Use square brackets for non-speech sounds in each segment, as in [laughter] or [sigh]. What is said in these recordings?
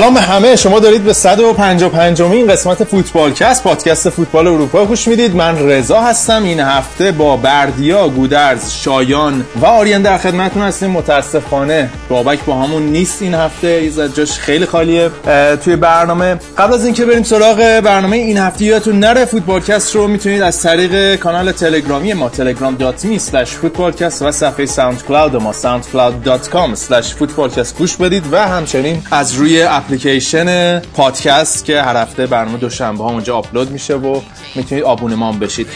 سلام به همه. شما دارید به 155 مین قسمت فوتبال کست پادکست فوتبال اروپا گوش می‌دید. من رضا هستم. این هفته با بردیا گودرز شایان و آریان در خدمتتون هستیم. متاسفانه بابک باهامون نیست این هفته. یه جاش خیلی خالیه. توی برنامه. قبل از اینکه بریم سراغ برنامه این هفته یادتون نره فوتبال کست رو می‌تونید از طریق کانال تلگرامی ما telegram.me/footballcast و صفحه ساوند کلاود ما soundcloud.com/footballcast گوش بدید و همچنین از روی اپلیکیشن پادکست که هر هفته برنامه دوشنبه ها اونجا آپلود میشه و می‌تونید آبونمان بشید.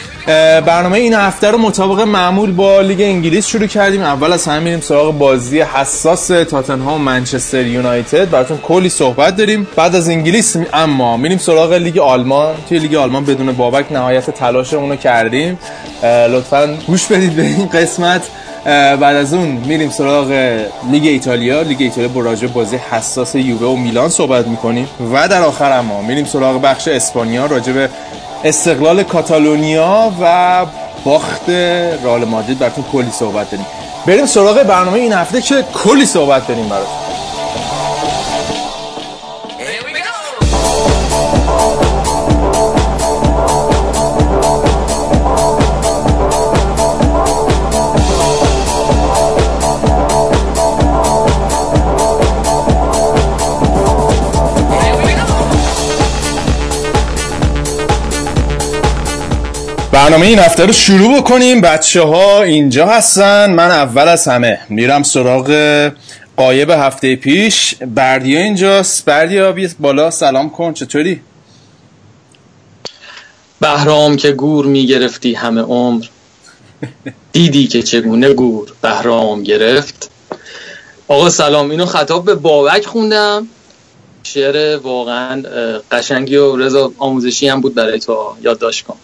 برنامه این هفته رو مطابق معمول با لیگ انگلیس شروع کردیم. اول از همه میریم سراغ بازی حساس تاتنهام منچستر یونایتد. براتون کلی صحبت داریم. بعد از انگلیس اما میریم سراغ لیگ آلمان. توی لیگ آلمان بدون بابک نهایت تلاشمون رو کردیم. لطفا گوش بدید به این قسمت. بعد از اون میریم سراغ لیگ ایتالیا. لیگ ایتالیا با راجع بازی حساس یووه و میلان صحبت می‌کنیم. و در آخر اما میریم سراغ بخش اسپانیا راجع به استقلال کاتالونیا و باخت رئال مادرید. براتون کلی صحبت داریم. بریم سراغ برنامه این هفته که کلی صحبت داریم براتون. برنامه این هفته رو شروع بکنیم. بچه ها اینجا هستن. من اول از همه میرم سراغ قایب هفته پیش. بردیا اینجاست. بردیا بیا بالا. سلام کن. چطوری؟ بهرام که گور می‌گرفتی همه عمر. دیدی که چگونه گور بهرام گرفت. آقا سلام. اینو خطاب به بابک خوندم. شعر واقعا قشنگی و رضا آموزشی هم بود برای تو. یادداشت کن.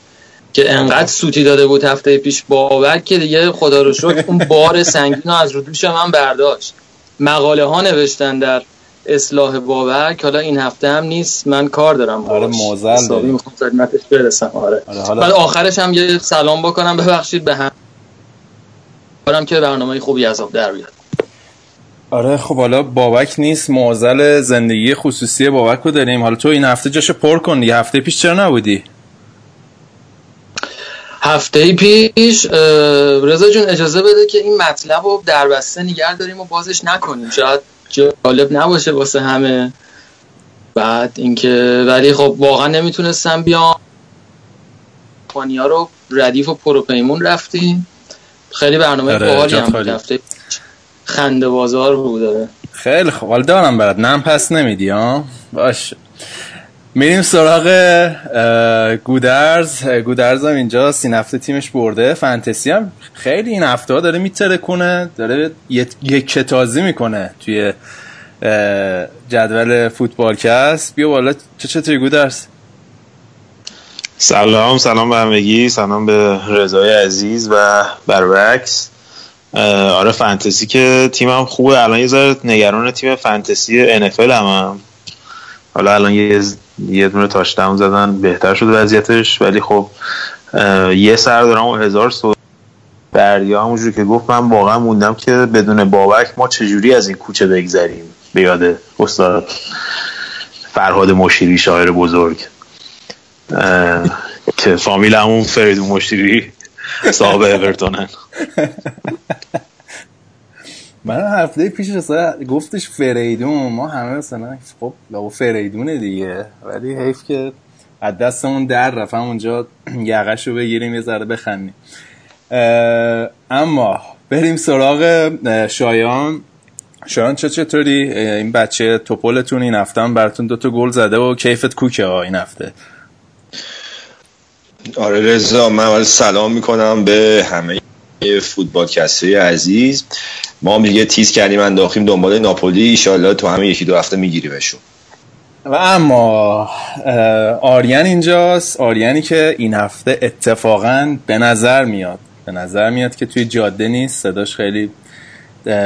که انقدر سوتی داده بود هفته پیش بابک که دیگه خدا رو شکر اون بار سنگین رو از رو دوش من برداشت. مقاله ها نوشتن در اصلاح بابک حالا این هفته هم نیست من کار دارم آره موزل می‌خوام خدمتش برسم. آره, آره حالا... بعد آخرش هم یه سلام بکنم ببخشید به هم. برم که برنامه خوبی از آب در بیاد. آره خب حالا بابک نیست موزل زندگی خصوصی بابک رو داریم. حالا تو این هفته جاشو پر کن دیگه. هفته پیش چرا نبودی؟ هفته پیش رضا جون اجازه بده که این مطلب رو در بسته نگه داریم و بازش نکنیم. شاید جالب نباشه واسه همه. بعد اینکه ولی خب واقعا نمی‌تونستم بیام. ها رو ردیف و پروپیمون رفتیم. خیلی برنامه باحالی هم هفته خنده بازار بود خیلی خوب. حالا دارم برات. نم پس نمیدی ها؟ باشه. میریم سراغ گودرز. گودرز هم اینجا این هفته تیمش برده. فانتزی هم خیلی این هفته داره میتره کنه داره یک کتازی می‌کنه توی جدول فوتبال کست بیا بالا. چه چطوری گودرز؟ سلام سلام به همگی. سلام به رضای عزیز و بربکس آره فانتزی که تیمم خوبه. الان یه ذره نگران تیم فانتزی NFL هم, هم. حالا الان یه یه دونه تاش داون زدن بهتر شد وضعیتش. ولی خب یه سر دارم و هزار سو بردیا همونجور که گفت من واقعا موندم که بدون بابک ما چجوری از این کوچه بگذریم. به یاد استاد فرهاد مشیری شاعر بزرگ. که فامیل همون فریدون مشیری صاحب اورتونن. [laughs] من هفته پیش گفتش فریدون ما همه مثلا خب لابو فریدونه دیگه. ولی حیف که از دستمون در رفت. اونجا یقش رو بگیریم یه ذره بخندیم. اما بریم سراغ شایان. شایان چه چطوری؟ این بچه توپولتون این هفته هم براتون دوتا گل زده و کیفت کوکه ها این هفته. آره رضا من سلام می‌کنم به همه فوتبال کسری عزیز. ما هم دیگه تیز کردیم انداخیم دنبال ناپولی. ایشالله تو همه یکی دو هفته میگیریمشون. و اما آریان اینجاست. آریانی که این هفته اتفاقا به نظر میاد. به نظر میاد که توی جاده نیست. صداش خیلی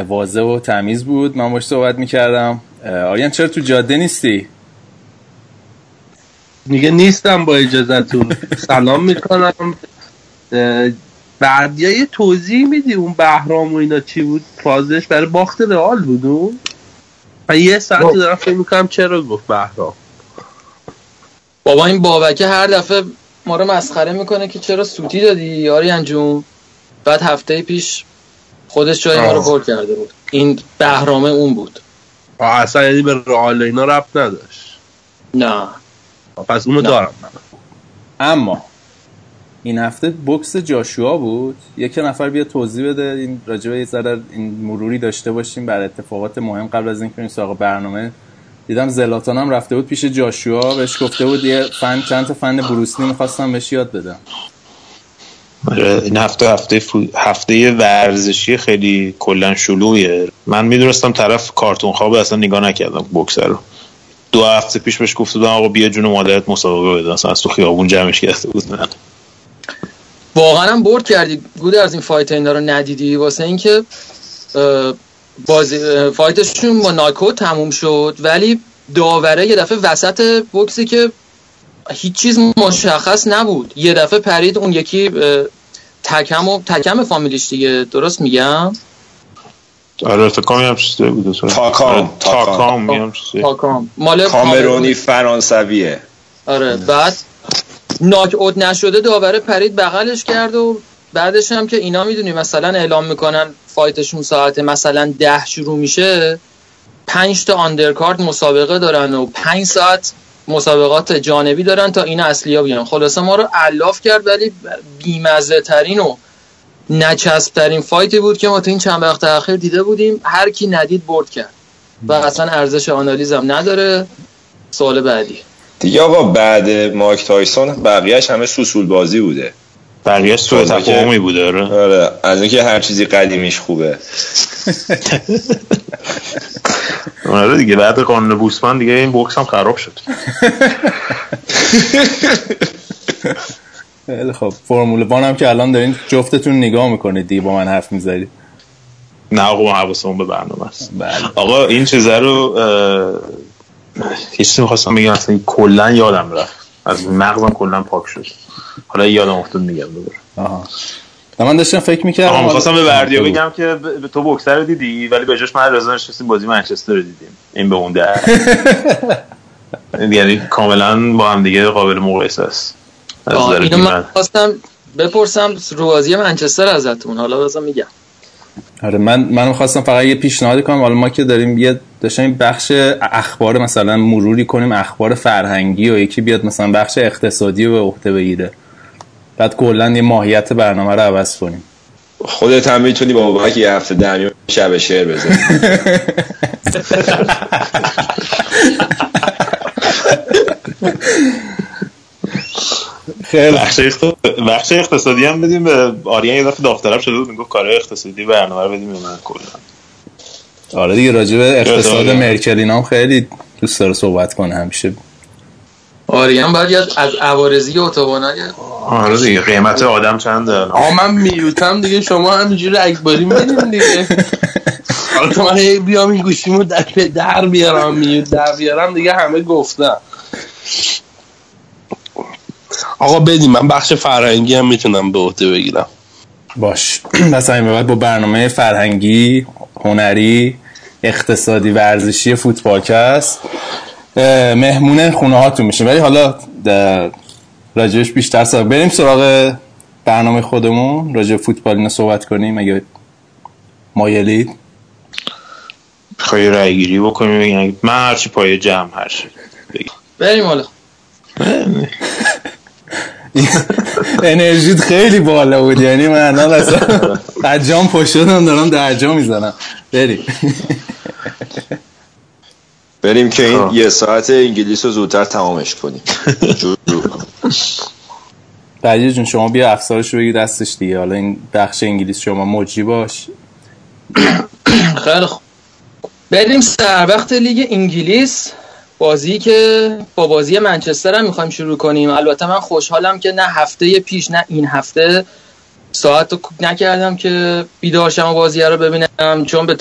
واضح و تمیز بود. من باش صحبت می‌کردم. آریان چرا تو جاده نیستی؟ میگه نیستم با اجازتون. سلام می‌کنم. بعد یه توضیح میدی اون بهرام و اینا چی بود؟ فازش برای باخت رئال بود اون؟ من یه ساعت دارم فکر می‌کنم چرا گفت بهرام. بابا این بابکه هر دفعه ما رو مسخره می‌کنه که چرا سوتی دادی یاری جون بعد هفته پیش خودش جای ما رو پر کرده بود. این بهرامه اون بود. اصلا یعنی به رئال اینا رفت نداشت. نه. پس اونو نه. دارم. اما این هفته بکس جاشوا بود. یک نفر بیا توضیح بده. این راجبه یه ذره این مروری داشته باشیم بر اتفاقات مهم قبل از اینکه این سراغ برنامه. دیدم زلاتان هم رفته بود پیش جاشوا. بهش گفته بود یه فن چند تا فن بروسلی می‌خواستم بهش یاد بدم. آره، این هفته هفته فو- هفته ورزشی خیلی کلا شلوغیه من می‌دونستم طرف کارتون خوابه اصلا نگاه نکردم بکس رو. دو هفته پیش بهش گفته بودم آقا بیا جون مادرت مسابقه بده. اصلا از تو خیابون جمعش کرده بود. من واقعا هم برد کردی. گود از این فایت اینا رو ندیدی؟ واسه اینکه بازی فایتشون با ناکوت تموم شد. ولی داوره یه دفعه وسط بوکسی که هیچ چیز مشخص نبود. یه دفعه پرید اون یکی تکم و تکم فامیلیش دیگه. درست میگم؟ آره فکر همچین چیزی بود. تاکام، آره، تاکام. چیزی. تاکام. مال کامرونی فرانسویه. آره بعد ناک اوت نشده داوره پرید بغلش کرد و بعدش هم که اینا می‌دونی مثلا اعلام می‌کنن fight شون ساعت مثلا ده شروع میشه پنج تا undercard مسابقه دارن و پنج ساعت مسابقات جانبی دارن تا این اصلی ها بیان. خلاصه ما رو علاف کرد ولی بیمزه ترین و نچسب ترین fight ی بود که ما تو این چند وقت اخیر دیده بودیم. هر کی ندید برد کرد. و اصلا ارزش آنالیزم نداره. سوال بعدی. دیگه آقا بعد مایک تایسون بقیهش همه سوسول بازی بوده بقیه سوء تفاهمی بوده آره. آره از اینکه هر چیزی قدیمیش خوبه. [laughs] آره دیگه بعد قانون بوسمن دیگه این بوکس هم خراب شد. [laughs] خیلی خب فرمول وان هم که الان دارین جفتتون نگاه می‌کنید دیگه با من حرف می‌زنید. نه آقا ما حواسمون به برنامه است. بله. آقا این چیزه رو چیزی می‌خواستم بگم اصلا کلا یادم رفت. از مغزم کلا پاک شد. حالا یادم افتاد میگم دوباره من داشتم فکر می‌کردم آها می‌خواستم به بردیا بگم که ب- به تو بوکسر رو دیدی ولی به جاش من رضا نشستیم بازی منچستر رو دیدیم. این به اون در. [laughs] یعنی کاملا با هم دیگه قابل مقایسه است. از اینو من. خواستم بپرسم رو بازی منچستر ازتون؟ حالا بازم میگم. آره من من خواستم فقط یه پیشنهاد کنم. حالا ما که داریم یه داشتیم بخش اخبار مثلا مروری کنیم اخبار فرهنگی و یکی بیاد مثلا بخش اقتصادی رو به عهده بگیره. بعد کلا یه ماهیت برنامه رو عوض کنیم. خودت هم می‌تونی با بابک یه هفته در میون شب شعر بزنی. خیلی. بخش اقتصادی هم بدیم به آریان یه دفعه داوطلب شده بود می‌گفت کارهای اقتصادی برنامه رو بدیم به من کلا. آره دیگه راجع به اقتصاد آره. مرکل اینا هم خیلی دوست داره صحبت کنه همیشه. آریان باید یاد از عوارضی اتوبانای آره دیگه قیمت آدم چنده؟ آقا من میوتم دیگه شما همینجوری اکباری میدین دیگه. حالا تو من هی بیام این گوشیمو در, در بیارم میوت در بیارم دیگه همه گفتم آقا بدیم من بخش فرهنگی هم می‌تونم به عهده بگیرم. باش. [clears throat] پس همین به بعد با برنامه فرهنگی هنری اقتصادی ورزشی فوتبالکست اه، مهمون خونه هاتون میشیم ولی حالا راجبش بیشتر صحبت بریم سراغ برنامه خودمون. راجع فوتبال اینا صحبت کنیم. اگه مایلید. خواهی رای گیری بکنیم؟ بگیم من هرچی پای جمع هرچی بگیم. بریم حالا. انرژیت خیلی بالا بود یعنی من الان اصلا از جام پشت شدم دارم در جا می‌زنم. بریم. بریم که این خب. یه ساعت انگلیس رو زودتر تمامش کنیم. [laughs] بعدی جون شما بیا افسارش رو بگی دستش دیگه. حالا این بخش انگلیس شما موجی باش. [coughs] خیلی خوب. بریم سر وقت لیگ انگلیس. بازی که با بازی منچستر هم می‌خوایم شروع کنیم. البته من خوشحالم که نه هفته پیش نه این هفته ساعت رو نکردم که بیدار شم بازی رو ببینم چون به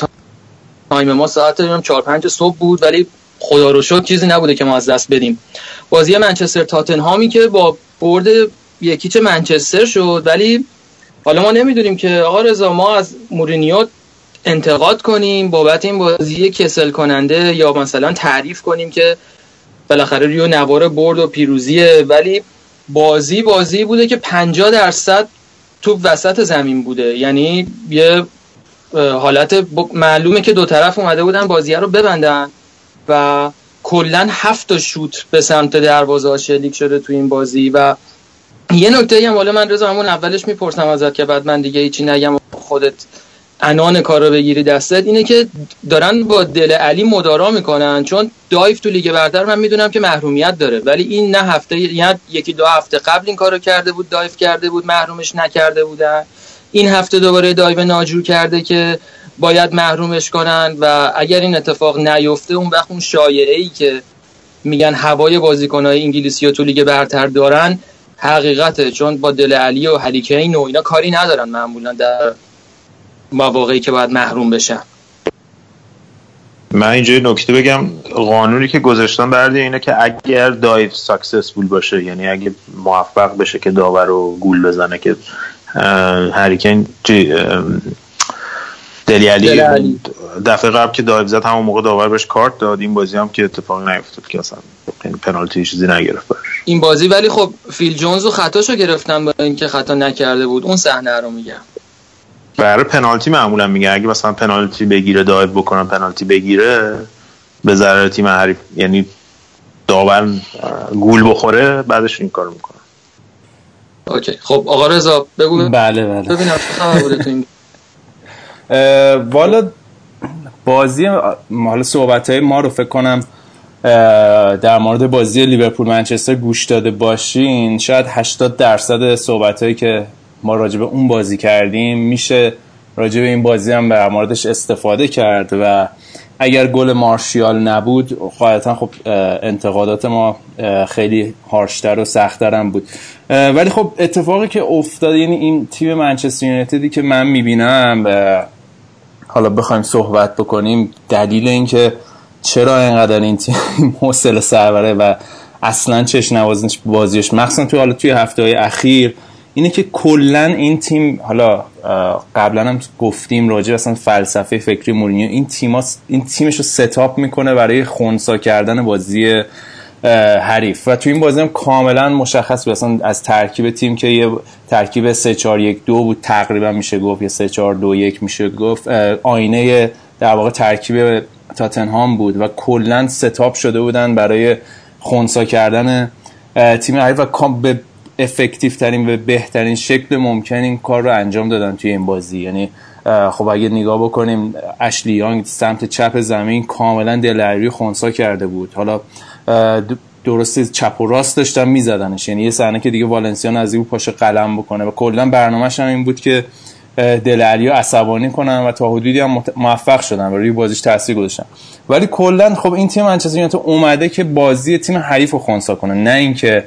تایم ما ساعت داریم 4 5 صبح بود ولی خدا رو شکر چیزی نبوده که ما از دست بدیم. بازی منچستر تاتنهامی که با برد یک هیچ منچستر شد ولی حالا ما نمی‌دونیم که آقا رضا ما از مورینیو انتقاد کنیم بابت این بازی کسل کننده یا مثلا تعریف کنیم که بالاخره رو نوار برد و پیروزیه. ولی بازی بازی بوده که 50 درصد تو وسط زمین بوده. یعنی یه حالت معلومه که دو طرف اومده بودن بازی رو ببندن و کلا هفت تا شوت به سمت دروازه شلیک شده تو این بازی و یه نکته هم حالا من رضا همون اولش می‌پرسم ازت که بعد من دیگه هیچی نگم خودت انان کار رو بگیری دستت اینه که دارن با دل علی مدارا می‌کنن. چون دایف تو لیگ برتر من می‌دونم که محرومیت داره. ولی این نه هفته یعنی یکی دو هفته قبل این کارو کرده بود دایف کرده بود محرومش نکرده بودن. این هفته دوباره دایو ناجور کرده که باید محرومش کنن و اگر این اتفاق نیفته اون وقت اون شایعه ای که میگن هوای بازیکنهای انگلیسی و تو لیگ برتر دارن حقیقته. چون با دل علی و هریکین و اینا کاری ندارن معمولا در مواقعی که باید محروم بشن. من اینجا نکته بگم قانونی که گذاشتن برده اینه که اگر دایف ساکسسفول باشه یعنی اگه موفق بشه که داور رو گول بزنه که هریکن دلی علی دفعه قبل که دایو زد همون موقع داور بهش کارت داد. این بازی هم که اتفاق نیفتاد که اصلا یعنی پنالتی چیزی نگرفت برش این بازی ولی خب فیل جونز رو خطاشو گرفتن با اینکه خطا نکرده بود. اون صحنه رو میگم. برای پنالتی معمولا میگه. اگه مثلا پنالتی بگیره دایو بکنن پنالتی بگیره به ضرر تیم حریف یعنی داور گول بخوره بعدش این کارو می‌کنه. اوکی. خب آقا رضا بگو. بله بله. ببینم چه خبر بوده تو این [laughs] والا بازی حالا صحبت های ما رو فکر کنم در مورد بازی لیورپول منچستر گوش داده باشین. شاید 80 درصد صحبت هایی که ما راجع به اون بازی کردیم میشه راجع به این بازی هم در موردش استفاده کرد و اگر گل مارشیال نبود قاعدتا خب انتقادات ما خیلی هارشتر و سختتر هم بود ولی خب اتفاقی که افتاد یعنی این تیم منچستر یونایتدی که من می‌بینم حالا بخوایم صحبت بکنیم دلیل اینکه چرا اینقدر این تیم [laughs] حوصله سربره و اصلا چش نوازش بازیش مخصوصا توی حالا توی هفته های اخیر اینه که کلا این تیم حالا قبلا هم گفتیم راجع اصلا فلسفه فکری مورینیو این تیم این تیمش رو ستاپ می‌کنه برای خونسا کردن بازی حریف. و تو این بازی هم کاملا مشخص بود. اصلا از ترکیب تیم که یه ترکیب 3 4 1 2 بود تقریبا میشه گفت یا 3 4 2 1 میشه گفت آینه در واقع ترکیب تاتنهام بود و کلا ستاپ شده بودن برای خونسا کردن تیم حریف. و به افکتیو ترین و بهترین شکل ممکن این کار رو انجام دادن توی این بازی. یعنی خب اگه نگاه بکنیم اشلی یانگ سمت چپ زمین کاملا دلری خونسا کرده بود. حالا درسته چپ و راست داشتن میزدنش. یعنی یه صحنه که دیگه والنسیان از این پاش قلم بکنه. و کلا برنامه‌ش هم این بود که دل عصبانی کنن و تا حدودی هم موفق شدن و روی بازیش تاثیر گذاشتن. ولی کلا خب این تیم منچستر یونایتد اومده که بازی تیم حریف رو خونسا کنه. نه اینکه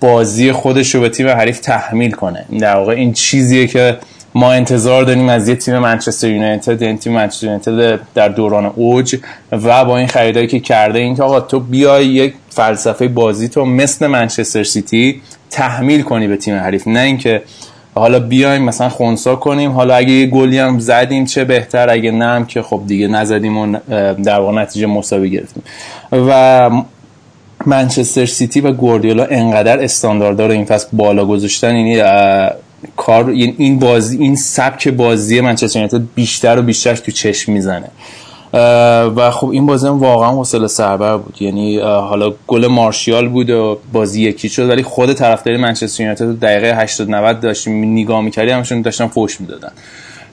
بازی خودش رو به تیم حریف تحمیل کنه. در واقع این چیزیه که ما انتظار داریم از یه تیم منچستر یونایتد این تیم منچستر یونایتد در دوران اوج و با این خریدایی که کرده این که آقا تو بیای یک فلسفه بازی تو مثل منچستر سیتی تحمیل کنی به تیم حریف. نه اینکه حالا بیایم مثلا خونسا کنیم حالا اگه یه گلی هم زدیم چه بهتر اگه نه هم که خب دیگه نزدیم و در واقع نتیجه مساوی گرفتیم. و منچستر سیتی و گوردیولا انقدر استانداردار این فصل بالا گذاشتن یعنی کار یعنی این بازی این سبک بازی منچستر یونایتد بیشتر و بیشتر تو چشم می‌زنه. و خب این بازی هم واقعا حوصله سربر بود. یعنی حالا گل مارشیال بود و بازی یکی شد ولی خود طرفداری منچستر یونایتد دقیقه 80 90 داشتیم نگاه می‌کردیم همشون داشتن فوش می‌دادن.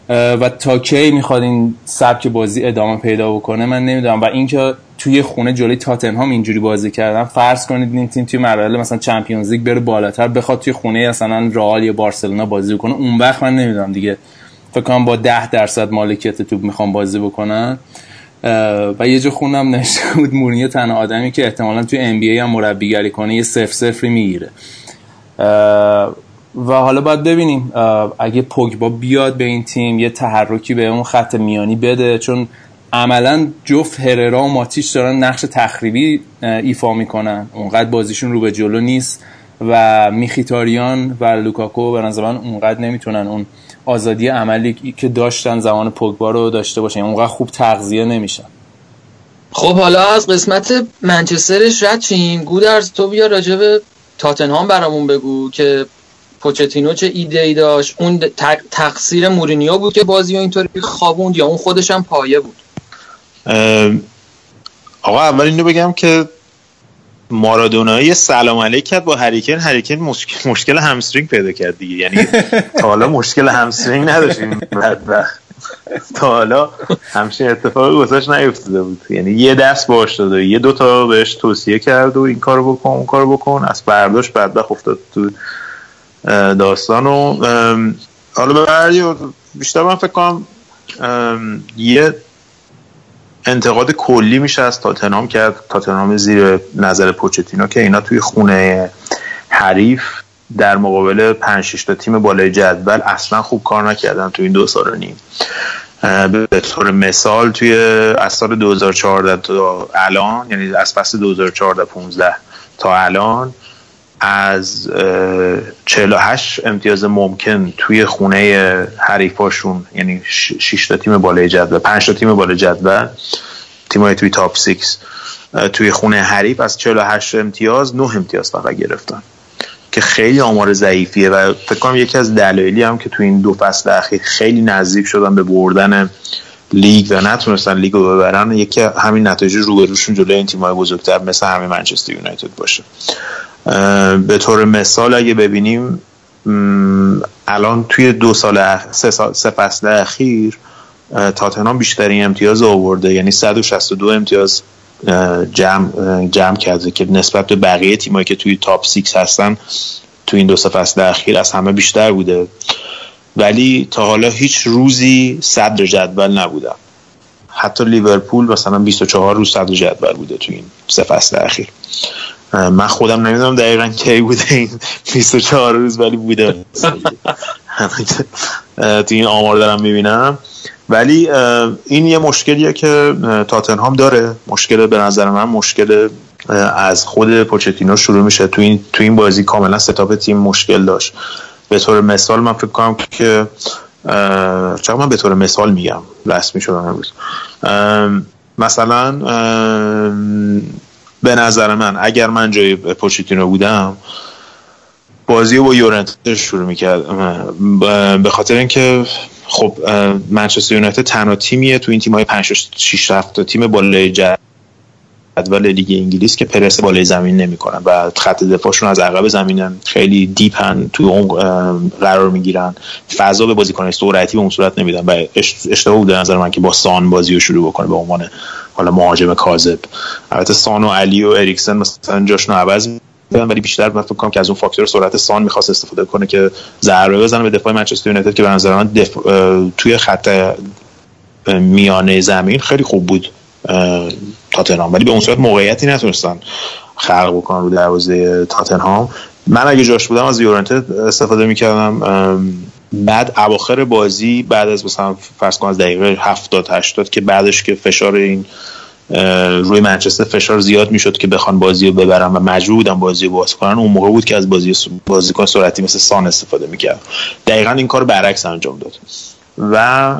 و تا کی می‌خواد این سبک بازی ادامه پیدا بکنه من نمی‌دونم. و اینکه توی خونه جلوی تاتنهام اینجوری بازی کردن. فرض کنید این تیم توی مراحل مثلا چمپیونز لیگ بره بالاتر بخواد توی خونه مثلا رئال یا بارسلونا بازی کنه اون وقت من نمی‌دونم دیگه. فکر کنم با 10 درصد مالکیت توپ می‌خوام بازی بکنن. و یه جا خوندم نوشته بود مورینیو تنها آدمی که احتمالا توی NBA هم مربیگری کنه یه صفر صفری می‌گیره. و حالا باید ببینیم. اگه پوگبا بیاد به این تیم یه تحرکی به اون خط میانی بده. چون عملا جفت هررا و ماتیش دارن نقش تخریبی ایفا می‌کنن. اونقدر بازیشون رو به جلو نیست و میخیتاریان و لوکاکو به نظر من اونقدر نمی‌تونن اون آزادی عملی که داشتن زمان پوگبا رو داشته باشن. اونقدر خوب تغذیه نمیشن. خب حالا از قسمت منچسترش رد شیم گودرز تو بیا راجع به تاتنهام برامون بگو که پوچتینو چه ایده ای داشت. اون تقصیر مورینیو بود که بازی اینطوری خوابوند یا اون خودش هم پایه بود. آقا اول اینو بگم که مارادونا سلام علیک با هریکن. هریکن مشکل, مشکل همسترینگ پیدا کرد دیگه. یعنی تا حالا مشکل همسترینگ نداشتیم تا حالا همچین اتفاقی گذاشت نیفتاده بود. یعنی یه دست باش داده یه دوتا بهش توصیه کرد و این کارو بکن اون کارو بکن. از برداشت بدبخت افتاد تو داستان و حالا به بیشتر من فکر کنم یه انتقاد کلی میشه از تاتنام کرد. تاتنام زیر نظر پوچتینو که اینا توی خونه حریف در مقابل 5 تا تیم بالای جدول اصلا خوب کار نکردن توی این دو سال و نیم. به طور مثال توی از سال 2014 تا الان یعنی از فصل 2014 15 تا الان از 48 امتیاز ممکن توی خونه حریفاشون یعنی 6 تا تیم بالای جدول 5 تا تیم بالای جدول تیمای توی تاپ 6 توی خونه حریف از 48 امتیاز 9 امتیاز فقط گرفتن که خیلی آمار ضعیفیه و فکر کنم یکی از دلایلی هم که توی این دو فصل اخیر خیلی نزدیک شدن به بردن لیگ و نتونستن لیگ رو ببرن یکی همین نتایج روبروشون جلوی این تیم‌های بزرگتر مثل همین منچستر یونایتد باشه. به طور مثال اگه ببینیم الان توی دو سال سه, سال سه فصل اخیر تاتنهام بیشترین امتیاز آورده. یعنی 162 امتیاز جمع, جمع کرده که نسبت به بقیه تیمایی که توی تاپ 6 هستن توی این دو سه فصل اخیر از همه بیشتر بوده. ولی تا حالا هیچ روزی صدر جدول نبودم حتی لیورپول مثلا 24 روز صدر جدول بوده توی این سه فصل اخیر. من خودم نمی‌دونم دقیقا کی بوده این 24 روز ولی بوده. تو این آمار دارم می‌بینم. ولی این یه مشکلیه که تاتنهام داره. مشکل به نظر من مشکل از خود پوچتینو شروع میشه. تو این تو این بازی کاملا ستاپ تیم مشکل داشت. به طور مثال من فکر کنم که چرا من به طور مثال میگم؟ رسمی شدم امروز. مثلا به نظر من اگر من جای پوچتینو بودم بازی با یورنت شروع می‌کرد. به خاطر اینکه خب منچستر یونایتد تنها تیمیه تو این تیم های 5 6 تا تیم بالای جدول لیگ انگلیس که پرس بالای زمین نمی‌کنن و خط دفاعشون از عقب زمینن. خیلی دیپن تو اون قرار می‌گیرن. فضا به بازیکن سرعتی به اون صورت نمیدن و اشتباه بود نظر من که با سان بازی رو شروع بکنه به عنوان حالا مهاجم کاذب. البته سان و علی و اریکسن مثلا جاشون عوض ولی بیشتر من فکر کنم که از اون فاکتور سرعت سان می‌خواست استفاده کنه که ضربه بزنه به دفاع منچستر یونایتد که به نظر من دف... توی خط میانه زمین خیلی خوب بود. تاتنهام. ولی به اون صورت موقعیتی نتونستن خلق بکنن رو دروازه تاتنهام. من اگه جاش بودم از یورنتد استفاده می‌کردم بعد اواخر بازی بعد از مثلا فرض کن از دقیقه 70 80 که بعدش که فشار این روی منچستر فشار زیاد می‌شد که بخوان بازی رو ببرن و مجبور بودن بازی رو باز کنن اون موقع بود که از بازی بازیکن سرعتی مثل سان استفاده می‌کرد. دقیقا این کار برعکس انجام داد. و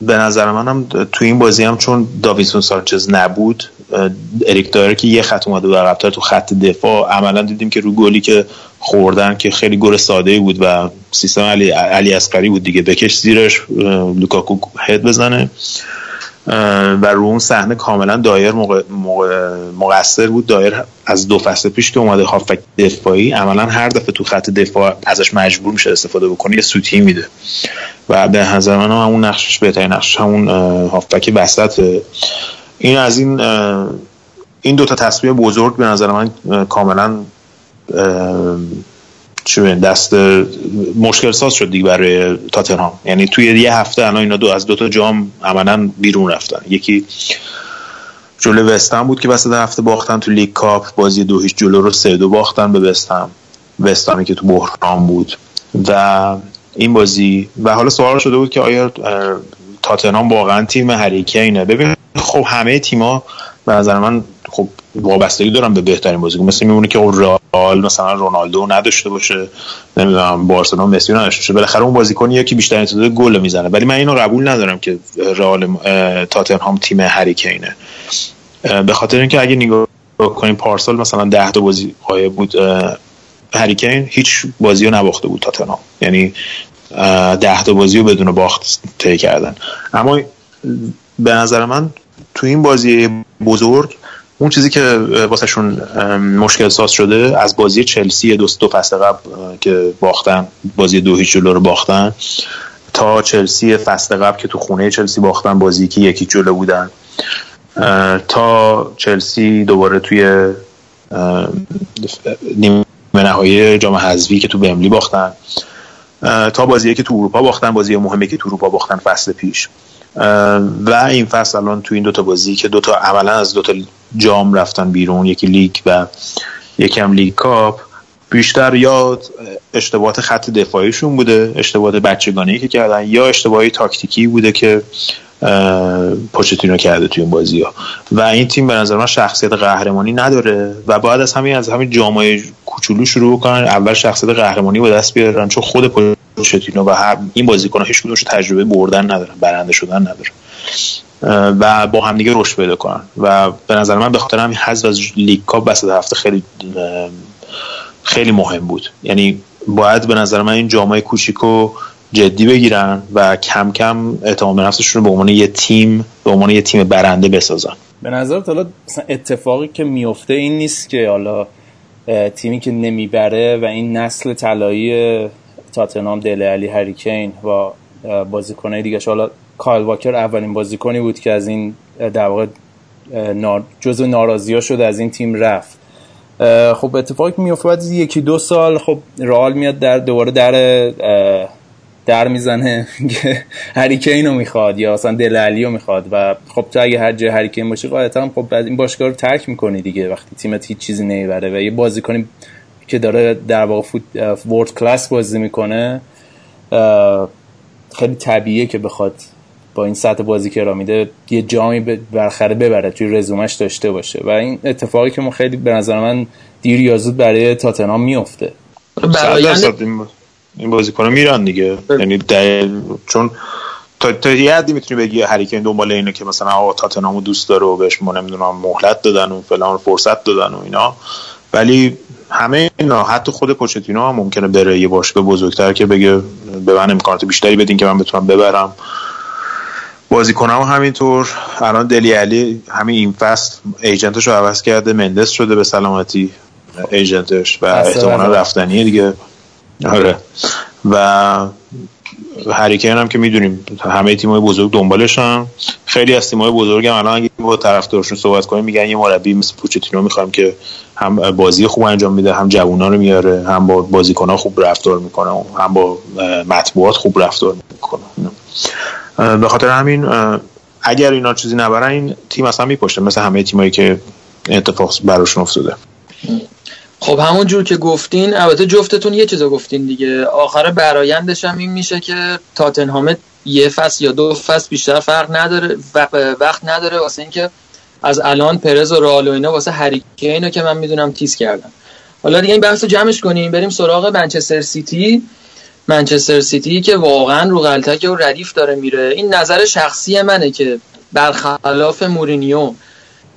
به نظر منم تو این بازی هم چون داوینسون سانچز نبود اریک دایر که یه خط اومده و تو خط دفاع عملا دیدیم که رو گلی که خوردن که خیلی گل ساده بود و سیستم علی علی اسقری بود دیگه بکش زیرش لوکاکو هد بزنه. و رو اون صحنه کاملا دایر مقصر بود. دایر از دو فصل پیش که اومده هافک دفاعی عملا هر دفعه تو خط دفاع ازش مجبور میشه استفاده بکنه یه سوتی میده. و به نظر من همون نقشش بهترین نقش همون هافک وسط این از این این دو تا تصمیم بزرگ به نظر من کاملا چه دست مشکل ساز شد دیگه برای تاتنهام. یعنی توی یه هفته الان اینا دو از دو تا جام عملا بیرون رفتن. یکی جلو وستن بود که وسط هفته باختن تو لیگ کاپ بازی دو هیچ جلو رو سه دو باختن به وستن وستامی که تو بحران بود. و این بازی و حالا سوال شده بود که آیا تاتنهام واقعا تیم هریکینه ببین خب همه تیما به نظر من خب وابستگی دارم به بهترین بازیکن. مثل میمونه که رئال مثلا رونالدو نداشته باشه. نمی‌دونم بارسلونا مسی نداشته باشه. بالاخره اون بازیکنیه که بیشتر تعداد گل می‌زنه. ولی من اینو قبول ندارم که رئال تاتنهام تیم هریکینه. به خاطر اینکه اگه نگاه کنیم پارسال مثلا 10 تا بازی قایب بود هریکین هیچ بازی رو نباخته بود تاتنهام. یعنی ده تا بازی رو بدون باخت طی کردن. اما به نظر من تو این بازی بزرگ اون چیزی که واسهشون مشکل ساز شده از بازی چلسی دو دو فصل قبل که باختن بازی دو هیچ جلو رو باختن تا چلسی فصل قبل که تو خونه چلسی باختن بازی که یکی جلو بودن. تا چلسی دوباره توی نیمه نهایی جام حذفی که تو بملی باختن. تا بازی که تو اروپا باختن بازی مهمی که تو اروپا باختن فصل پیش. و این فصل الان تو این دوتا بازی که دوتا عملا از دوتا جام رفتن بیرون یکی لیگ و یکی هم لیگ کاپ. بیشتر یا اشتباهات خط دفاعیشون بوده اشتباهات بچگانه که کردن یا اشتباهی تاکتیکی بوده که پوچتینو کرده توی این بازی ها و این تیم به نظر من شخصیت قهرمانی نداره و باید از همین از همین جام‌های کوچولو شروع کنن اول شخصیت قهرمانی به دست بیارن چون خود پوچتینو و هر این بازیکن هیچ کدومش تجربه بردن ندارن برنده شدن ندارن. و با همدیگه رشد پیدا کنن. و به نظر من به خاطر همین حذف از لیگ کاپ وسط هفته خیلی خیلی مهم بود. یعنی باید به نظر من این جامعه کوچیکو جدی بگیرن و کم کم اعتماد به نفسشون رو به عنوان یه تیم به عنوان یه تیم برنده بسازن. به نظر حالا اتفاقی که میفته این نیست که حالا تیمی که نمی‌بره و این نسل طلایی تاتنام دل علی هریکین و بازیکنای دیگه حالا کایل واکر اولین بازیکنی بود که از این در واقع جزء ناراضی ها شده از این تیم رفت. خب اتفاقی میفته بعد یکی دو سال خب رئال میاد در دوباره در در می‌زنه که رو می‌خواد یا اصلا دل علی رو می‌خواد و خب تو اگه هر جای هریکین باشه قاعدتا خب بعد این باشگاه رو ترک می‌کنی دیگه. وقتی تیمت هیچ چیزی نمی‌بره و یه بازیکنی که داره در واقع فوت ورد کلاس بازی می‌کنه خیلی طبیعیه که بخواد با این سطح بازی که را میده یه جامی برخره ببره توی رزومش داشته باشه. و این اتفاقی که ما خیلی به نظر من دیر یا زود برای تاتنهام میفته. این بازیکن میرن دیگه. یعنی چون تا, تا یه حدی می‌تونی بگی هریکین دنبال اینه که مثلا آقا تاتنامو دوست داره و بهش ما نمی‌دونم مهلت دادن و فلان فرصت دادن و اینا. ولی همه اینا حتی خود پوچتینو هم ممکنه بره یه باشگاه بزرگتر که بگه به من امکانات بیشتری بدین که من بتونم ببرم. بازیکنم همینطور. الان دلی علی همین این فصل ایجنتش رو عوض کرده. مندس شده به سلامتی ایجنتش و احتمالا رفتنیه دیگه. آره. و هریکین هم که می‌دونیم همه تیم‌های بزرگ دنبالشن. خیلی از تیم‌های بزرگ هم الان اگه با طرفدارشون صحبت کنیم میگن یه مربی مثل پوچتینو می‌خوایم که هم بازی خوب انجام میده هم جوونا رو میاره هم با بازیکن‌ها خوب رفتار می‌کنه هم با مطبوعات خوب رفتار می‌کنه. به خاطر همین اگر اینا چیزی نبرن این تیم اصلا میپشته مثل همه تیمایی که اتفاق براشون افتاده. خب همون جور که گفتین البته جفتتون یه چیزا گفتین دیگه. آخر برایندش هم این میشه که تاتنهام یه فصل یا دو فصل بیشتر فرق نداره وقت نداره واسه اینکه از الان پرز و رئال و اینا واسه هری کینو که من می‌دونم تیز کردن. حالا دیگه این بحث رو جمعش کنیم بریم سراغ منچستر سیتی. منچستر سیتی که واقعا رو غلطک و ردیف داره میره. این نظر شخصی منه که برخلاف مورینیو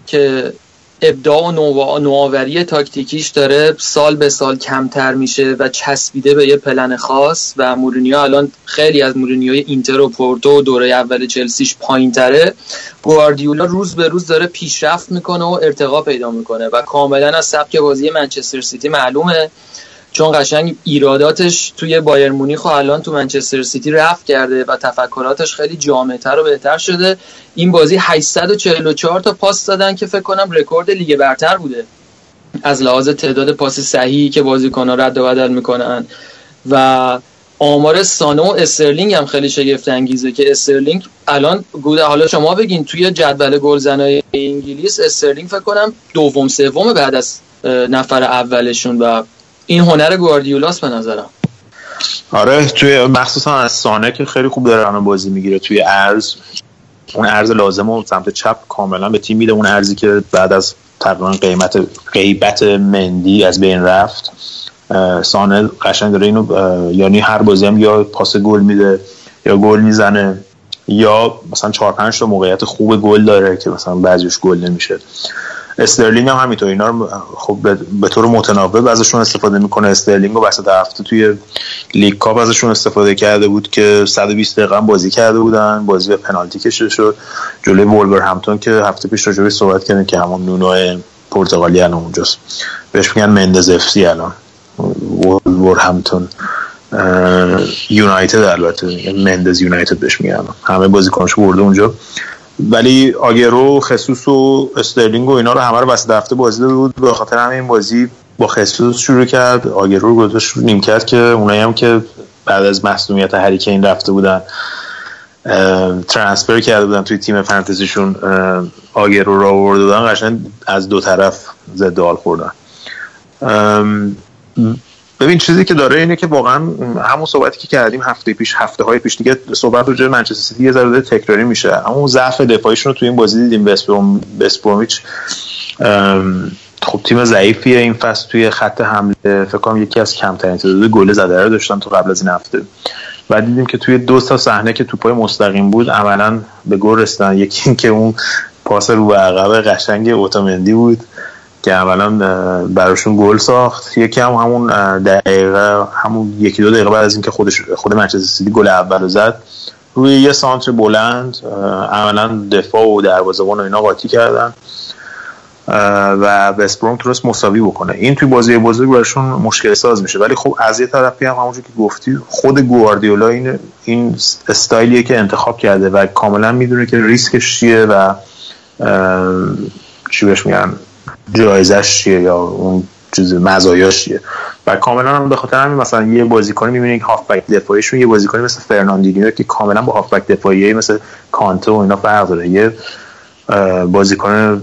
که ابداع و نوآوری تاکتیکیش داره سال به سال کمتر میشه و چسبیده به یه پلن خاص و مورینیو الان خیلی از مورینیوی اینتر و پورتو و دوره اول چلسیش پایین تره گواردیولا روز به روز داره پیشرفت می‌کنه و ارتقا پیدا می‌کنه و کاملا از سبک بازی منچستر سیتی معلومه. چون قشنگ ایراداتش توی بایرن مونیخ و الان تو منچستر سیتی رفع کرده و تفکراتش خیلی جامعتر و بهتر شده. این بازی 844 تا پاس دادن که فکر کنم رکورد لیگ برتر بوده. از لحاظ تعداد پاس صحیحی که بازیکن‌ها رد و بدل می‌کنن. و آمار سانه و استرلینگ هم خیلی شگفت انگیزه که استرلینگ الان حالا شما بگین توی جدول گلزنای انگلیس استرلینگ فکر کنم دوم سوم بعد از نفر اولشون و این هنر گواردیولاس به نظرم. آره توی مخصوصا از سانه که خیلی خوب داره بازی می‌گیره. توی ارز اون ارز لازم و سمت چپ کاملا به تیم میده. اون ارزی که بعد از تقریبا قیمت غیبت مندی از بین رفت سانه قشنگ داره اینو یعنی هر بازی هم یا پاس گل میده یا گل می‌زنه یا مثلا چهار پنج تا موقعیت خوب گل داره که مثلا بعضیش گل نمیشه. استرلینگ هم همینطور اینا رو خب به طور متناوب ازشون استفاده می‌کنه. استرلینگ رو وسط هفته توی لیگ کاپ ازشون استفاده کرده بود که 120 دقیقه بازی کرده بودن. بازی به پنالتی کشیده شد. جلوی وولورهمپتون که هفته پیش راجبه صحبت کردیم که همون نونو پرتغالی الان اونجاست. بهش میگن مندز FC الان. وولورهمپتون یونایتد البته. مندز یونایتد بهش میگن. همه بازیکنش برده اونجا. ولی آگرو ژسوس و استرلینگ و اینا رو همه رو وسط هفته بازی داده بود. به خاطر همین بازی با ژسوس شروع کرد. آگرو رو گذاشت نیمکت که اونایی هم که بعد از مصدومیت هریکین رفته بودن transfer کرده بودن توی تیم فانتزیشون آگرو رو آورده بودن. قشنگ از دو طرف ضد حال خوردن. ببین چیزی که داره اینه که واقعا همون صحبتی که کردیم هفته پیش هفته های پیش دیگه صحبت رو منچستر سیتی یه ذره تکراری میشه. اما ضعف دفاعیشون رو توی این بازی دیدیم. بسپرومیچ خب تیم ضعیفیه این فصل توی خط حمله. فکر کنم یکی از کمترین تعداد گل زده رو داشتن تو قبل از این هفته. و دیدیم که توی دو تا صحنه که توپای مستقیم بود عملا به گل رسیدن. یکی این که اون پاس رو به عقب قشنگ اوتومندی بود. که اولا براشون گل ساخت. یکی هم همون دقیقه همون یکی دو دقیقه بعد از اینکه خودش خود منچستر سیتی گل اول زد روی یه سانتر بلند عملا دفاع و دروازه‌بان و اینا قاطی کردن و وستبروم تونست مساوی بکنه. این توی بازی بزرگ براشون مشکل ساز میشه. ولی خب از یه طرفی هم همونجور که گفتی خود گواردیولا این این استایلیه که انتخاب کرده و کاملا می‌دونه که ریسکش چیه و چی بهش میگن؟ جایزش چیه یا اون چیز مزایاش چیه؟ و کاملا هم به خاطر همین مثلا یه بازیکن می‌بینید که هافبک دفاعیشون یه بازیکنی مثل فرناندینیو که کاملا با هافبک دفاعی مثل کانته و اینا فرق داره. یه بازیکن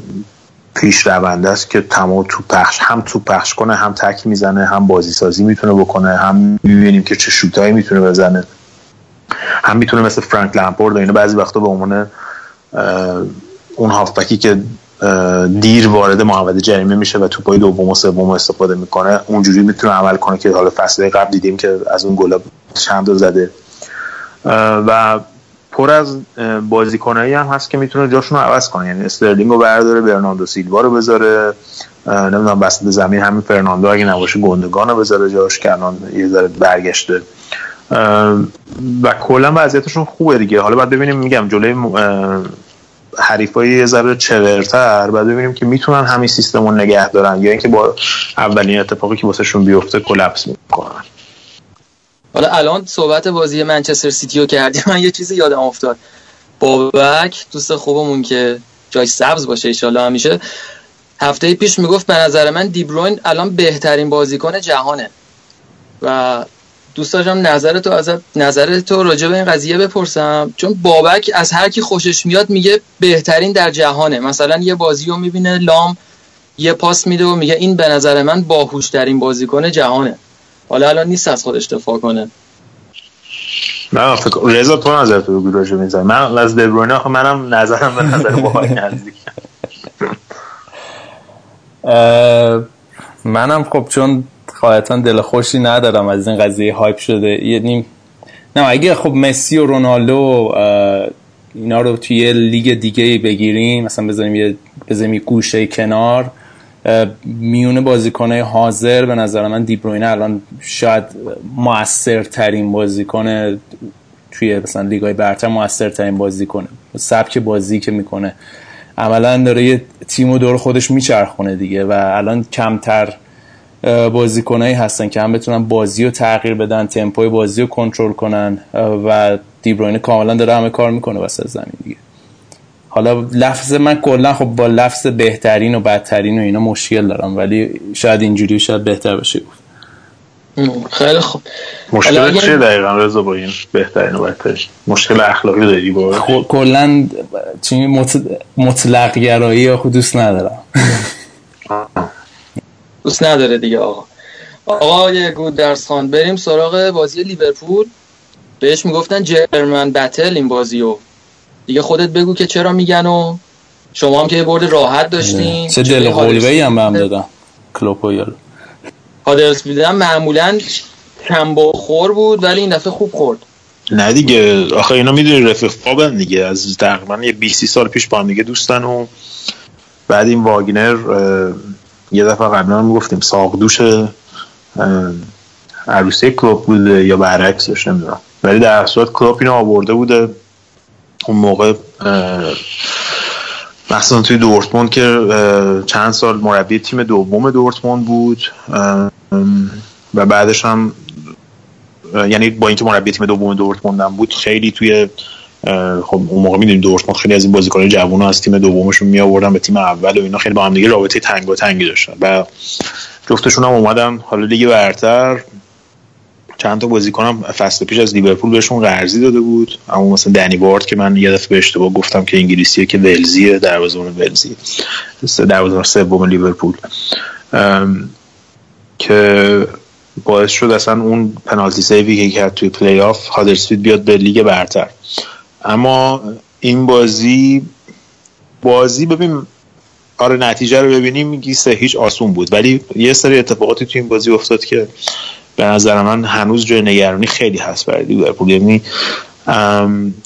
پیش رونده است که تمام تو پخش هم تو پخش کنه هم تک می‌زنه هم بازی سازی می‌تونه بکنه هم می‌بینیم که چه شوتایی می‌تونه بزنه. هم می‌تونه مثل فرانک لامپورد و اینا بعضی وقتا به عنوان اون هافبکی که دیر وارد محوطه جریمه میشه و توپای دوم و سوم استفاده می‌کنه. اونجوری می‌تونه عمل کنه که حالا فصل قبل دیدیم که از اون گلا چند زده. و پر از بازیکنایی هم هست که می‌تونه جاشون رو عوض کنه. یعنی استرلینگ رو برداره برناندو سیلوا رو بذاره. نمی‌دونم وسط زمین همین فرناندو اگه نباشه گندگان رو بذاره جاش که الان یه ذره برگشته. و کلا وضعیتشون خوبه دیگه. حالا بعد ببینیم میگم جلوی حریفای یه ذره چغرتر بعد ببینیم که می‌تونن همین سیستم رو نگه دارن یا اینکه با اولین اتفاقی که واسهشون بیفته کلپس می‌کنن. حالا الان صحبت بازی منچستر سیتی رو کردیم من یه چیزی یادم افتاد. بابک دوست خوبمون که جای سبز باشه ایشالله همیشه. هفته پیش می‌گفت به نظر من دیبروین الان بهترین بازیکن جهانه. و دوست داشتم نظر تو از نظر تو راجع به این قضیه بپرسم. چون بابک از هر کی خوشش میاد میگه بهترین در جهانه. مثلا یه بازی رو می‌بینه لام یه پاس میده و میگه این به نظر من باهوش ترین بازیکن جهانه. حالا الان نیست از خودش دفاع کنه. نه فکر رضا تو نظر تو بگو راجع به من از دبروینه آخه منم نظرم به نظر بابک نزدیک. [laughs] منم خب چون خواهتا دل خوشی ندارم از این قضیه هایپ شده. یعنی نه اگه خب مسی و رونالدو اینا رو توی لیگ دیگه بگیریم مثلا بذاریم یه بذاریم یه گوشه کنار میونه بازیکنه حاضر به نظر من دیبروینه الان شاید موثرترین بازیکن توی مثلا لیگای برتر موثرترین بازیکنه سبک بازی که می‌کنه. عملا داره یه تیم و دور خودش میچرخونه دیگه و الان کمتر بازیکنایی هستن که هم بتونن بازی رو تغییر بدن تمپوی بازی رو کنترل کنن و دیبروینه کاملا داره همه کار می‌کنه واسه زمین دیگه. حالا لفظ من کلا خب با لفظ بهترین و بدترین و اینا مشکل دارم ولی شاید اینجوری شاید بهتر بشه. گفت خیلی خوب. مشکل چیه دقیقا رضا با این بهترین و بدترین؟ مشکل اخلاقی داری با کلا چی مطلق گرایی یا دوست ندارم. [laughs] دوست نداره دیگه آقا. آقای گودرس خان بریم سراغ بازی لیورپول. بهش می‌گفتن جرمن بتل این بازیو. دیگه خودت بگو که چرا میگن و شما هم که یه برد راحت داشتین. چه دل قلبه هم بهم دادن. کلوپو یارو. هادرسفیلد هم معمولا کم خور بود ولی این دفعه خوب خورد. نه دیگه. آخه اینا می‌دونی رفیق دیگه. از تقریبا یه 20 سال پیش با هم دیگه دوستن و بعد این واگنر یه دفعه قبلا هم گفتیم ساقدوش عروسی کلوب بوده یا برعکسش نمی‌دونم. ولی در صورت کلوب اینو آورده بوده. اون موقع مثلا توی دورتموند که چند سال مربی تیم دوم دورتموند بود. و بعدش هم یعنی با اینکه مربی تیم دوم دورتموند هم بود خیلی توی خب اون موقع می‌دونیم دورتموند خیلی از این بازیکنان جوان از تیم دومشون می آوردن به تیم اول و اینا خیلی با هم دیگه رابطه تنگ و تنگی داشتن. و جفتشون هم اومدن. حالا لیگ برتر چند تا بازیکن هم فصل پیش از لیورپول بهشون قرضی داده بود. اما مثلا دنی وارد که من یه دفعه به اشتباه گفتم که انگلیسیه که ولزیه دروازه‌بان ولزی دروازه‌بان سوم لیورپول. که باعث شد اصلا اون پنالتی save ی که کرد توی پلی آف هادرسفیلد بیاد به لیگ برتر. اما این بازی بازی ببین آره نتیجه رو ببینیم میگی سه هیچ آسون بود. ولی یه سری اتفاقاتی توی این بازی افتاد که به نظر من هنوز جای نگرانی خیلی هست برای لیورپول. یعنی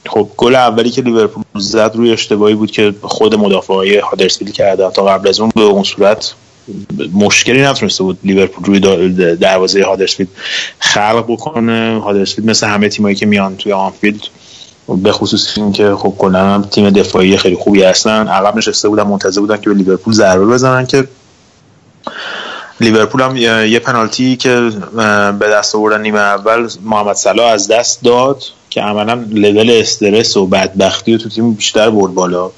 خب گل اولی که لیورپول زد روی اشتباهی بود که خود مدافعای هادرسفیلد کردن تا قبل از اون به اون صورت مشکلی نتونسته بود لیورپول روی دروازه هادرسفیلد خلق بکنه. هادرسفیلد مثل همه تیمایی که میان توی آنفیلد به خصوص این که خب کلا هم تیم دفاعی خیلی خوبی هستن. عقب نشسته بودن منتظر بودن که به لیورپول ضربه بزنن که لیورپول هم یه پنالتی که به دست آوردن نیمه اول محمد صلاح از دست داد که عملا لول استرس و بدبختی رو تو تیم بیشتر برد بالا.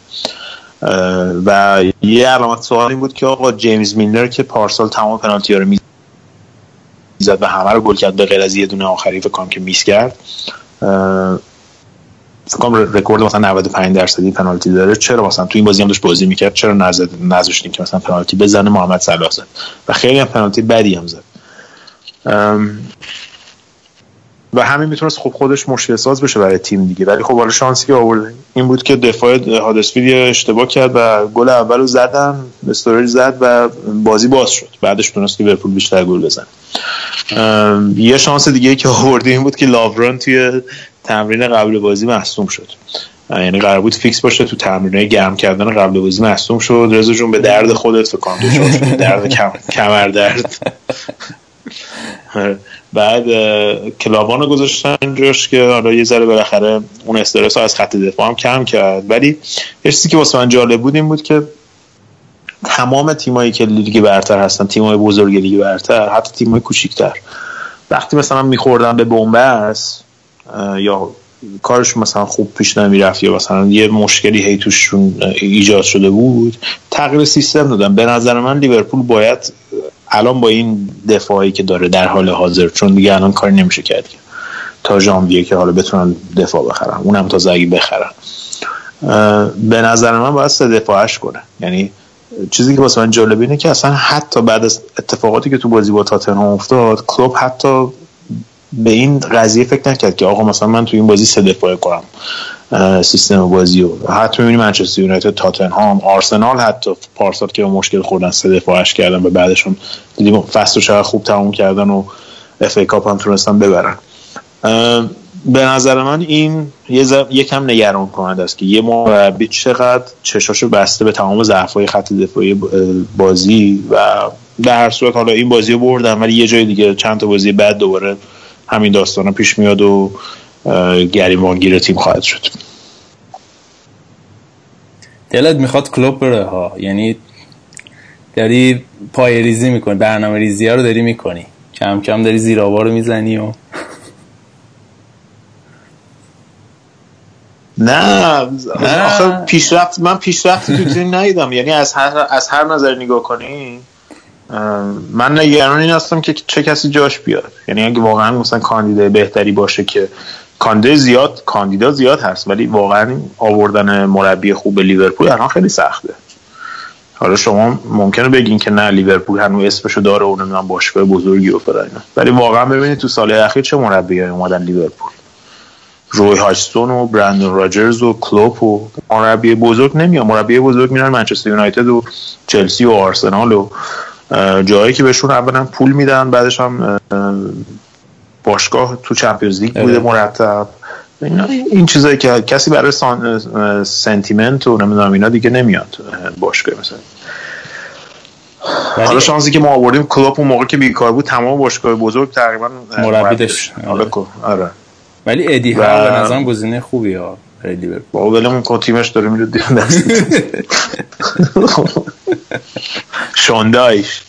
و یه علامت سوال این بود که آقا جیمز میلنر که پارسال تمام پنالتی ها رو می‌زد و همه رو گل کرد به غیر از یه دونه آخری فکر که میس کرد. فکر رکورد مثلا 95 درصدی پنالتی داره. چرا مثلا تو این بازی هم داشت بازی می‌کرد؟ چرا نزد نذاشتیم که مثلا پنالتی بزنه محمد صلاح زد؟ و خیلی هم پنالتی بدی هم زد. و همین می‌تونست خب خودش مشکل ساز بشه برای تیم دیگه. ولی خب حالا شانسی که آورده. این بود که دفاع هادرسفیلد اشتباه کرد و گل اول رو زدن استوریج زد و بازی باز شد. بعدش تونست لیورپول بیشتر گل بزنه. یه شانس دیگه که آورده این بود که لاورن توی تمرین قبل بازی مصدوم شد. یعنی قرار بود فیکس باشه تو تمرینای گرم کردن قبل بازی مصدوم شد. رضا جون به درد خودت فکر کنم شدی. درد کم... کمر درد. [laughs] بعد اه، کلاوان رو گذاشتن جاش که حالا یه ذره بالاخره اون استرس از خط دفاع هم کم کرد. ولی یه چیزی که واسه من جالب بود این بود که تمام تیمایی که لیگ برتر هستن تیمای بزرگ لیگ برتر حتی تیمای کوچیکتر. وقتی مثلا میخوردن به بنبست یا کارشون مثلا خوب پیش نمی‌رفت یا مثلا یه مشکلی هی توشون ایجاد شده بود تغییر سیستم دادن. به نظر من لیورپول باید الان با این دفاعی که داره در حال حاضر چون دیگه الان کاری نمیشه کرد تا ژانویه که حالا بتونن دفاع بخرن. اونم تا اگه بخرن. به نظر من باید سه دفاعش کنه. یعنی چیزی که واسه من جالب اینه که اصلا حتی بعد از اتفاقاتی که تو بازی با تاتنهام افتاد کلوب حتی به این قضیه فکر نکرد که آقا مثلا من تو این بازی سه دفاعه کنم سیستم بازی رو. حتی می‌بینی منچستر یونایتد تاتنهام آرسنال حتی پارسال که مشکل خوردن سه دفاعش کردن و بعدشون دیدیم فصل چقدر خوب تموم کردن و اف ای کاپ هم تونستن ببرن. به نظر من این یه ز- یکم نگران کننده است که یه مربی چقدر چشاشو بسته به تمام ضعف‌های خط دفاعی بازی و در هر صورت حالا این بازی بردن ولی یه جای دیگه چند تا بازی بعد دوباره همین داستانا پیش میاد و گریبانگیر تیم خواهد شد. دلت می‌خواد کلوب بره ها. یعنی داری پای ریزی می‌کنی برنامه ریزی ها رو داری می‌کنی. کم کم داری زیر آبا رو می‌زنی و [laughs] نه. آخه پیشرفت من پیشرفتی تو تیم ندیدم. یعنی از هر از هر نظر نگاه کنی من نگران این هستم که چه کسی جاش بیاد. یعنی اگه واقعا مثلا کاندیدای بهتری باشه که کاندید زیاد کاندیدا زیاد هست ولی واقعا آوردن مربی خوب به لیورپول الان خیلی سخته. حالا شما ممکنه بگین که نه لیورپول هنوز اسمشو داره و نمی‌دونم باشگاه بزرگی و فلان ولی واقعا ببینید تو سال اخیر چه مربیایی اومدن لیورپول. روی هاچستون و برندون راجرز و کلوپ و مربی بزرگ نمیاد. مربی بزرگ میرن منچستر یونایتد و چلسی و آرسنال و جایی که بهشون اولا پول میدن بعدش هم اه، باشگاه تو چمپیونز لیگ بوده. مرتب. این چیزایی که کسی برای سان... سنتیمنت و نمی‌دونم اینا دیگه نمیاد اه، باشگاه مثلا. حالا شانسی که ما آوردیم کلوب اون موقع که بیکار بود تمام باشگاه بزرگ تقریبا مربی داشت. آره. ولی ادی و- ها به نظرم گزینه خوبی ها لیورپول بابا ولمون تیمش داره میره دست. [laughs] شاندایش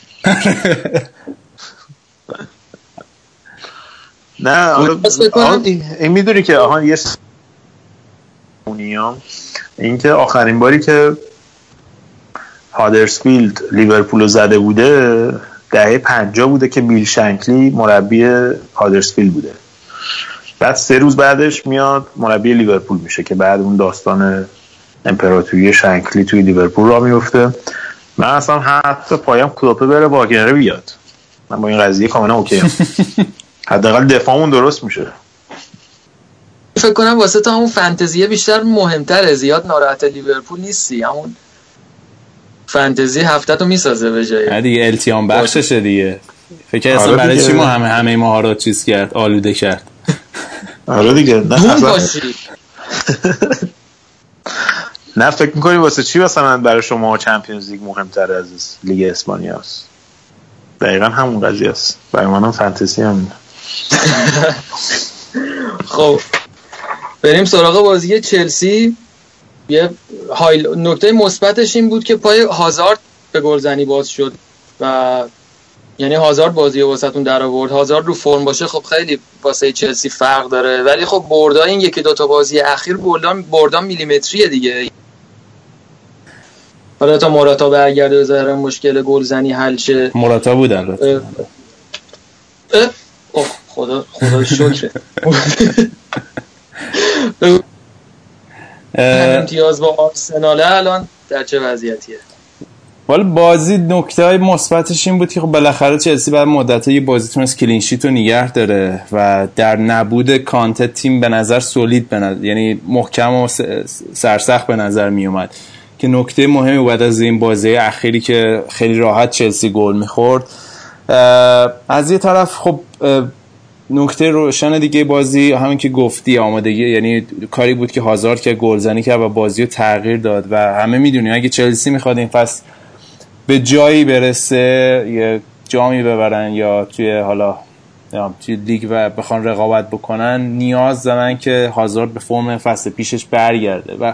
نه. آها، این می‌دونی که آها یه اونیام. این که آخرین باری که هادرسفیلد لیورپول رو زده بوده دهه پنجاه بوده که بیل شنکلی مربی هادرسفیلد بوده. بعد سه روز بعدش میاد مربی لیورپول میشه که بعد اون داستان امپراتوری شنکلی توی لیورپول را میفته. من اصلا حتی پایم کلوپه بره واگنره بیاد. من با این قضیه کاملا OK ام. [laughs] حداقل دفاعمون درست میشه. فکر کنم واسه تا همون فانتزیه بیشتر مهمتره. زیاد ناراحت لیورپول نیستی. همون فانتزی هفته تو می‌سازه به جای. نه دیگه التیام بخششه دیگه. فکر اصلا آره برای. چی ما همه همه ماها رو چیز کرد آلوده کرد؟ آره دیگه. نه باشی. [laughs] نه فکر می‌کنی واسه چی مثلا برای شما چمپیونز لیگ مهمتر از لیگ اسپانیا است؟ دقیقا همون قضیه است. برای منم فانتزی هم [laughs] خب بریم سراغ بازی چلسی. یه هایل... نکته مثبتش این بود که پای هازارد به گلزنی باز شد و یعنی هازارد بازی واسهتون در آورد. هازارد رو فرم باشه خب خیلی واسه چلسی فرق داره. ولی خب بردا این یکی دوتا بازی اخیر بردان بردان میلیمتریه دیگه. حالا تا موراتا برگرده ظاهرا مشکل گلزنی حل شه. مراتا بود البته. خدا خدا شکره. اه، [laughs] امتیاز با آرسنال الان در چه وضعیتیه؟ والا بازی نکته های مثبتش این بود که خب بالاخره چلسی بعد مدت یه بازی تونست کلینشیت رو نگه داره و در نبود کانت تیم به نظر سولید به نظر یعنی محکم و سرسخت به نظر می اومد که نکته مهمی بعد از این بازی اخیری که خیلی راحت چلسی گل می‌خورد از یه طرف خب نکته روشن دیگه بازی همین که گفتی آمادگی یعنی کاری بود که هازارد که گلزنی کرد و بازی رو تغییر داد و همه می‌دونیم اگه چلسی می‌خواد این فصل به جایی برسه یه جامی ببرن یا توی حالا توی لیگ و بخوان رقابت بکنن نیاز دارن که هازارد به فرم فصل پیشش برگرده و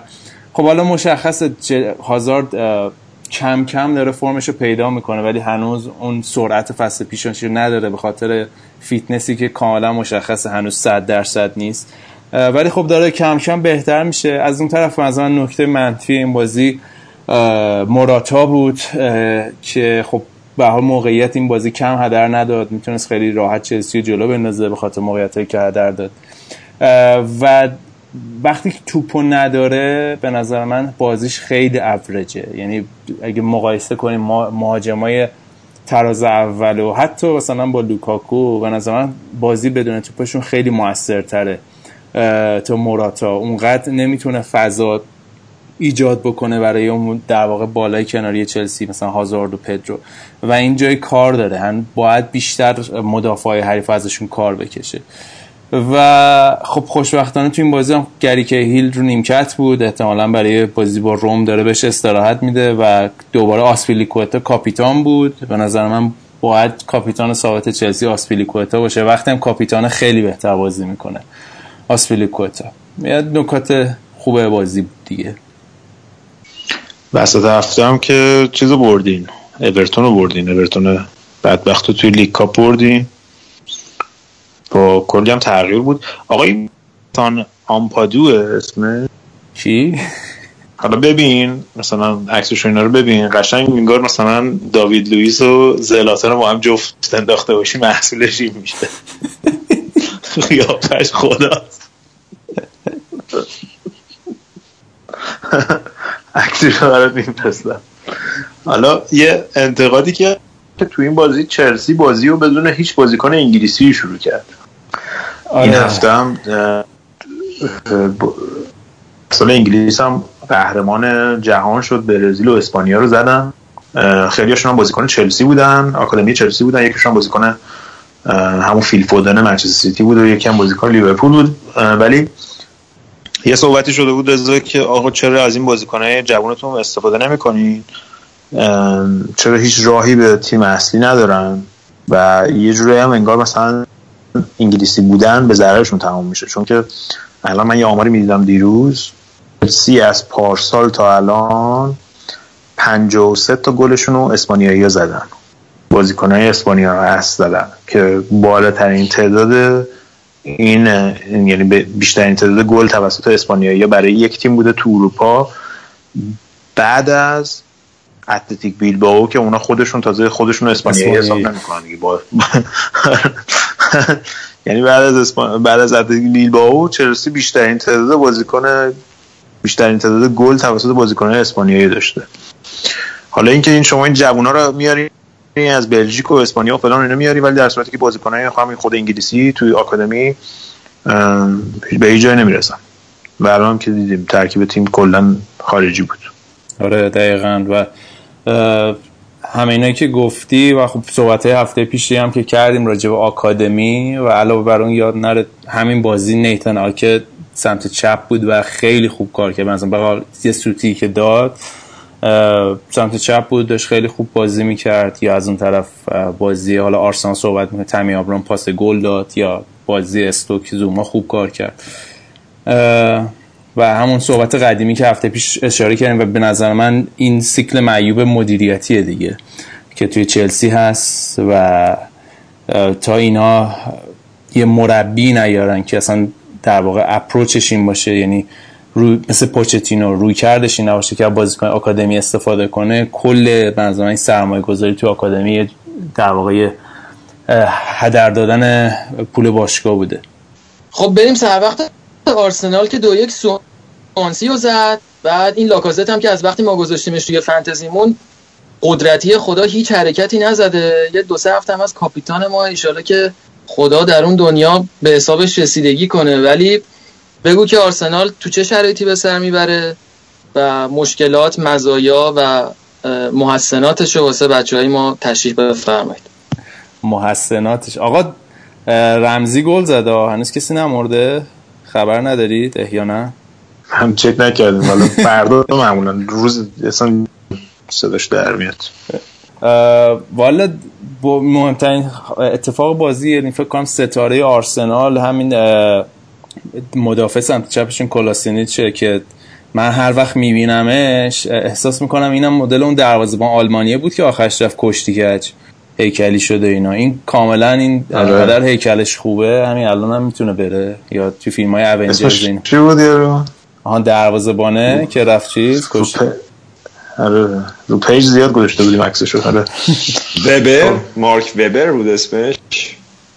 خب حالا مشخصه چه- هازارد کم کم داره فرمش رو پیدا می‌کنه ولی هنوز اون سرعت فصل پیشش رو نداره به خاطر فیتنسی که کاملا مشخصه هنوز 100 درصد نیست. ولی خب داره کم کم بهتر میشه. از اون طرف من نکته منفی این بازی اه، موراتا بود که خب به حال موقعیت این بازی کم هدر نداد. می‌تونست خیلی راحت چلسی جلو بندازه به خاطر موقعیت که هدر داد. و وقتی که توپو نداره به نظر من بازیش خیلی اوریجه. یعنی اگه مقایسه کنیم ما- مهاجمای تراز اول و حتی مثلا با لوکاکو به نظر من بازی بدون توپشون خیلی موثرتره. تا موراتا. اونقدر نمی‌تونه فضا ایجاد بکنه برای اون در واقع بالای کناری چلسی مثلا هازارد و پدرو. و این جای کار داره. هم باید بیشتر مدافع حریف ازشون کار بکشه. و خب خوشبختانه تو این بازی هم گریکه هیل رو نیمکت بود. احتمالا برای بازی با روم داره بهش استراحت میده و دوباره آسپیلیکوتا کاپیتان بود. به نظر من باید کاپیتان ثابت چلسی آسپیلیکوتا باشه. وقتی هم کاپیتان خیلی بهتر بازی می‌کنه. آسپیلیکوتا. یه نکات خوبه بازی بود دیگه. وسط هفته هم که چیزو بردین. اورتون رو بردین. اورتون بدبخت توی لیگ کاپ بردین. با کلی هم تغییر بود. ایتان آمپادو اسمه چی؟ حالا ببین مثلا عکسش و اینا رو ببین. قشنگ انگار مثلا داوید لوئیس و زلاتان رو با هم جفت انداخته باشی محصولش این میشه. قیافش خداست. عکسش رو برات میفرستم. حالا یه انتقادی که تو این بازی چلسی بازی رو بدون هیچ بازیکن انگلیسی شروع کرد. این هفته هم سال انگلیس هم قهرمان جهان شد برزیل و اسپانیا رو زدن. خیلیاشون هم بازیکن چلسی بودن آکادمی چلسی بودن یکیشون هم بازیکن همون فیل فودن منچستر سیتی بود و یکی هم بازیکن لیورپول بود. ولی یه صحبتی شده بود رضا که آقا چرا از این بازیکنهای جوانتون استفاده نمی‌کنین؟ چرا هیچ راهی به تیم اصلی ندارن؟ و یه جوری هم انگار مثلا انگلیسی بودن به ضررشون تمام میشه. چون که الان من یه آماری می‌دیدم دیروز. سی از پارسال تا الان 53 تا گلشون رو اسپانیایی ها زدن. بازیکنهای اسپانیا اصل زدن که بالاترین تعداد این یعنی بیشترین تعداد گل توسط اسپانیایی برای یک تیم بوده تو اروپا. بعد از اتلتیک بیلبائو که اونا خودشون تازه خودشون اسپانیایی حساب. نمی‌کنن دیگه. با [laughs] [laughs] یعنی بعد از. بعد از اتلتیک بیلبائو چلسی بیشترین تعداد بازیکن بیشترین تعداد گل توسط بازیکنان اسپانیایی داشته. حالا اینکه این شما این جوونا رو میاری از بلژیک و اسپانیا و فلان اینا میاری ولی در صورتی که بازیکنای همین خود انگلیسی توی آکادمی به هیچ جای نمی‌رسن. هم که دیدیم ترکیب تیم کلا خارجی بود. آره دقیقا. و همه اینایی که گفتی و خب صحبت هفته پیشی هم که کردیم راجع به آکادمی و علاوه بر اون یاد نره همین بازی نیتن آکه سمت چپ بود و خیلی خوب کار کرد. مثلا بقیل یه سوتی که داد سمت چپ بود داشت خیلی خوب بازی می‌کرد. یا از اون طرف بازی حالا آرسنال صحبت می‌کنه تمی آبرام پاس گل داد یا بازی استوک زوما خوب کار کرد. و همون صحبت قدیمی که هفته پیش اشاره کردیم و به نظر من این سیکل معیوب مدیریتیه دیگه که توی چلسی هست و تا اینا یه مربی نیارن که اصلا در واقع اپروچش این باشه یعنی روی مثل پوچتینو روی کردش این نباشه که از بازیکن آکادمی استفاده کنه کل بنظر این سرمایه گذاری تو آکادمی در واقع هدر دادن پول باشگاه بوده. خب بریم سر وقت آرسنال که دو یک سوانسی رو زد. بعد این لاکازت هم که از وقتی ما گذاشتیمش توی فنتزیمون قدرتی خدا هیچ حرکتی نزده. یه دو سه هفته هم از کاپیتان ما ایشالا که خدا در اون دنیا به حسابش رسیدگی کنه. ولی بگو که آرسنال تو چه شرایطی به سر می‌بره و مشکلات مزایا و محسناتش رو واسه بچه های ما تشریح بفرمایید. محسناتش. آقا رمزی گل زده. هنوز کسی نمرده؟ خبر ندارید احیانا هم چک نکردیم حالا فردا [laughs] معمولا روز اصلا صداش در میاد. والا با مهمترین اتفاق بازی یعنی فکر کنم ستاره آرسنال همین مدافع سمت چپشون کلاسینیچه که من هر وقت میبینمش احساس می‌کنم اینم مدل اون دروازه‌بان آلمانیه بود که آخرش رفت کشتی کج. هیکلی شده اینا. این کاملا این آره. قدر هیکلش خوبه. همین الان هم می‌تونه بره. یا تو فیلم های اونجرز اسمش این. چی بود یارو آها دروازه‌بانه که رفت چیز پ... آره. رو پیج زیاد گذاشته بودیم عکسشو. آره. [laughs] وبر؟ مارک وبر بود اسمش؟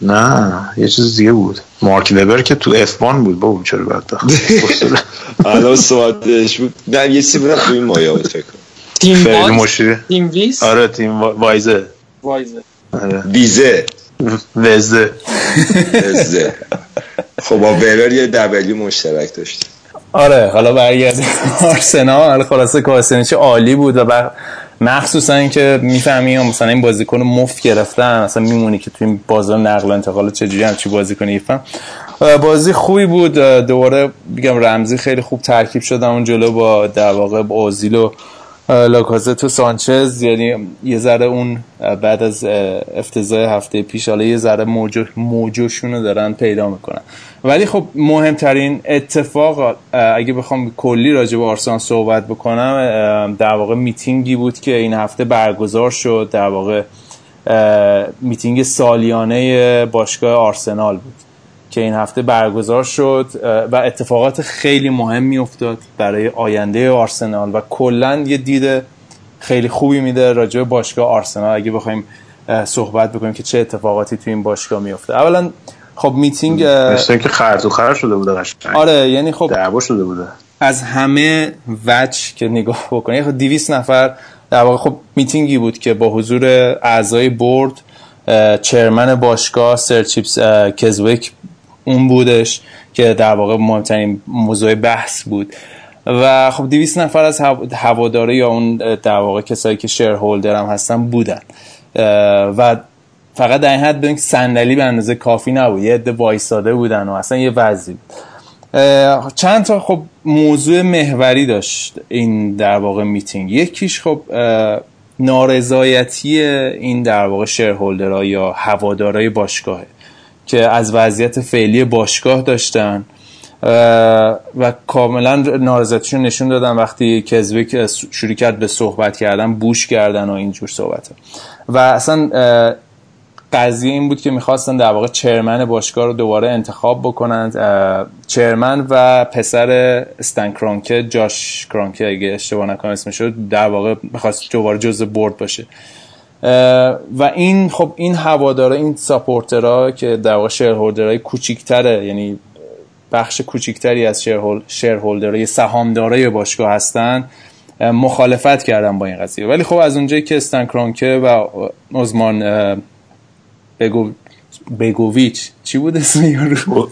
نه یه چیز دیگه بود. مارک وبر که تو اف 1 بود. بابا چرا بدبخت [laughs] الان صحبتش بود. نه یه چیزی بودم تو این مایه بود فکر تیم وایز تیم ویس؟ آره تیم وا- وایزه. وایزه. آره. ویزه. وزه وزه خب با وبر یه دبلیو مشترک داشت. آره حالا برگردیم آرسنال. خلاصه کاسنیچ عالی بود و بر... مخصوصا اینکه می‌فهمی مثلا این بازیکن رو مفت گرفتن. مثلا میمونی که تو این بازار نقل و انتقال چجوری همچی بازیکن یفهم بازی خوبی بود. دوباره میگم رمزی خیلی خوب ترکیب شدن اون جلو با در واقع با اوزیل و لاکازت و سانچز یعنی یه ذره اون بعد از اه، افتضاح هفته پیش حالا یه ذره موجو موجوشون رو دارن پیدا می‌کنن. ولی خب مهمترین اتفاق اگه بخوام کلی راجع به آرسنال صحبت بکنم در واقع میتینگی بود که این هفته برگزار شد. در واقع میتینگ سالیانه باشگاه آرسنال بود. که این هفته برگزار شد و اتفاقات خیلی مهمی افتاد برای آینده آرسنال و کلا یه دید خیلی خوبی میده راجع به باشگاه آرسنال. اگه بخوایم صحبت بکنیم که چه اتفاقاتی تو این باشگاه میفته اولا خب میتینگ مثل اینکه خر تو خر شده بوده قشنگ. آره یعنی خب دعوا شده بوده. از همه وجه که نگاه بکنی خب 200 نفر در واقع خب میتینگی بود که با حضور اعضای board chairman باشگاه Sir چیپس کزویک اون بودش که در واقع مهمترین موضوع بحث بود. و خب 200 نفر از هواداره یا اون در واقع کسایی که shareholder هم هستن بودن. و فقط در این حد ببینید صندلی به اندازه کافی نبود. یه عده وایساده بودن و اصلا یه وضعی بود. چند تا خب موضوع محوری داشت این در واقع میتینگ. یکیش خب نارضایتی این در واقع شیرهولدرها یا هوادارای باشگاهه. که از وضعیت فعلی باشگاه داشتن. و کاملا نارضایتیشون نشون دادن وقتی کزویک شروع کرد به صحبت کردن بوش کردن و اینجور صحبت و اصلا قضیه این بود که می‌خواستن در واقع چرمن باشگاه رو دوباره انتخاب بکنند. چرمن و پسر استن کرانکه جاش کرانکه اگه اشتباه نکنم اسمش رو در واقع می‌خواست دوباره جزء بورد باشه. و این خب این هوادارا این ساپورترها که در واقع شیرهولدرهای کوچیکتره یعنی بخش کوچیکتری از شیرهولدرهای سهامدارای باشگاه هستن مخالفت کردن با این قضیه. ولی خب از اونجایی که استن کرانکه و ازمان بگو بگوویچ چی بود اسم یارو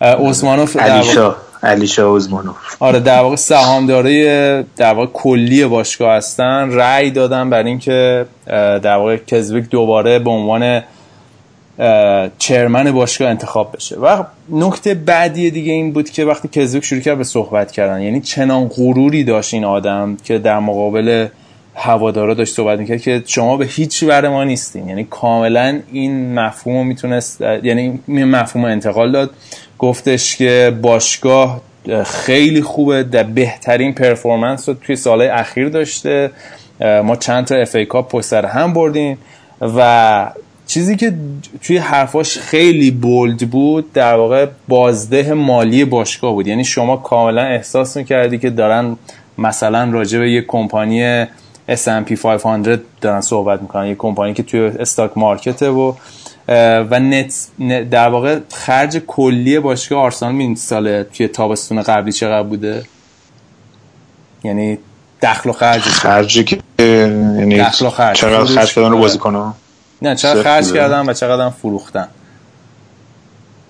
آه. اوزمانوف علیشا علیشا اوزمانوف آره در واقع سهامداری در واقع کلی باشگاه هستن. رأی دادن بر اینکه در واقع کزویک دوباره به عنوان چرمن باشگاه انتخاب بشه. و نکته بعدی دیگه این بود که وقتی کزویک شروع کرد به صحبت کردن یعنی چنان غروری داشت این آدم که در مقابل هوادارا داشت صحبت می‌کرد که شما به هیچ ور ما نیستین. یعنی کاملا این مفهوم می‌تونست یعنی مفهوم انتقال داد. گفتش که باشگاه خیلی خوبه در بهترین performance رو توی سالهای اخیر داشته. ما چند تا FA Cup هم بردیم و چیزی که توی حرفاش خیلی bold بود در واقع بازده مالی باشگاه بود. یعنی شما کاملا احساس می‌کردی که دارن مثلا راجع به یه کمپانی S&P 500 دارن صحبت می‌کنن. یه کمپانی که توی stock market ه و و نت در واقع خرج کلی باشگاه آرسنال می سال توی تابستون قبلی چقدر بوده؟ یعنی دخل و خرج خرجی که یعنی دخل و خرج. چقدر خرج کردن رو بازی کنم نه چقدر خرج کردن و چقدر فروختن.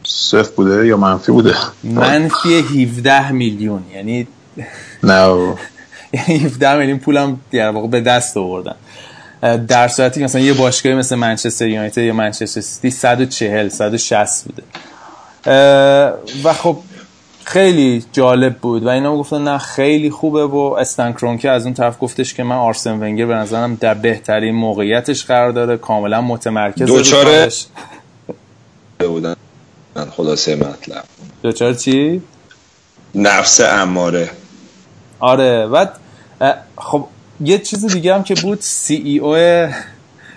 صفر بوده یا منفی بوده؟ منفی 17 میلیون یعنی نه. [laughs] یعنی 17 میلیون پولم در واقع به دست آوردن. در صورتی مثلا یه باشگاهی مثل منچستر یونایتد یا منچستر سیتی 140 160 بوده. و خب خیلی جالب بود و اینا گفتن نه خیلی خوبه و استن کرونکه از اون طرف گفتش که من آرسن ونگر به نظرم در بهترین موقعیتش قرار داره کاملا متمرکز دوچاره بودن خلاصه مطلب. دوچاره چی؟ نفس اماره. آره و خب یه چیز دیگه هم که بود سی ای او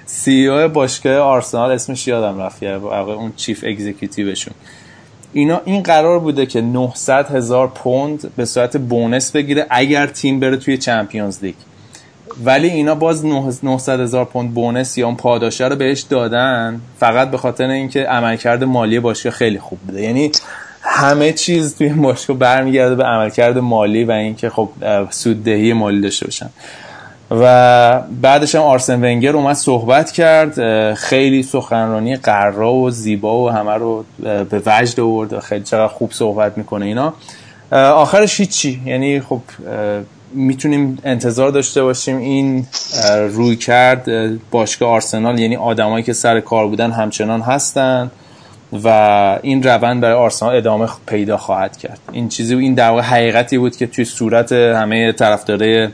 سی او باشگاه آرسنال اسمش یادم رفت اون چیف اگزیکیتیوشون. اینا این قرار بوده که 900 هزار پوند به صورت بونس بگیره اگر تیم بره توی چمپیونز لیگ. ولی اینا باز 900 هزار پوند بونس یا اون پاداشه رو بهش دادن فقط به خاطر اینکه عملکرد مالی باشگاه خیلی خوب بوده. یعنی همه چیز توی باشگاه برمیگرده به عملکرد مالی و اینکه خب سوددهی مالی داشته باشن. و بعدش هم آرسن ونگر اومد صحبت کرد خیلی سخنرانی قرا و زیبا و همه رو به وجد آورد خیلی چقدر خوب صحبت می‌کنه اینا. آخرش هیچی. یعنی خب می‌تونیم انتظار داشته باشیم این روی کرد باشگاه آرسنال یعنی آدمایی که سر کار بودن همچنان هستن و این روند برای آرسنال ادامه پیدا خواهد کرد. این چیزی این در واقع حقیقتی بود که توی صورت همه طرفدارای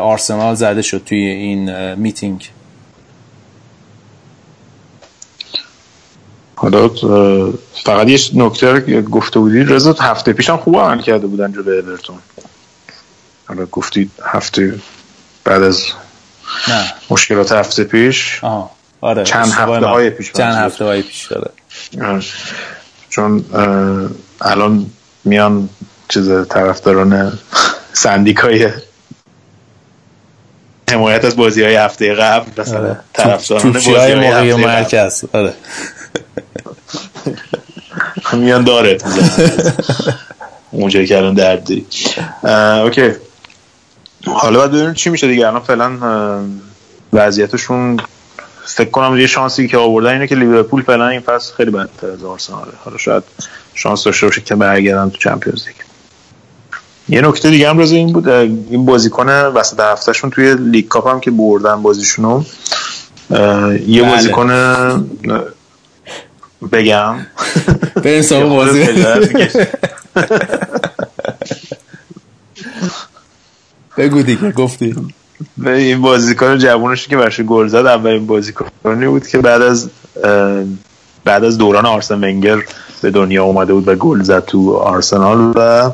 آرسنال زده شد توی این میتینگ. حالا فقط یه نکته گفته بودی رضا هفته پیشم خوب عمل کرده بودن جلوی اورتون. حالا گفتی هفته بعد از نه. مشکلات هفته پیش. آه. آره چند هفته های پیش چند هفته های پیش داره چون الان میان چیز طرفداران سندیکای حمایت از بازی های هفته قبل مثلا طرفداران بازی های موقعی مرکز. آره. [laughs] میان داره اونجایی که الان دردی اوکی. حالا باید ببینیم چی میشه دیگه. الان فعلا وضعیتشون فکر کنم یه شانسی که آوردن اینه که لیورپول فعلا این فصل خیلی بدتر از آرسناله حالا شاید شانس داشته باشه که برگردن تو چمپیونز لیگ. یه نکته دیگه هم راز این بود این بازیکن وسط هفتهشون توی لیگ کاپ هم که بردن بازیشونو یه بله. بازیکن بگم [laughs] بریم سراغ بازی. [laughs] بگو دیگه گفتی به این بازیکن جوونش که برش گل زد اولین بازیکنی بود که بعد از بعد از دوران آرسن ونگر به دنیا اومده بود و گل زد تو آرسنال و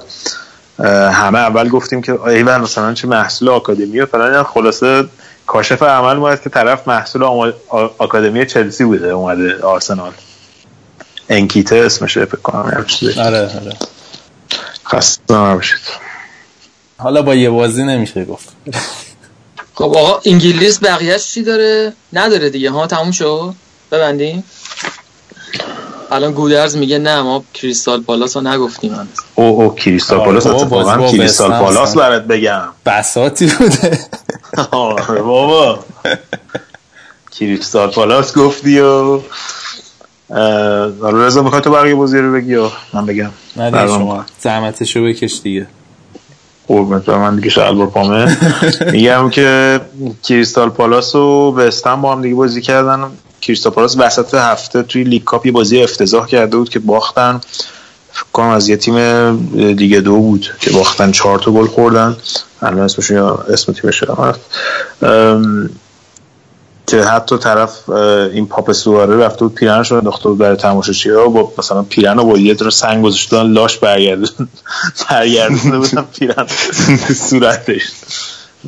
همه اول گفتیم که ایول مثلا چه محصول آکادمی و فلان. اینا. خلاصه کاشف عمل اومد که طرف محصول آما- آ- آکادمی چلسی بوده اومده آرسنال. انکیته اسمشه فکر کنم. آره آره. خسته نباشید حالا با یه بازی نمیشه گفت. خب آقا انگلیس بقیهش چی داره؟ نداره دیگه. ها تموم شد؟ ببندیم؟ الان گودرز میگه نه ما کریستال پالاس رو نگفتیم هنوز. او او کریستال پالاس اتفاقا کریستال پالاس. برات بگم. بساتی بوده. [laughs] آره بابا. کریستال پالاس گفتی و حالا رضا می‌خوای تو بقیه بازی رو بگی یا من بگم؟ نه. شما زحمتشو بکش دیگه. قربونت من دیگه شلوار پامه. میگم که کریستال پالاس و وستهم با هم دیگه بازی کردن. کریستال پالاس وسط هفته توی لیگ کاپ یه بازی افتضاح کرده بود که باختن. فکر کنم از یه تیم دیگه دو بود که باختن. چهار تا گل خوردن. الان اسمش یا اسم تیمش یادم که حتی طرف این پاپ سواره رفته بود پیرنش رو انداخته بود برای تماشاچی ها با مثلا پیرن رو با یه دونه سنگ گذاشته لاش برگردون برگردونده بودن پیرن. [laughs] صورتش.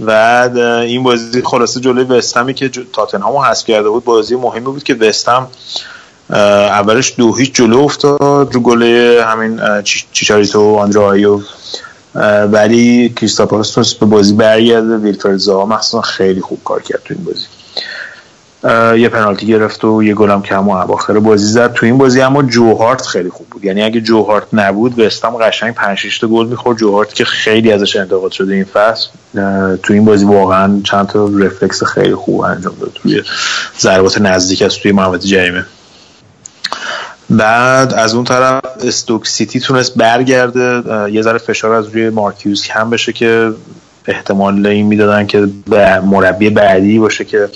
اه، این بازی خلاصه جلوی وستهمی که تاتنهامو حذف کرده بود بازی مهمی بود که وستهم اه، اولش دو هیچ جلو افتاد رو گل همین چیچاریتو و آندره آیو ولی تونست به بازی برگرده ویلفرد زاها مخصوصا خیلی خوب کار کرد تو این بازی. یه پنالتی گرفت و یه گلم که همون اواخر بازی زد. تو این بازی اما جوهارت خیلی خوب بود. یعنی اگه جوهارت نبود وستام قشنگ 5 6 تا گل می‌خورد. جوهارت که خیلی ازش انتقاد شده این فصل تو این بازی واقعا چند تا رفلکس خیلی خوب انجام داد. توی ضربات نزدیک از توی محوطه جریمه. بعد از اون طرف استوک سیتی تونست برگرده. یه ذره فشار از روی مارکیوز کم بشه که احتمال این می‌دادن که به مربی بعدی باشه که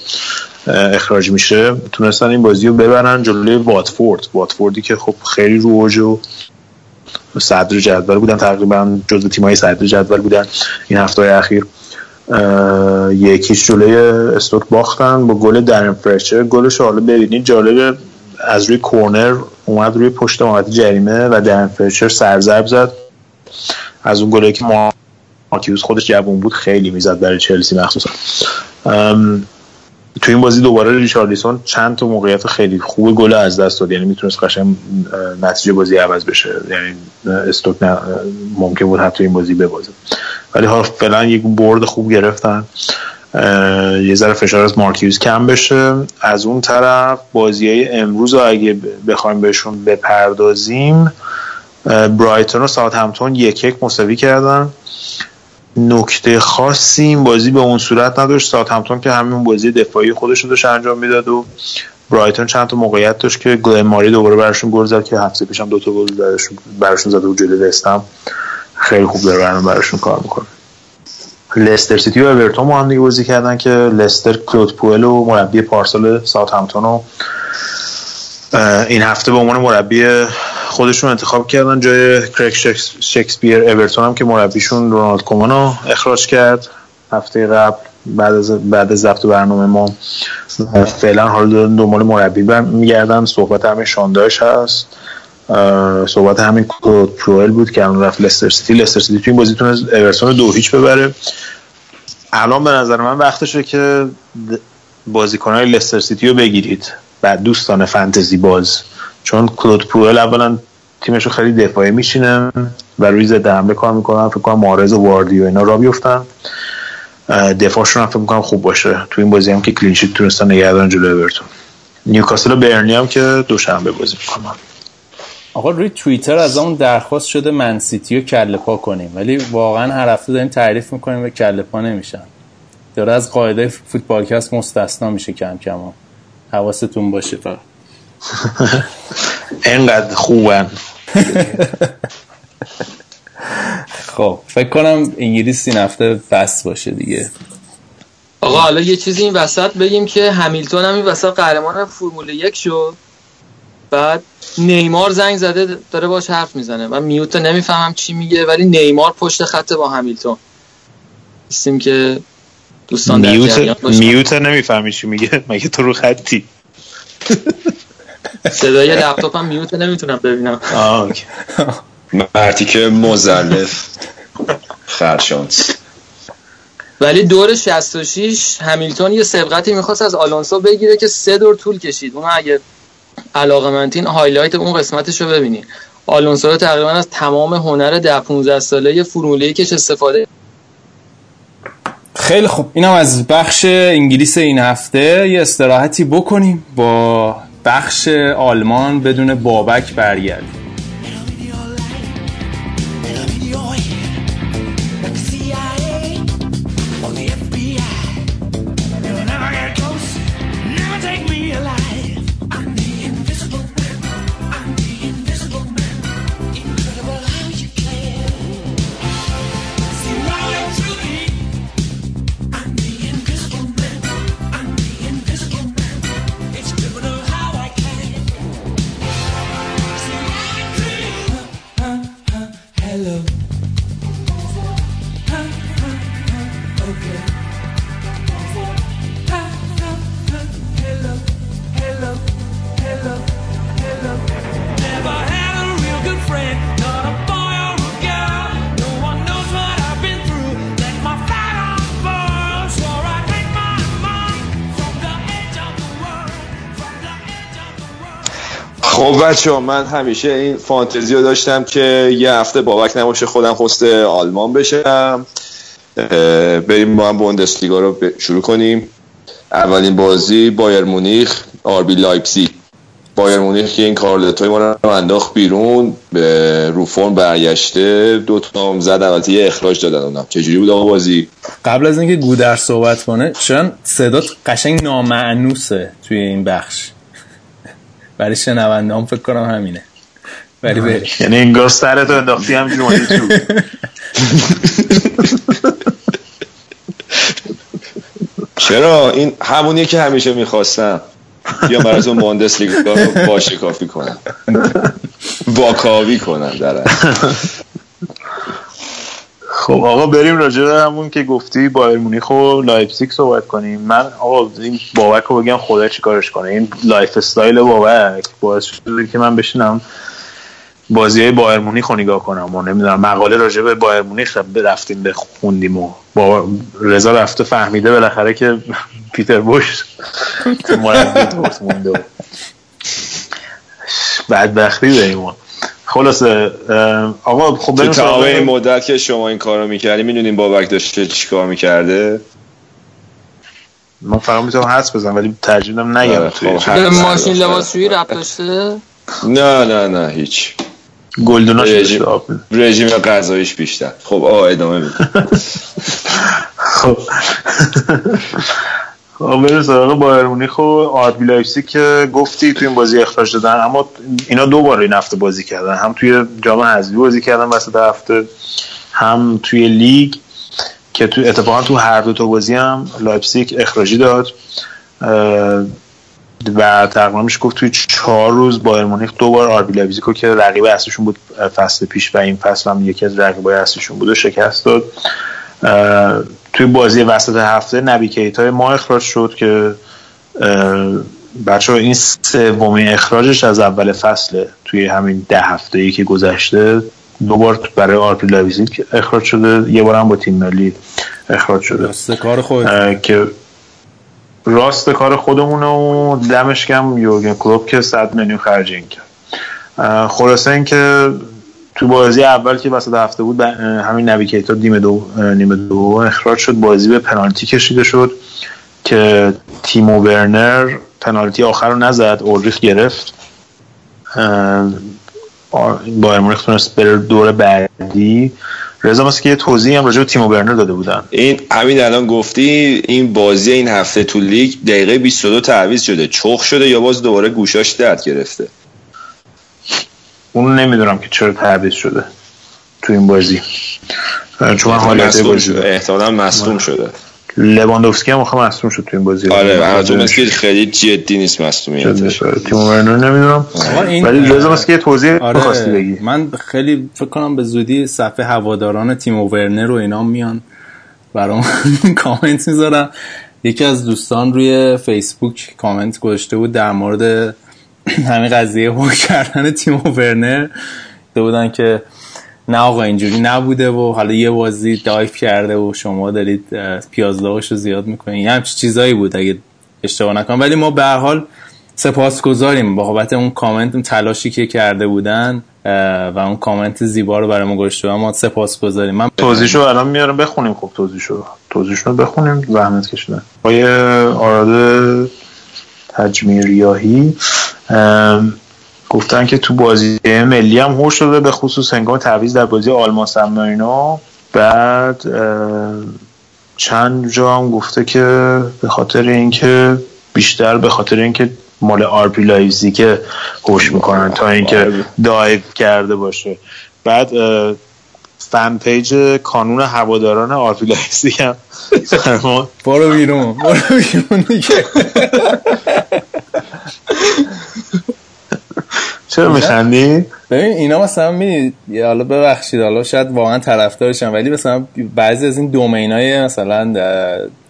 اخراج میشه. تونستن این بازی رو ببرن جلوی واتفورد. واتفوردی که خب خیلی رو و صدر جدول بودن تقریبا جزو تیمای صدر جدول بودن این هفته اخیر. یکیش جلوی استوک باختن با گل درن فرچر گلش حالا ببینید جالبه از روی کورنر اومد روی پشت محوطه جریمه و درن فرچر سرزرب زد. از اون گلی که ما مارکیوس خودش جوون بود خیلی می‌زد برای چلسی مخصوصا. تو این بازی دوباره ریچارلیسون چند تا موقعیت خیلی خوب گل از دست داد. یعنی می‌تونست قشنگ نتیجه بازی عوض بشه. یعنی استوک ممکن بود حتی این بازی ببازه. ولی حالا فعلا یک برد خوب گرفتن. یه ذره فشار از مارکیوز کم بشه. از اون طرف بازی های امروز رو اگه بخوایم بهشون بپردازیم برایتون و ساعت همتون یک یک مساوی کردن. نکته خاصی این بازی به اون صورت نداشت. ساعت همتون که همین بازی دفاعی خودش رو داشت انجام می‌داد و برایتون چند تا موقعیت داشت که گلن ماری دوباره براشون گل زد که هفته پیشم دو تا گل براشون زده بود جلوی وستهم خیلی خوب داره برنامه براشون کار می‌کنه. لستر سیتی و اورتون هم دیگه بازی کردن که لستر کلود پوئل و مربی پارسال ساعت همتون رو این هفته به عنوان مربی خودشون انتخاب کردن. جای کرک شکس- شکسپیر اورتون هم که مربیشون رونالد کومان رو اخراج کرد. هفته قبل بعد از بعد از ضبط برنامه ما فعلا حالا دنبال مربی میگردن. صحبت همین شانداش هست. صحبت همین پروئل بود که الان رفت لستر سیتی. لستر سیتی تو این بازی تونست اورتون دو هیچ ببره. الان به نظر من وقتشه که بازیکنهای لستر سیتی رو بگیرید. بعد دوستان فنتزی باز. چون کلود پروئل اولا تیمش رو خیلی دفاعی میشینه و روی ضد حمله کار می‌کنن. فکر کنم رو واردی و اینا را بیفتن. دفاعشون هم فکر می‌کنم خوب باشه. تو این بازی هم که clean sheet تونستن نگه دارن جلوی اورتون. نیوکاسل و برنی هم که دوشنبه بازی می‌کنن. آقا روی توییتر از اون درخواست شده منسیتی رو کله پا کنیم. ولی واقعا هر هفته داریم تعریف می‌کنیم و کله پا نمیشن. داره از قاعده فوتبالکست مستثنا میشه کم کم. حواستون باشه فقط. [laughs] انقدر خوبن. خب فکر کنم انگلیس این هفته بس باشه دیگه. آقا حالا یه چیزی این وسط بگیم که همیلتون هم این وسط قهرمان فرمول یک شد. بعد نیمار زنگ زده داره باش حرف می‌زنه. من میوت نمی‌فهمم چی میگه ولی نیمار پشت خط با همیلتون. هستیم که دوستان در جریان میوت باشن. میوت نمی‌فهمی چی میگه. مگه تو رو خطی؟ [laughs] صدای لپتاپم میوت نمی‌تونم ببینم. مرتی که مزلف. خرشانس. ولی دور 66 همیلتون یه سبقتی می‌خواست از آلونسو بگیره که سه دور طول کشید. اون اگه علاقه منتین هایلایت اون قسمتش رو ببینید آلونسو رو تقریبا از تمام هنر ده 15 ساله فرموله کش استفاده خیلی خوب. اینم از بخش انگلیس این هفته. یه استراحتی بکنیم با بخش آلمان بدون بابک برگردیم. بچه‌ها من همیشه این فانتزی رو داشتم که یه هفته بابک نباشه خودم host آلمان بشم. بریم با هم بوندسلیگا رو شروع کنیم. اولین بازی بایرن مونیخ آربی لایپزیگ. بایرن مونیخ که این کارلتوی ما رو انداخت بیرون به رو فرم برگشته. دو تا هم زد البته یه اخراج دادن اونم چجوری بود آقا بازی؟ قبل از اینکه گودر صحبت کنه شاید صدات قشنگ نامأنوسه توی این بخش. برای شنونده هم فکر کنم همینه. ولی بریم [laughs] یعنی انگار سرتو انداختی همجوری اومدی تو. [laughs] چرا؟ این همونیه که همیشه می‌خواستم. یا براتون بوندسلیگا رو واشکافی کنم. [laughs] واکاوی کنم در خب آقا بریم راجع به همون که گفتی بایرن مونیخ و لایپزیگ صحبت کنیم. من آقا این بابک رو بگم خدا چی کارش کنه. این lifestyle بابک باعث شده که من بشینم بازی های بایر مونیخ رو نگاه کنم و نمی‌دونم مقاله راجع به بایر مونیخ رفتیم بخوندیم و با رضا رفته فهمیده بالاخره که [laughs] پیتر بوش [laughs] مربی دورتمونده [laughs] بدبختی داریم ما. خلاصه آقا خب تو بریم تمام این مدت که شما این کارو می‌کردی می‌دونیم بابک داشته چیکار می‌کرده؟ من فقط می‌تونم حدس بزنم ولی ترجیح میدم نگم. آره، توی خب، ماشین. لباسشویی رب داشته؟ نه نه نه هیچ. گلدونا رژیم, رژیم غذاییش بیشتر. خب آقا ادامه میدیم [laughs] خب. خب بریم سراغ بایرن مونیخ و آربی لایپزیگ که گفتی توی این بازی اخراج دادن اما اینا دو بار این هفته بازی کردن هم توی جام حذفی بازی کردن وسط هفته هم توی لیگ که تو اتفاقا تو هر دو تا بازی هم لایپزیگ اخراجی داد. و تقریبا میشه گفت توی چهار روز بایرن مونیخ دو بار رو که رقیب اصلیشون بود فصل پیش و این فصل هم یکی از رقیبای اصلیشون بود و شکست داد. توی بازی وسط هفته نبی کیتای ما اخراج شد که بچه‌ها این سومین اخراجش از اول فصله توی همین ده هفته ای که گذشته دو بار برای آربی لایپزیگ اخراج شده یه بار هم با تیم ملی اخراج شده. راست کار خود. که راست کار خودمونه و دمش کم یورگن کلوب که 100 میلیون خرج این کرد. خلاصه اینکه تو بازی اول که وسط هفته بود همین نویکیتا نیمه دو نیمه دو اخراج شد. بازی به پنالتی کشیده شد که تیمو ورنر پنالتی آخر رو نزد اولریخ گرفت. بایر مونیخ تونست بره دور بعدی. رضا که یه توضیحی هم راجع به تیمو برنر داده بودن. این همین الان گفتی این بازی این هفته تو لیگ دقیقه 22 تعویض شده چخ شده یا باز دوباره گوشاش درد گرفته؟ اون نمی‌دونم که چرا تعویض شده تو این بازی. اه، چون من حالت مصدوم بازی. احتمالا مصدوم شده. لواندوفسکی هم آخه مصدوم شد تو این بازی. آره مثل که خیلی جدی نیست مصدومیتش تیمو برنر نمی‌دونم. این- ولی رضا مثل که یه توضیح آره. می‌خواستی بگی. من خیلی فکر کنم به زودی صفحه هواداران تیم ورنر و اینا میان. برام [laughs] کامنت می‌ذارم یکی از دوستان روی فیسبوک کامنت گذاشته بود در مورد همین قضیه هو کردن تیم ورنر گفته بودن که نه آقا اینجوری نبوده و حالا یه بازی دایف کرده و شما دارید پیازداغش رو زیاد می‌کنید. یه همچین چیزایی بود اگه اشتباه نکنم. ولی ما به هر حال سپاسگزاریم. بابت اون کامنت اون تلاشی که کرده بودن و اون کامنت زیبا رو برای ما گذاشته. ما سپاسگزاریم. من توضیحشو الان میارم بخونیم خب توضیحشو. توضیحشو بخونیم زحمت کشیدن. آقای آراد تجمیریاهی. گفتن که تو بازی ملی هم هوش شده به خصوص هنگام تعویض در بازی آلمان سن بعد چند جا هم گفته که به خاطر اینکه بیشتر به خاطر اینکه مال آرپی لایزی که هوش می‌کنن تا اینکه دایو کرده باشه. بعد فن پیج کانون هواداران آرپی لایزی هم. برو بیرون برو بیرون دیگه. [laughs] چرا میخندی؟ ببین اینا مثلا می حالا ببخشید حالا شاید واقعا طرفدارشن ولی مثلا بعضی از این دومین های مثلا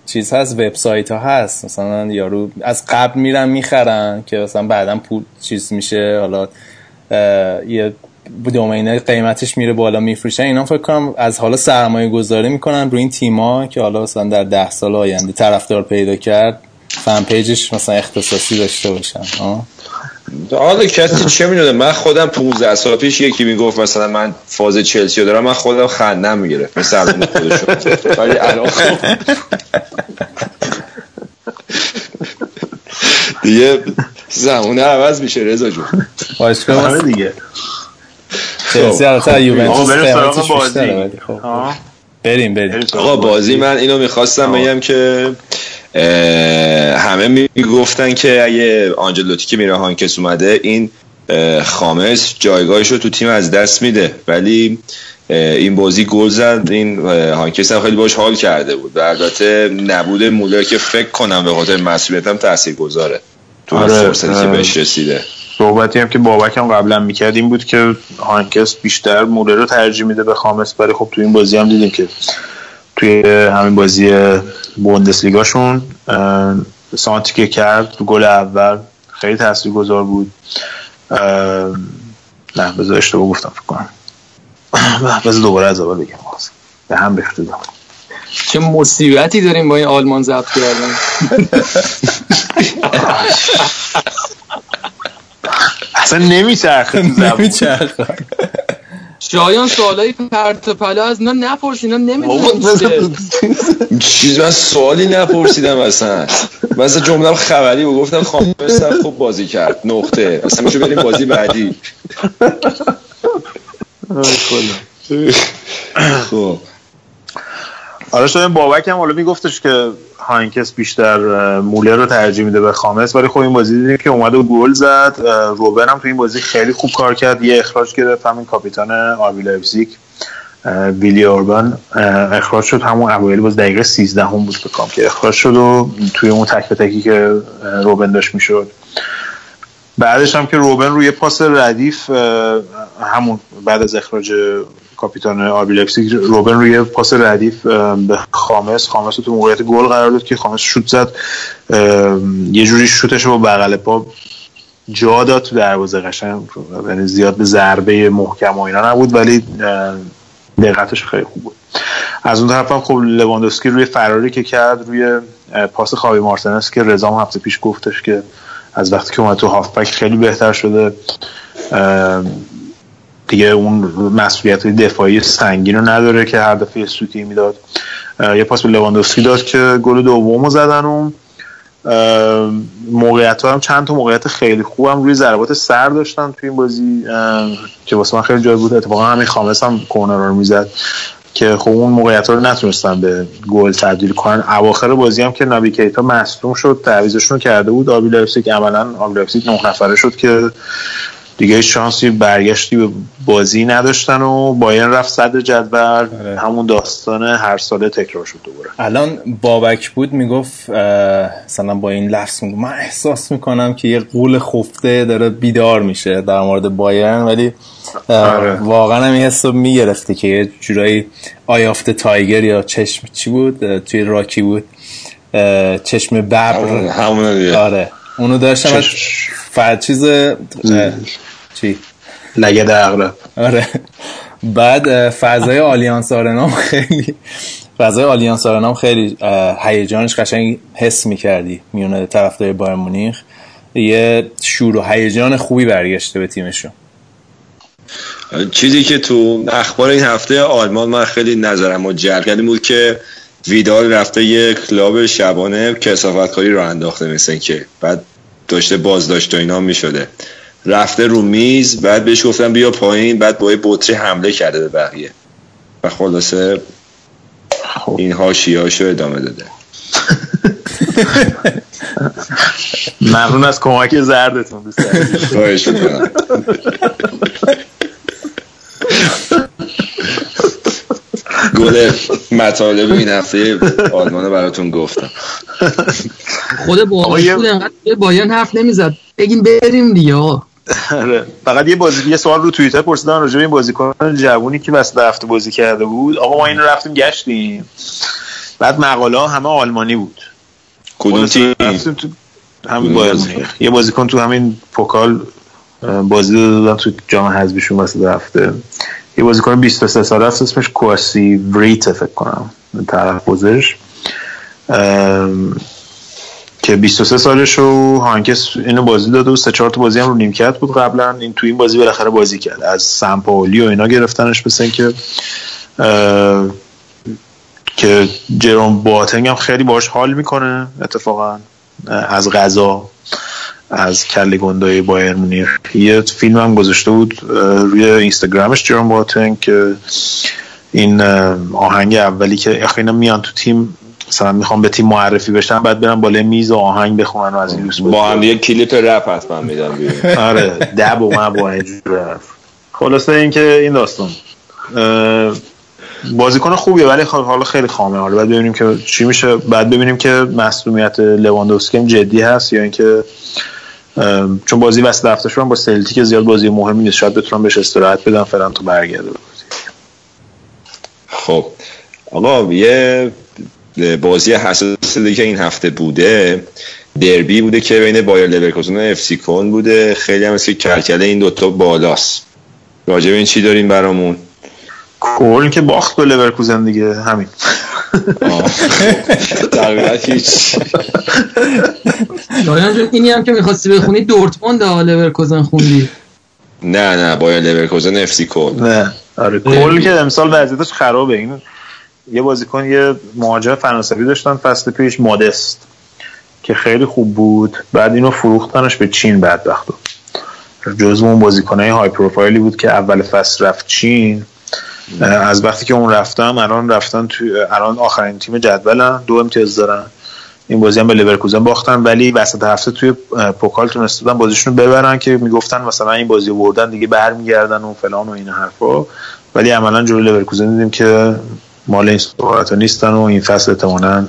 چیز هست وبسایت ها هست مثلا یارو از قبل میرن می‌خرن که مثلا بعدا پول چیز میشه حالا یه دومین قیمتش میره بالا میفروشن اینا فکر کنم از حالا سرمایه گذاری می‌کنن روی این تیما که حالا مثلا در ده سال آینده طرفدار پیدا کرد فن پیجش مثلا اختصاصی داشته باشن آه. حالا کسی چه می‌دونه؟ من خودم 15 سال پیش یکی می‌گفت مثلا من فاز چلسی رو دارم من خودم خندم می‌گرفت مثل الان خودشون. ولی الان خب. دیگه زمونه عوض میشه رضا جون. باشگاه آره دیگه. چلسی یوونتوس قیمتش بازی بیشتره ولی خب. بریم بریم. آقا بازی من اینو می‌خواستم بگم که همه می‌گفتن که اگه آنجلوتی که میره هانکس اومده این خامس جایگاهش رو تو تیم از دست میده. ولی این بازی گل زد این هانکس هم خیلی باش حال کرده بود. و البته نبود مولر که فکر کنم به خاطر مسئولیت هم تاثیر گذاره تو اون آره، فرصتی که اه. بهش رسیده. صحبتی هم که بابک هم قبلا می‌کرد این بود که هانکس بیشتر موره رو ترجیح میده به خامس ولی خب تو این بازی هم دیدیم که توی همین بازی بوندسلیگاشون سانتی که کرد تو گل اول خیلی تاثیرگذار بود. نه بذار اشتباه گفتم فکر کنم. [clears throat] بذار دوباره از اول بگم. به هم ریخته. چه مصیبتی داریم با این آلمان ضبط کردن. [laughs] [laughs] اصلا نمیچرخه تو زبون. نمیچرخه. شایان سوالای پرت و پلا از اینا نپرس اینا بابا، نمی‌دونم چیز من سوالی نپرسیدم اصلا. مثلا جمله خبری و گفتم خامس هم خوب بازی کرد. نقطه. اصلا میشه بریم بازی بعدی. خب. آره شاید بابک هم حالا میگفتش که هاینکس بیشتر مولر رو ترجیح میده به خامس ولی خب این بازی دیدیم که اومده و گل زد. روبن هم تو این بازی خیلی خوب کار کرد. یه اخراج گرفت همین کاپیتان آربی لایپزیگ. ویلی اوربان اخراج شد. همون اوایل باز دقیقه 13 هم بود فکر کنم که اخراج شد و توی اون تک به تکی که روبن داشت می‌شد. بعدش هم که روبن روی پاس ردیف همون بعد از اخراج کاپیتان آربی لایپزیگ روبن روی پاس ردیف به خامس. خامس تو موقعیت گل قرار داد که خامس شوت زد. یه جوری شوتش با بغل پا جا داد. تو دروازه قشنگ یعنی زیاد به ضربه محکم و اینا نبود ولی دقتش خیلی خوب بود. از اون طرف هم خب لواندوسکی روی فراری که کرد روی پاس خاوی مارتنس که رضا هم هفته پیش گفتش که از وقتی که اومد تو هافبک خیلی بهتر شده. دیگه اون مسئولیت دفاعی سنگین رو نداره که هر دفعه سوتی می‌داد. یه پاس به لواندوفسکی داد که گل دومو زدن و موقعیت هم چند تا موقعیت خیلی خوبم روی ضربات سر داشتن توی این بازی که واسه من خیلی جالب بود. اتفاقا همین خامس هم کرنر رو می‌زد که خب اون موقعیت رو نتونستن به گل تبدیل کنن. اواخر بازی هم که نبی کیتا مصدوم شد تعویضشون رو کرده بود. آربی لایپزیگ عملا آبی نه نفره شد که دیگه هیچ شانسی برگشتی به بازی نداشتن و بایرن رفت صدر جدول. آره. همون داستان هر ساله تکرار شد دوباره. الان بابک بود می‌گفت مثلا با این لفظ می‌گفت من احساس می‌کنم که یه قول خفته داره بیدار میشه در مورد بایرن ولی آره. واقعا هم این حس رو می‌گرفته که یه جورایی آیافت تایگر یا چشم چی بود؟ توی راکی بود. چشم ببر. همون آره. اونو داشتم چش- چیز چی؟ لگد عقرب آره. بعد فضای [laughs] آلیانز آرنام خیلی فضای آلیانز آرنام خیلی هیجانش قشنگ حس می‌کردی میون طرفدار بایرن مونیخ. یه شور و هیجان خوبی برگشته به تیمشون. چیزی که تو اخبار این هفته آلمان من خیلی نظرم و جلب کرد این بود که ویدال رفته یه club شبانه کثافت کاری رو انداخته مثل که بعد داشته بازداشت و اینا می شده رفته رو میز بعد بهش گفتم بیا پایین بعد با یه بطری حمله کرده به بقیه. و خلاصه این هاشیاشو ادامه داده. ممنون از کمک زردتون دوست. خواهش می‌کنم. گل مطالب این هفته آلمان براتون گفتم. خود به بایرن حرف نمی‌زد. بگین بریم دیگه. فقط یه بازی یه سوال رو توییتر پرسیدن راجع به این بازیکن جوونی که وسط هفته بازی کرده بود. آقا ما اینو رفتیم گشتیم. بعد مقاله همه آلمانی بود. کدوم تیم؟ تو همین مونیخ یه بازیکن تو همین پوکال بازی دادن تو جام حذفیشون وسط هفته. یه بازیکن 23 ساله است اسمش کواسی وریت فکر کنم. تلفظش ام، که 23 سالش و هانکس اینو بازی داده و سه چهار تا بازی هم رو نیمکت بود قبلا. این تو این بازی بالاخره بازی کرد. از سمپاولی و اینا گرفتنش مثل که که جروم باتنگ هم خیلی باش حال می‌کنه اتفاقا از غذا از کله گندای بایر مونیخ. یه فیلم هم گذاشته بود روی اینستاگرامش جروم باتنگ که این آهنگ اولی که اینا میان تو تیم مثلا می‌خوام به تیم معرفی بشن بعد برن بالای میز و آهنگ بخونن و از این با هم یه کلیپ رپ حتما میدم آره دب و اینجور حرف. خلاصه اینکه این داستان بازیکن خوبیه ولی خب حالا خیلی خامه. حالا بعد ببینیم که چی میشه. بعد ببینیم که مسئولیت لواندوفسکی هم جدی هست یا اینکه چون بازی وسط هفته با سلتیک زیاد بازی مهمی نیست. شاید بتونن بهش استراحت بدن فعلا تا برگرده. خب. آقا یه بازی حساس دیگه که این هفته بوده. دربی بوده که بین بایر لورکوزن و اف سی کلن بوده. خیلی هم که کرکله این دوتا بالاست. راجع به این چی دارین برامون؟ کلن که باخت به لورکوزن دیگه همین. تقریبا هیچ. اینی هم که می‌خواستی بخونی دورتموند ها لورکوزن خوندی. نه نه بایر لورکوزن اف سی کلن نه. آره کلن که امسال وضعیتش خرابه. این یه بازیکن یه مهاجم فرانسوی داشتن فصل پیش مودست که خیلی خوب بود. بعد اینو فروختنش به چین بدبختو جزو اون بازیکنای high profile ی بود که اول فصل رفت چین. از وقتی که اون رفتم الان رفتن تو الان آخرین تیم جدولن دو امتیاز دارن. این بازی هم به لورکوزن باختن ولی وسط هفته توی پوکال تونسته بودن بازیشون رو ببرن که می‌گفتن مثلا این بازی بردن دیگه برمیگردن و فلان و این حرفا. ولی عملا جلوی لورکوزن دیدیم که مال این صحبت نیستن و این فصل احتمالاً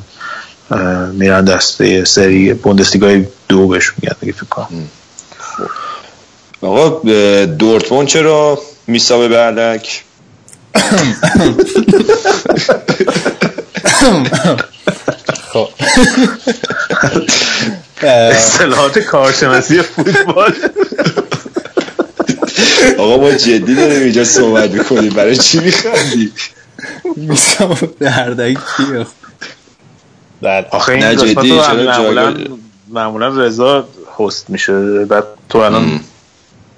میرن دسته سری بوندسلیگای دو بهش میگن دیگه فکر کنم. آقا اه، دورتموند چرا؟ میسابه به علک خب. اصطلاحات کارشناسی فوتبال. آقا ما جدی داریم اینجا صحبت می‌کنیم. برای چی میخندی؟ دردک کیه؟ بله آخه این نه، قسمت معمولا معمولا رضا هست میشه. بعد تو الان.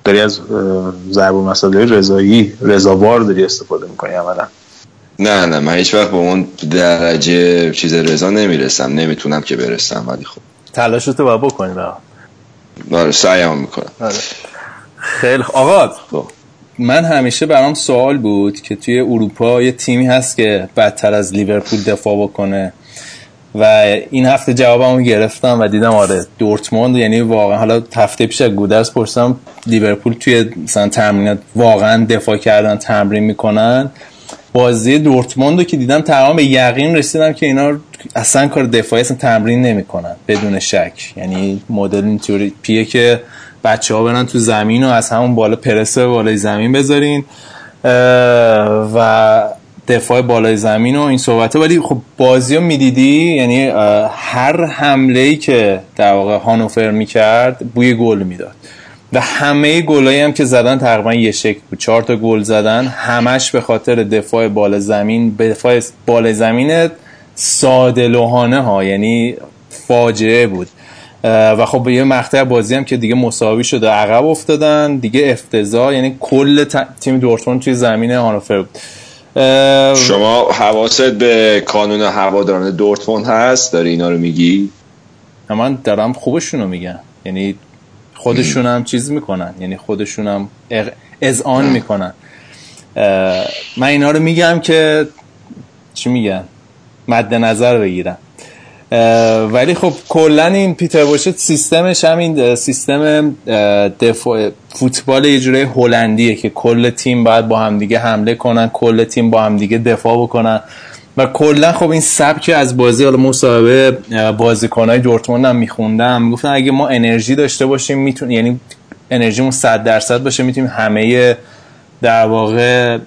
داری از ضرب مسئله رضایی رضاوار داری استفاده می‌کنی عملا. نه نه من هیچ وقت به اون درجه چیز رضا نمی‌رسم. نمی‌تونم که برسم ولی خب. تلاشتو باید بکنی آره سعیم می‌کنم. خیلی خوب. آقا من همیشه برام سوال بود که توی اروپا یه تیمی هست که بدتر از لیورپول دفاع بکنه و این هفته جوابمو گرفتم و دیدم آره دورتموند یعنی واقعا حالا هفته پیش گودرس پرسیدم لیورپول توی مثلا تمرینات واقعا دفاع کردن تمرین می‌کنن. بازی دورتموند رو که دیدم تمام به یقین رسیدم که اینا اصلا کار دفاعی اصلا تمرین نمی‌کنن بدون شک. یعنی مدل اینطوری پیه که بچه ها برن تو زمین و از همون بالا پرسه بالای زمین بذارین و دفاع بالای زمین و این صحبته. ولی خب بازی رو می‌دیدی؟ یعنی هر حمله ای که در واقع هانوفر می‌کرد بوی گل می‌داد. و همه گلایی هم که زدن تقریبا یه شکل بود. چهار تا گل زدن همش به خاطر دفاع بالا زمین دفاع بالا زمین ساده لوحانه ها یعنی فاجعه بود. و خب یه مقطع بازی هم که دیگه مساوی شده عقب افتادن. دیگه افتضاح یعنی کل تیم دورتموند توی زمین هانوفر بود. شما حواست به کانون هواداران دورتموند هست؟ داری اینا رو میگی؟ من دارم خوبشون رو میگم. یعنی خودشون هم چیز می‌کنن. یعنی خودشون هم اغ- اذعان می‌کنن. من اینا رو میگم که چی میگن؟ مد نظر بگیرم ولی خب کلا این پیتر باشت سیستمش همین سیستم دفاع فوتبال یه جوری هلندیه که کل تیم باید با همدیگه حمله کنن کل تیم با همدیگه دفاع بکنن. و کلا خب این سبک از بازی حالا مصاحبه بازیکنای دورتموند هم میخوندم. می‌گفتن اگه ما انرژی داشته باشیم میتون یعنی انرژیمون 100 درصد باشه می‌تونیم همه در واقع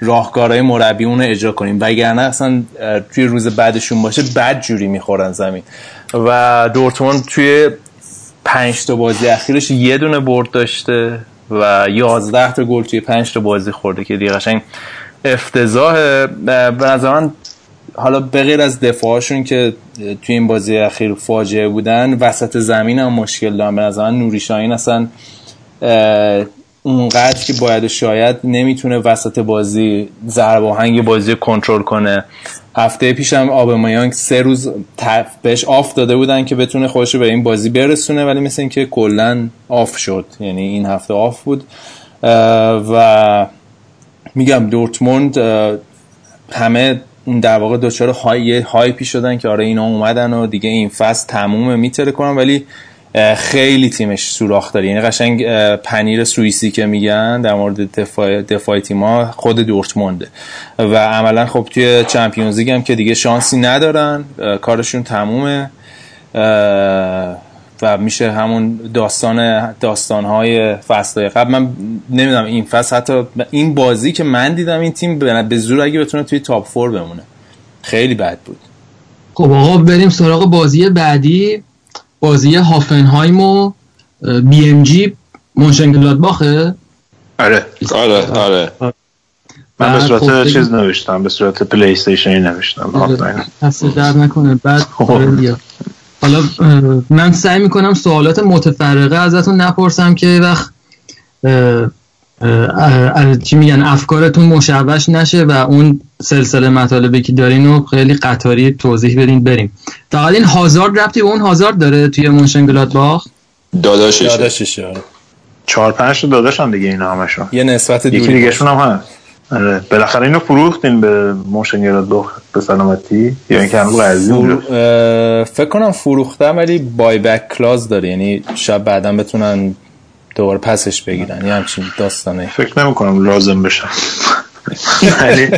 راهکارهای مربیمون رو اجرا کنیم. وگرنه اصلا توی روز بعدشون باشه بد جوری می‌خورن زمین. و دورتموند توی پنج تا بازی اخیرش یه دونه برد داشته و یازده تا گل توی پنج تا بازی خورده که دیگه قشنگ افتضاحه. به نظر من حالا به از دفاعشون که توی این بازی اخیر فاجعه بودن وسط زمین هم مشکل دارن. به نظر من نوری اصلا اونقدر که باید و شاید نمی‌تونه وسط بازی ضرب آهنگ بازی کنترل کنه. هفته پیشم اوبامیانگ سه روز بهش off داده بودن که بتونه خودش به این بازی برسونه ولی مثل اینکه کلا off شد. یعنی این هفته off بود. و میگم دورتموند همه اون در واقع دچار یه hype ی شدن که آره اینا اومدن و دیگه این فصل تمومه میترکونن ولی خیلی تیمش سوراخ داره. یعنی قشنگ پنیر سوئیسی که میگن در مورد دفاع دفاع تیما خود دورتمونده. و عملا خب توی چمپیونز لیگ هم که دیگه شانسی ندارن کارشون تمومه. و میشه همون داستان داستانهای فصلهای قبل. من نمی‌دونم این فصل حتی این بازی که من دیدم این تیم به زور اگه بتونه توی تاپ فور بمونه. خیلی بد بود. خب آقا بریم سراغ بازی بعدی. بازی هافنهایم و بی ام جی مونشنگلادباخه آره آره آره من به بعد صورت خب بگیم. چیز نوشتم به صورت پلی استیشنی نوشتم آفلاین. دست درد نکنه بعد خب. آره. حالا من سعی می‌کنم سوالات متفرقه ازتون نپرسم که وقت چی میگن افکارتون مشوش نشه و اون سلسله مطالبی که دارین رو خیلی قطاری توضیح بدین بریم. فقط این هازارد ربطی به اون هازارد داره توی مونشنگلادباخ داداششه. یادشش آره. چهار پنج داداشن دیگه اینا همشون. یه نسبت یکی دوری دیگهشون هم هست. آره. بالاخره اینو فروختین به موشنگرادباخ به سلامتی؟ یا اینکه هنوز قرضی فکر کنم فروختم ولی بای بک کلاز داره. یعنی شاید بعدا بتونن دوباره پسش بگیرن. یه همچین داستانه. فکر نمی کنم لازم بشه ولی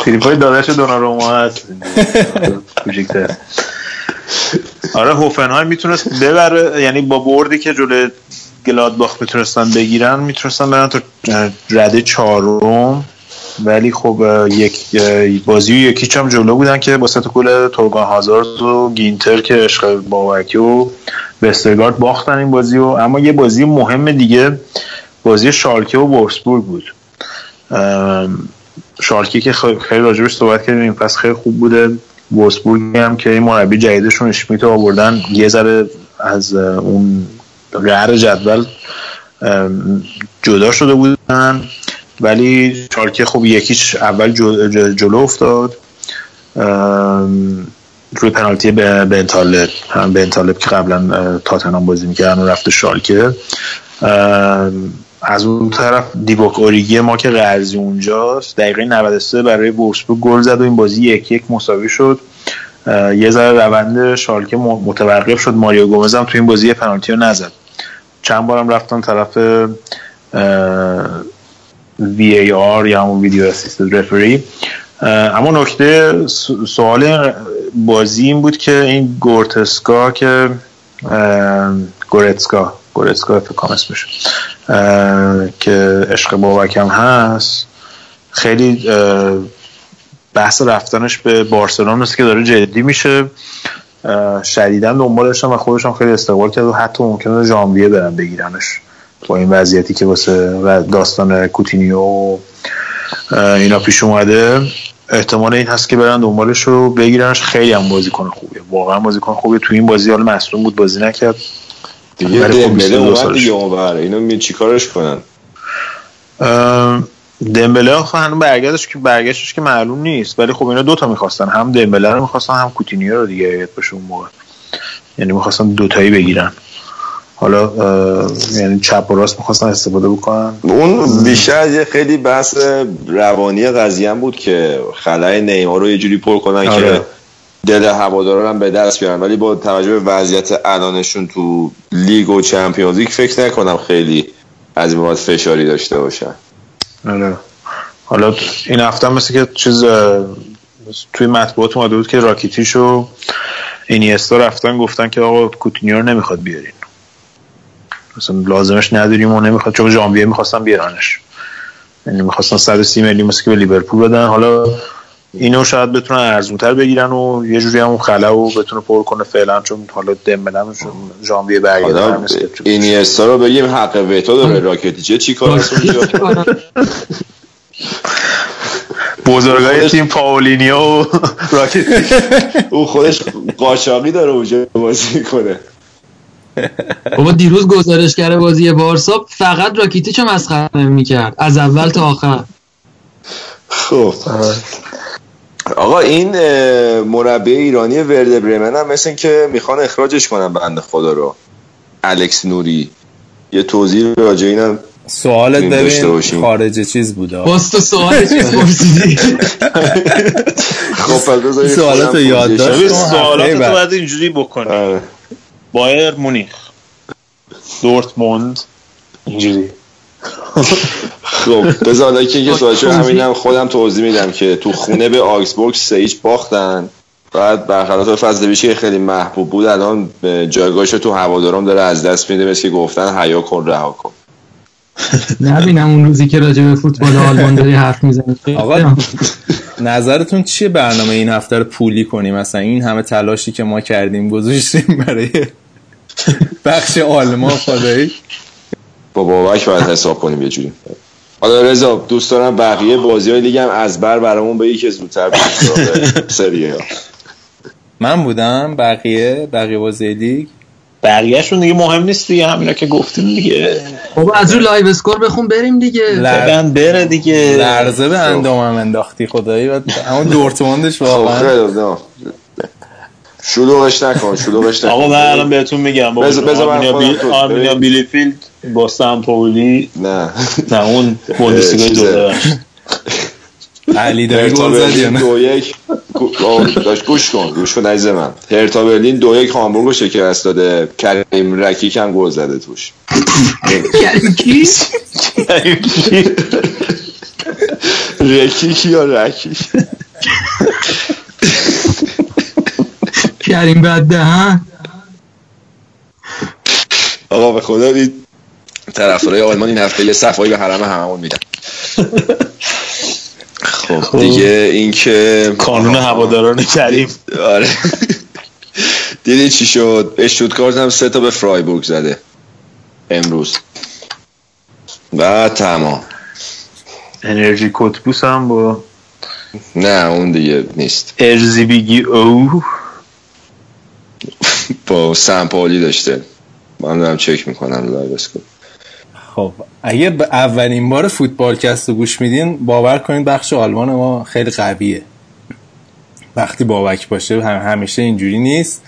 تریپای داداش دوناروما هست. کوچیک‌تر. آره هوفنهایم می‌تونست ببره. یعنی با بردی که جلوی گلادباخ می‌تونستن بگیرن می‌تونستن برن تا رده چهارم. ولی خب یک بازی و یکیچ هم جلو بودن که با ست گل تورگان هازارد و گینتر که عشق بابکی و وسترگارد باختن این بازی و اما یه بازی مهم دیگه بازی شالکه و بورسبورگ بود. ام، شالکه که خیلی راجبش صحبت کردیم این پس خیلی خوب بوده. وولسبورگ هم که این مربی جدیدشون اشمیت آوردن یه ذره از اون قهر جدول جدا شده بودن. ولی شالکه خب یکیش اول جل- جل- جلو افتاد. روی پنالتی به بنتالب هم بنتالب که قبلا اه، تاتنهام بازی می‌کرد و رفته شالکه. از اون طرف دیبوک اوریگی ما که قرضی اونجاست دقیقه 93 برای وولفسبورگ گل زد و این بازی یک یک مساوی شد. یه ذره روند شالکه متوقف شد. ماریو گومز هم تو این بازی پنالتی رو نزد. چند بارم رفتن طرف VAR یا همون ویدیو اسیستد رفری اما نکته سوال بازی این بود که این گورتسکا که گورتسکا گورتسکا فکر اسمش. که عشق بابک هم هست. خیلی بحث رفتنش به بارسلون مثل که داره جدی میشه. شدیدا دنبالش و خودش هم خیلی استقبال کرد و حتی ممکنه ژانویه برن بگیرنش. با این وضعیتی که واسه و داستان کوتینیو و اینا پیش اومده احتمال این هست که برن دنبالش رو بگیرنش. خیلی هم بازیکن خوبیه. واقعا بازیکن خوبیه. تو این بازی حالا مصدوم بود بازی نکرد. دیگه خب دمبله 22 اومد. دیگه اونور اینو می چیکارش کنن؟ دمبله آخه هنوز برگشتش که برگشتش که معلوم نیست. ولی خب اینا دوتا می‌خواستن. هم دمبله رو می‌خواستن هم کوتینیو رو دیگه یاد باشه اون موقع یعنی می‌خواستن دوتایی بگیرن. حالا یعنی چپ و راست می‌خواستن استفاده بکنن؟ اون بیشتر یه خیلی بحث روانی قضیه بود که خلای نیمار رو یه جوری پر کنن آره. که دل هوادارا هم به دست بیارن. ولی با توجه به وضعیت الانشون تو لیگ و چمپیونز لیگ فکر نکنم خیلی از این بابت فشاری داشته باشن. آره. حالا این هفته مثل که چیز توی مطبوعات اومده بود که راکیتیش و اینیستا رفتن گفتن که آقا کوتینیو رو نمی‌خواد بیارین. مثلا لازمش نداریم و نمی‌خواد چون ژانویه می‌خواستن بیارنش. یعنی می‌خواستن 130 میلیون مثل که به لیورپول بدن. حالا اینو شاید بتونن ارزونتر بگیرن و یه جوری هم اون خلا رو بتونه پر کنه فعلا چون حالا دمبله هم چون ژانویه که- اینیستا رو بگیم حق وتو داره راکتیچه چی کار است اونجا بزرگای تیم پاولینیو و راکیتیچ [laughs] او خودش قاچاقی داره اونجا بازی کنه بابا دیروز گزارش کرده بازی بارسا فقط راکیتیچو مسخره می‌کرد. از اول تا آخر. خب. آقا این مربی ایرانی ورد برمن هم مثل که می‌خوان اخراجش کنن بنده خدا رو. الکس نوری. یه توضیح راجع اینم سوالت ببین. خارج چیز بوده باز تو سوال چیز پرسیدی؟ خب پس خودم رو یاد داشت. سوالات تو بعد. باید اینجوری بکنی. آره. بایر مونیخ. دورتموند. اینجوری. خب بذار که یه سوال همینم خودم توضیح میدم که تو خونه به آکسبورگ سه هیچ باختن. بعد برخلاف فضل که خیلی محبوب بود الان جایگاهش تو هوادارم داره از دست میده. مثل که گفتن حیا کن رها کن. نبینم اون روزی که راجع به فوتبال آلمان داری حرف می‌زنی. آقا نظرتون چیه برنامه این هفته رو پولی کنیم؟ مثلا این همه تلاشی که ما کردیم گذاشتیم برای بخش آلمان خدایی. با بابک باید حساب کنیم یه جوری. حالا رضا دوست دارم بقیه بازی های لیگ هم از بر برامون بگی که زودتر سریه من بودم بقیه بقیه بازی لیگ. بقیهشون دیگه مهم نیست دیگه همینا که گفتیم دیگه. بابا از رو live score بخون بریم دیگه. لر... بدن بره دیگه. لرزه به اندامم انداختی خدایی. بعد همون دورتموندش خب واقعا. شلوغش نکن شلوغش نکن. آقا من الان بهتون میگم بذار- آرمینیا. بیلیفیلد با سمپولی نه. نه اون بوندسلیگا چیزه. دو علی داری هرتا گل زد یا نه؟ دو یک داشت گوش کن گوش کن عزیز من. هرتا برلین دو یک هامبورگ شکست داده. کریم رکیک هم گل زده توش. یعنی کی؟ رکیک یا رکیک؟ [laughs] کریم بده ها؟ آقا به خدا این طرفدارای آلمان این هفته یه صفایی به حرم هممون میدن. خب دیگه این که کانون هواداران کریم. آره. دیدی چی شد؟ اشتوتگارت هم سه تا به فرایبورگ زده. امروز. و تمام. انرژی کوتبوس هم با نه اون دیگه نیست. ارزیبیگی او با سمپالی داشته. من دارم چک می‌کنم live score خب اگه به اولین بار فوتبال کست رو گوش میدین باور کنید بخش آلمان ما خیلی قویه. وقتی بابک باشه هم همیشه اینجوری نیست.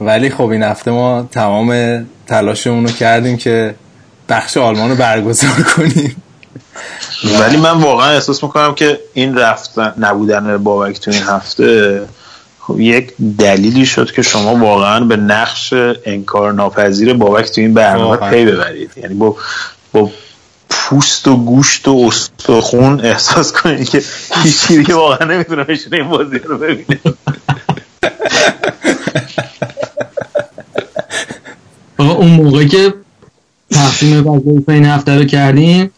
ولی خب این هفته ما تمام تلاشمون رو کردیم که بخش آلمان رو برگزار کنیم. ولی من واقعا احساس می‌کنم که این رفتن نبودن بابک تو این هفته یک دلیلی شد که شما واقعا به نقش انکار ناپذیر بابک تو این برنامه. پی ببرید. یعنی با با پوست و گوشت و استخون احساس کنید که هیچ دیگه واقعا نمی‌تونه بشینه این بازی رو ببینه. آقا اون موقع که تقسیم وظایف این هفته رو کردیم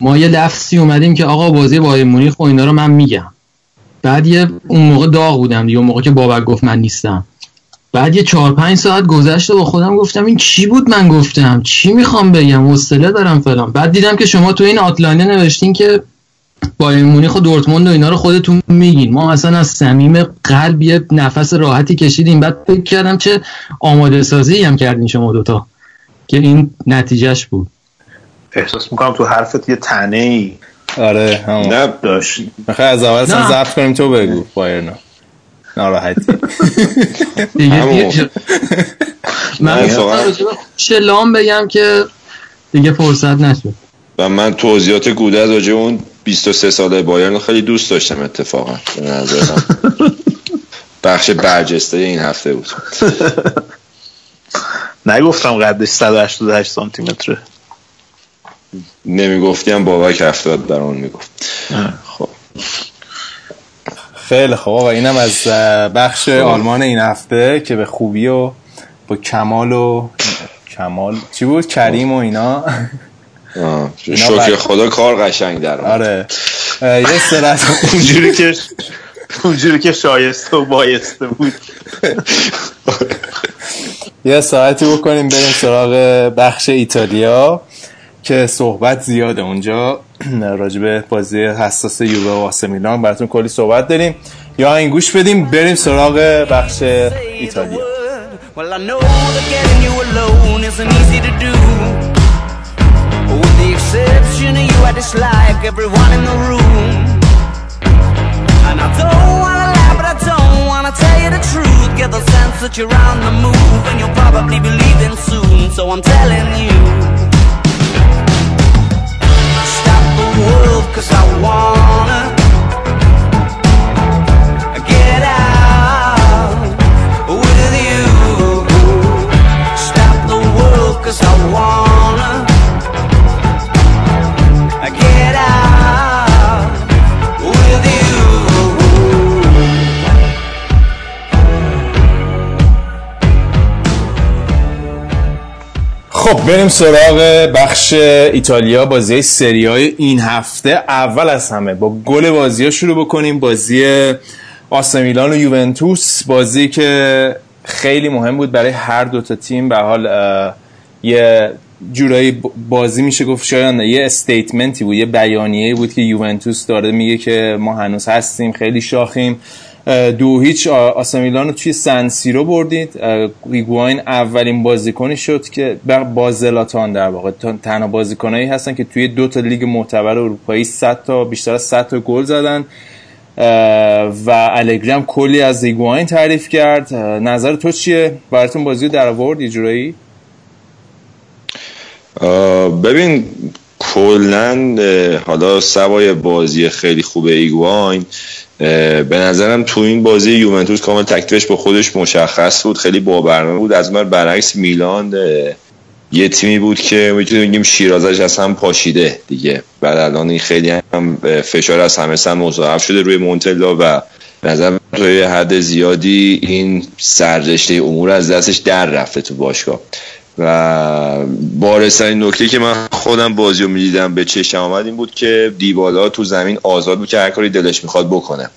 ما یه لفظی اومدیم که آقا بازی بایر مونیخ و اینا رو من میگم. بعد یه اون موقع داغ بودم دیگه اون موقع که بابک گفت من نیستم. بعد یه چهار پنج ساعت گذشت و با خودم گفتم این چی بود من گفتم؟ چی می‌خوام بگم؟ حوصله دارم فلان. بعد دیدم که شما تو این آتلاینه نوشتین که بایر مونیخ و دورتموند و اینا رو خودتون میگین. ما اصلا از صمیم قلب یه نفس راحتی کشیدیم. بعد فکر کردم چه آماده سازی هم کردین شما دوتا که این نتیجهش بود. احساس می‌کنم تو حرفت یه تنه ای آره همون. نه داشت. می‌خوای از اول نه. ضبط کنیم تو بگو بایرنا. ناراحتی. من شلام بگم که دیگه فرصت نشد. و من توضیحات گوده راجع اون 23 ساله بایرن خیلی دوست داشتم اتفاقا. به نظرم. بخش برجسته این هفته بود. [laughs] نگفتم قدش 188 سانتی متره نمی‌گفتیم بابک هفتاد در اون می‌گفت. خب. خیلی خوب. آقا اینم از بخش آلمان این هفته که به خوبی و با کمال و کمال چی بود؟ کریم و اینا. شکر خدا کار قشنگ در اومد. آره. یه سرعت اونجوری که اونجوری که شایسته و بایسته بود. یه ساعتی بکنیم بریم سراغ بخش ایتالیا. که صحبت زیاده اونجا. [clears throat] راجبه بازی حساس یوبا و آسه میلان براتون کلی صحبت داریم. یا این گوش بدیم بریم سراغ بخش ایتالیا. Get the sense that you're on the move And you'll probably be leaving soon. So I'm telling you. Cause I wanna get out with you. Stop the world, cause I wanna خب بریم سراغ بخش ایتالیا بازی سری های این هفته. اول از همه با گل بازی ها شروع بکنیم. بازی آسه میلان و یوونتوس بازی که خیلی مهم بود برای هر دوتا تیم. به حال یه جورایی بازی میشه گفت شاید یه استیتمنتی بود یه بیانیه بود که یوونتوس داره. میگه که ما هنوز هستیم خیلی شاخیم. دو هیچ آسمیلان رو توی سنسیرو بردید. اه، هیگواین اولین بازیکنی شد که با زلاتان در واقع. تنها بازیکنایی هستن که توی دو تا لیگ معتبر اروپایی 100 تا بیشتر از 100 تا گل زدن. و الگری هم کلی از هیگواین تعریف کرد. نظر تو چیه؟ براتون بازی در آورد آه، ببین کلا حالا سوای بازی خیلی خوب ایگواین به نظرم تو این بازی یوونتوس کامل تکلیفش با خودش مشخص بود. خیلی با برنامه بود. از من برعکس میلان یه تیمی بود که می‌تونیم بگیم شیرازش از هم پاشیده دیگه. بعد الان این خیلی هم فشار از همه سم مضاعف شده روی مونتلا و نظرم تا یه حد زیادی این سررشته امور از دستش در رفته تو باشگاه. و بارسترین نکته که من خودم بازی رو می‌دیدم به چشم آمد این بود که دیبالا تو زمین آزاد بود که هر کاری دلش می‌خواد بکنه.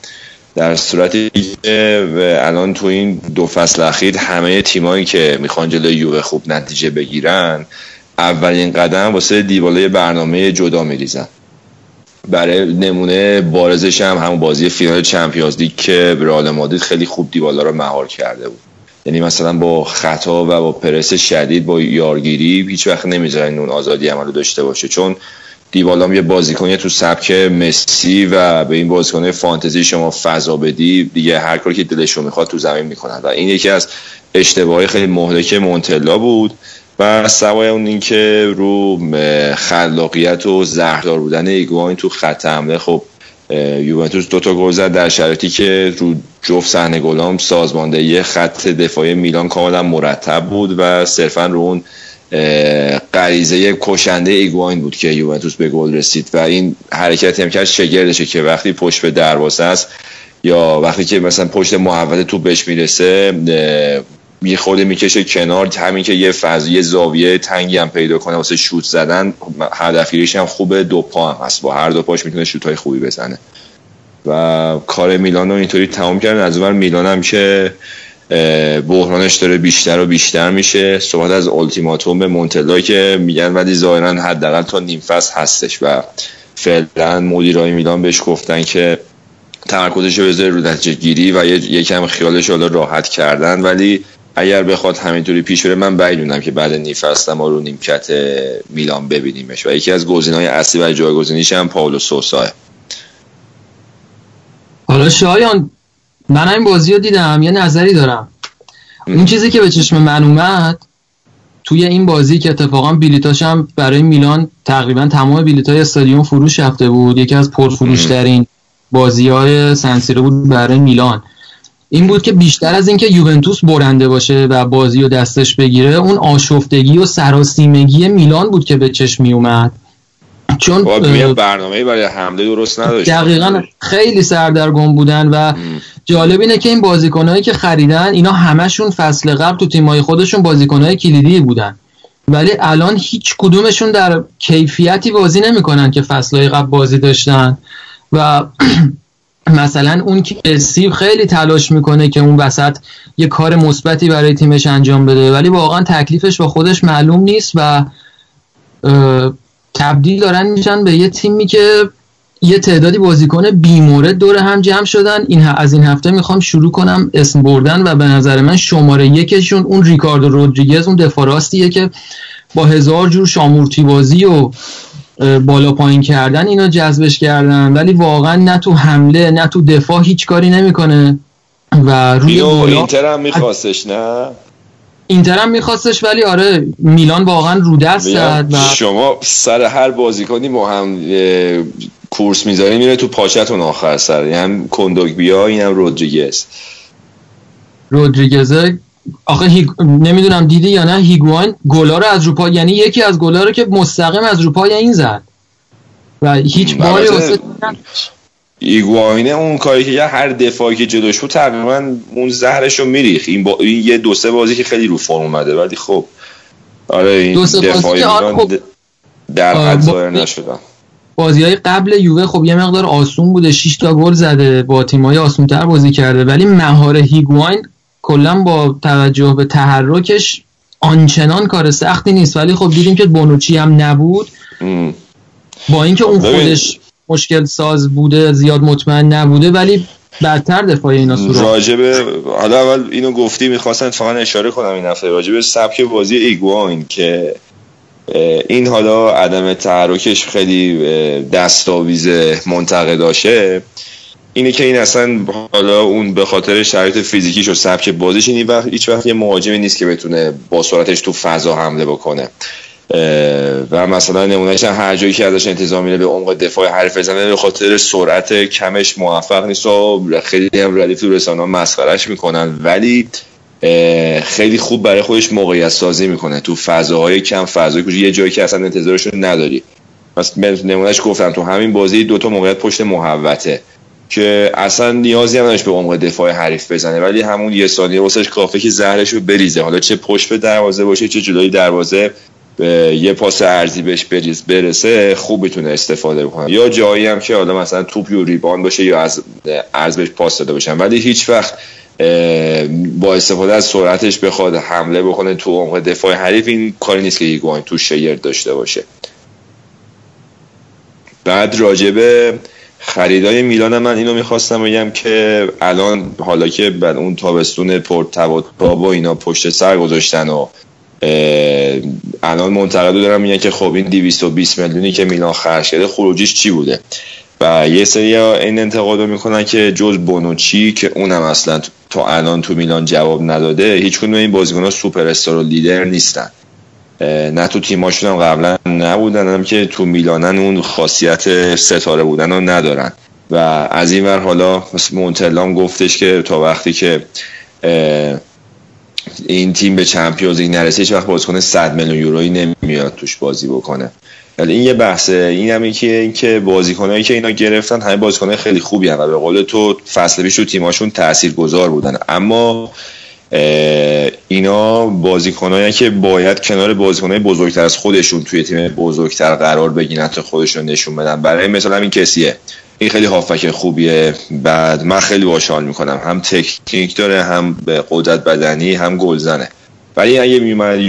در صورتی که الان تو این دو فصل اخیر همه تیمایی که می‌خوان جلوی یووه خوب نتیجه بگیرن اولین قدم واسه دیبالا برنامه جدا میریزن. برای نمونه بارزش هم همون بازی فینال چمپیونز لیگ که رئال مادرید خیلی خوب دیبالا رو مهار کرده بود. یعنی مثلا با خطا و با پرس شدید با یارگیری هیچ وقت نمی‌ذارن اون آزادی عمل رو داشته باشه. چون دیبالام یه بازیکنی تو سبک مسی و به این بازیکن فانتزی شما فضا بدی دیگه هر کاری که دلشون می‌خواد تو زمین می‌کنن. و این یکی از اشتباهی خیلی مهلک مونتلا بود. و سوای اون اینکه رو خلاقیت و زهردار بودن ایگواین تو خط حمله خب یوونتوس دوتا گل زد در شرایطی که رو جفت صحنه گلام سازماندهی خط دفاعی میلان کاملا مرتب بود و صرفا رو اون غریزه کشنده ایگواین بود که یوونتوس به گل رسید و این حرکتی هم کرد شگردشه که وقتی پشت به دروازه است یا وقتی که مثلا پشت محوطه تو بهش می‌رسه یه خورده می‌کشه کنار. همین که یه فضا یه زاویه تنگی هم پیدا کنه واسه شوت زدن هدفگیریش هم خوبه. دو پا هم هست. با هر دو پاش می‌تونه شوت های خوبی بزنه. و کار میلان رو اینطوری تمام کردن. از اون میلان هم که بحرانش داره بیشتر و بیشتر میشه. صحبت از التیماتوم به مونتلا که میگن ولی ظاهرا حداقل تا نیم فصل هستش و فعلا مدیرای میلان بهش گفتن که تمرکزش رو بذاره رو نتیجه گیری و یکم خیالش رو راحت کردن. ولی اگر بخواد همینطوری پیش بره من بعید که بعد نیم فصل ما رو نیمکت میلان ببینیمش. و یکی از گزینه‌های اصلی برای جایگزینیش هم پاولو سوساه. حالا شایان من این بازی رو دیدم یه نظری دارم. اون چیزی که به چشم من اومد توی این بازی که اتفاقا بلیتاش هم برای میلان تقریبا تمام بلیتای استادیوم فروش رفته بود یکی از پرفروش ترین بازی های سنسیرو بود برای میلان. این بود که بیشتر از اینکه یوونتوس برنده باشه و بازی رو دستش بگیره اون آشفتگی و سراسیمگی میلان بود که به چشم می اومد چون برنامه برای حمله درست نداشت. دقیقا خیلی سردرگم بودن و جالب اینه که این بازیکنهایی که خریدن اینا همشون فصل قبل تو تیمای خودشون بازیکنهای کلیدی بودن. ولی الان هیچ کدومشون در کیفیتی بازی نمی‌کنن که فصلهای قبل بازی داشتن. و [clears throat] مثلا اون که سیو خیلی تلاش می‌کنه که اون وسط یه کار مثبتی برای تیمش انجام بده ولی واقعا تکلیفش با خودش معلوم نیست و تبدیل دارن میشن به یه تیمی که یه تعدادی بازیکن بیمورد دور هم جمع شدن. این از این هفته می‌خوام شروع کنم اسم بردن و به نظر من شماره یکشون اون ریکاردو رودریگز اون دفاع راستیه که با هزار جور شامورتی بازی و بالا پایین کردن اینا جذبش کردن. ولی واقعا نه تو حمله نه تو دفاع هیچ کاری نمی‌کنه. و روی اینو اینتر هم میخواستش نه؟ اینتر هم میخواستش ولی آره میلان واقعا رو دست زد و شما سر هر بازیکنی ما هم کورس می‌ذاری میره تو پاچتون آخر سر. یعنی هم کندوگبیا اینم رودریگز. رودریگزه آخه هیگ... نمی‌دونم دیدی یا نه هیگوان گلا رو از رو پا یعنی یکی از گلا رو که مستقیم از رو پای این زد. و هیچ باری واسه ایگواینه اون کاری که هر دفاعی که جلوش بود تقریبا اون زهرش رو میریخ این, با... این یه دو سه بازی که خیلی رو فرم اومده ولی خب آره این دفاعی آره میلان خب. در آه، حد ظاهر نشدن بازی های قبل یووه خب یه مقدار آسون بوده 6 تا گل زده با تیمای آسون تر بازی کرده ولی مهار هیگواین کلا با توجه به تحرکش آنچنان کار سختی نیست ولی خب دیدیم که بونوچی هم نبود. با اینکه اون. خودش مشکل ساز بوده زیاد مطمئن نبوده ولی بدتر دفاع اینا سوراخ راجبه حالا اول اینو گفتی می‌خواستم اتفاقا اشاره کنم این هفته راجبه سبک بازی ایگواین که این حالا عدم تحرکش خیلی دستاویز منتقداشه اینه که این اصلا حالا اون به خاطر شرایط فیزیکیش و سبک بازیش این وقت هیچ وقت یه مهاجمی نیست که بتونه با سرعتش تو فضا حمله بکنه. و مثلا نمونهش هم هر جایی که ازش انتظار میره به عمق دفاع حریف بزنه به خاطر سرعت کمش موفق نیست و خیلی هم ردیف تو رسانه مسخرش می‌کنن. ولی خیلی خوب برای خودش موقعیت سازی می‌کنه. تو فضاهای کم فضای کوچیک یه جایی که اصلا انتظارش رو نداری من نمونهش گفتم تو همین بازی دوتا موقعیت پشت محوته که اصلا نیازی هم به عمق دفاع حریف بزنه. ولی همون یه ثانیه واسش کافه که زهرش رو بریزه. حالا چه پشت به دروازه باشه چه جلوی دروازه. به یه پاس ارزی بهش بریز برسه خوب می‌تونه استفاده بکنه. یا جایی هم که حالا مثلا توپ یا ریبان باشه یا از ارز بهش پاس داده باشن. ولی هیچ وقت با استفاده از سرعتش بخواد حمله بکنه تو عمق دفاع حریف این کاری نیست که ایگواین تو شیر داشته باشه. بعد راجبه خریدای میلان من اینو می‌خواستم بگم که الان حالا که بعد اون تابستون پر تاب و اینا پشت سر گذاشتن و الان منتقدو دارن میگن که خب این 220 میلیونی که میلان خرج کرده خروجیش چی بوده؟ و یه سری این انتقاد رو می‌کنن که جز بونوچی که اونم اصلا تا الان تو میلان جواب نداده هیچ کدوم این بازیکن‌ها سوپر استار و لیدر نیستن. نه تو تیماشون هم قبلا نبودن هم که تو میلانن اون خاصیت ستاره بودن رو ندارن. و از این ور حالا مونتلام گفتش که تا وقتی که این تیم به چمپیونز لیگ نرسه هیچ وقت بازیکن 100 میلیون یورویی نمیاد توش بازی بکنه. ولی این یه بحثه. این هم که این که بازیکنایی که اینا گرفتن همه بازیکنای خیلی خوبی هم و به قول تو فصل پیش تو تیماشون تاثیرگذار بودن. اما اینا بازیکنایی که باید کنار بازیکنای بزرگتر از خودشون توی تیم بزرگتر قرار بگیرن تا خودشون نشون بدن. برای مثال همین کسیه. این خیلی هافک خوبیه. بعد من خیلی باش حال می‌کنم. هم تکنیک داره هم به قدرت بدنی هم گلزنه. ولی اگه میومد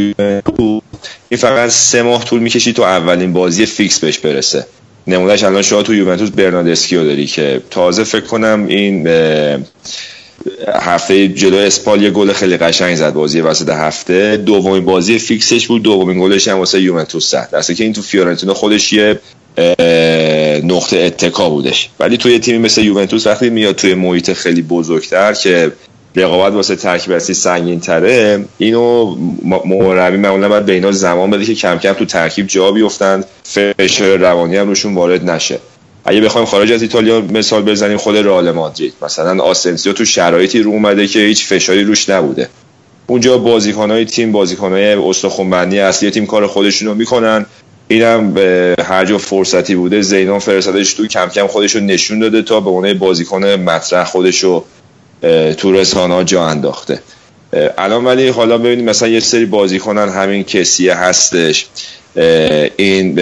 این فقط سه ماه طول می‌کشید تو اولین بازی فیکس بهش برسه. نمونهش الان شما تو یوونتوس برناردسکیو داری که تازه فکر کنم این هفته جلو اسپال یه گل خیلی قشنگ زد بازی وسط هفته. دومین بازی فیکسش بود. دومین گلش هم واسه یوونتوس زد. درسته که این تو فیورنتینا خودش یه نقطه اتکا بودش. ولی توی تیمی مثل یوونتوس وقتی میاد توی محیط خیلی بزرگتر که رقابت واسه ترکیب اصلی سنگین تره اینو مربی معمولا باید به اینا زمان بده که کم کم تو ترکیب جا بیفتن فشار روانی هم روشون وارد نشه. اگه بخوایم خارج از ایتالیا مثال بزنیم خود رئال مادرید. مثلا آسنسیو تو شرایطی رو اومده که هیچ فشاری روش نبوده. اونجا بازیکنهای تیم بازیکنهای استخوانبندی اصلی تیم کار خودشون رو می‌کنن. اینم هر جا فرصتی بوده. زیدان فرستادش تو کم کم خودش رو نشون داده تا به عنوان بازیکن مطرح خودش رو تو رسانه ها جا انداخته. الان ولی حالا ببینیم مثلا یه سری بازیکنان همین کسیه هستش. این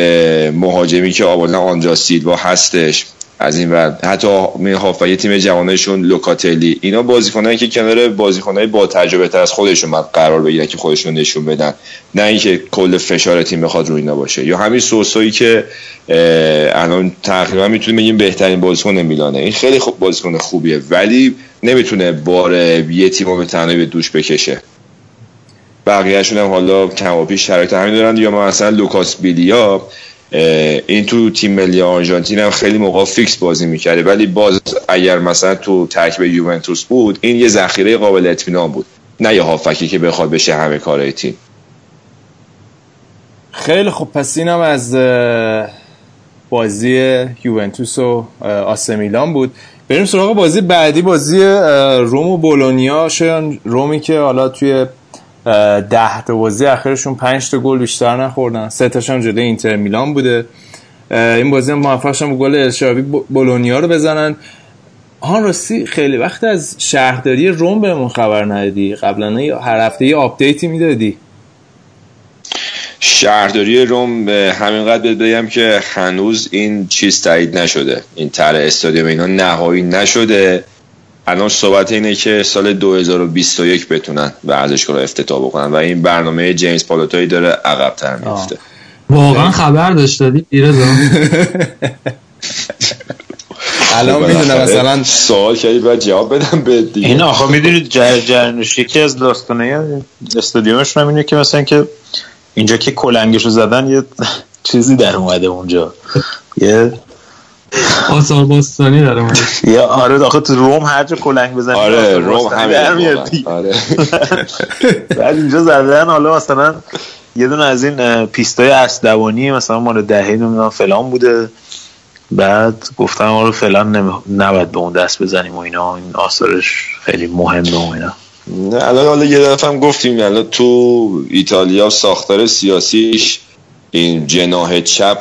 مهاجمی که آوردن آندرا سیلوا هستش. از این ور حتی هافبک تیم جوانشون لوکاتلی. اینا بازیکنایی که کنار بازیکنای با تجربه تر از خودشون باید قرار بگیرن که خودشون نشون بدن. نه اینکه کل فشار تیم بخواد روی اینا باشه. یا همین سوسویی که الان تقریبا می‌تونیم بگیم بهترین بازیکن میلانه. این خیلی خوب بازیکن خوبیه ولی نمی‌تونه بار یه تیم به تنهایی به دوش بکشه. بقیهشون هم حالا کماپیش شرایط همین دارن. یا مثلا لوکاس بیلیا این تو تیم ملی آرژانتین هم خیلی موقع فیکس بازی می‌کرده. ولی باز اگر مثلا تو ترکیب یوونتوس بود این یه ذخیره قابل اطمینان بود. نه یه هافبکی که بخواد بشه همه‌کاره‌ی تیم. خیلی خب پس اینم از بازی یوونتوس و اه، آسه میلان بود. بریم سراغ بازی بعدی. بازی روم و بولونیا. شاید رومی که حالا توی ده تا بازی اخیرشون پنج تا گل بیشتر نخوردن. سه تاشون جلوی اینتر میلان بوده. این بازی هم موفق شدن با گل الشعراوی بولونیا رو بزنن. آن راستی خیلی وقت از شهرداری روم بهمون خبر ندادی؟ قبلا هر هفته یه update ی می‌دادی. شهرداری روم همینقدر بهت بگم که هنوز این چیز تایید نشده. این طرح استادیوم اینا نهایی نشده. الان صحبت اینه که سال 2021 بتونن ورزشگاه رو افتتاح بکنن و این برنامه جیمز پالوتایی داره عقب‌تر میفته واقعا خبر داشت دادی؟ پیرزا [laughs] الان خب، می‌دونم مثلا سوال کردی باید جواب بدم به دیگه. این آخه می‌دونید جر جرنوش یکی از داستانه استادیومشون هم اینه که مثلا که اینجا که کلنگشو زدن یه [laughs] چیزی در اومده اونجا. یه آثار باستانی داره اومده. یه آره آخه تو روم هر جا کلنگ بزنی آره روم همین در. آره [laughs] بعد اینجا زدن حالا مثلا یه دونه از این پیستای اسدوانی مثلا مال دهه نمی‌دونم فلان بوده بعد گفتم آره فلان. نباید به اون دست بزنیم و اینا این آثارش خیلی مهمه و اینا نه الان حالا یه دفعه هم گفتیم الان تو ایتالیا ساختار سیاسیش این جناح چپ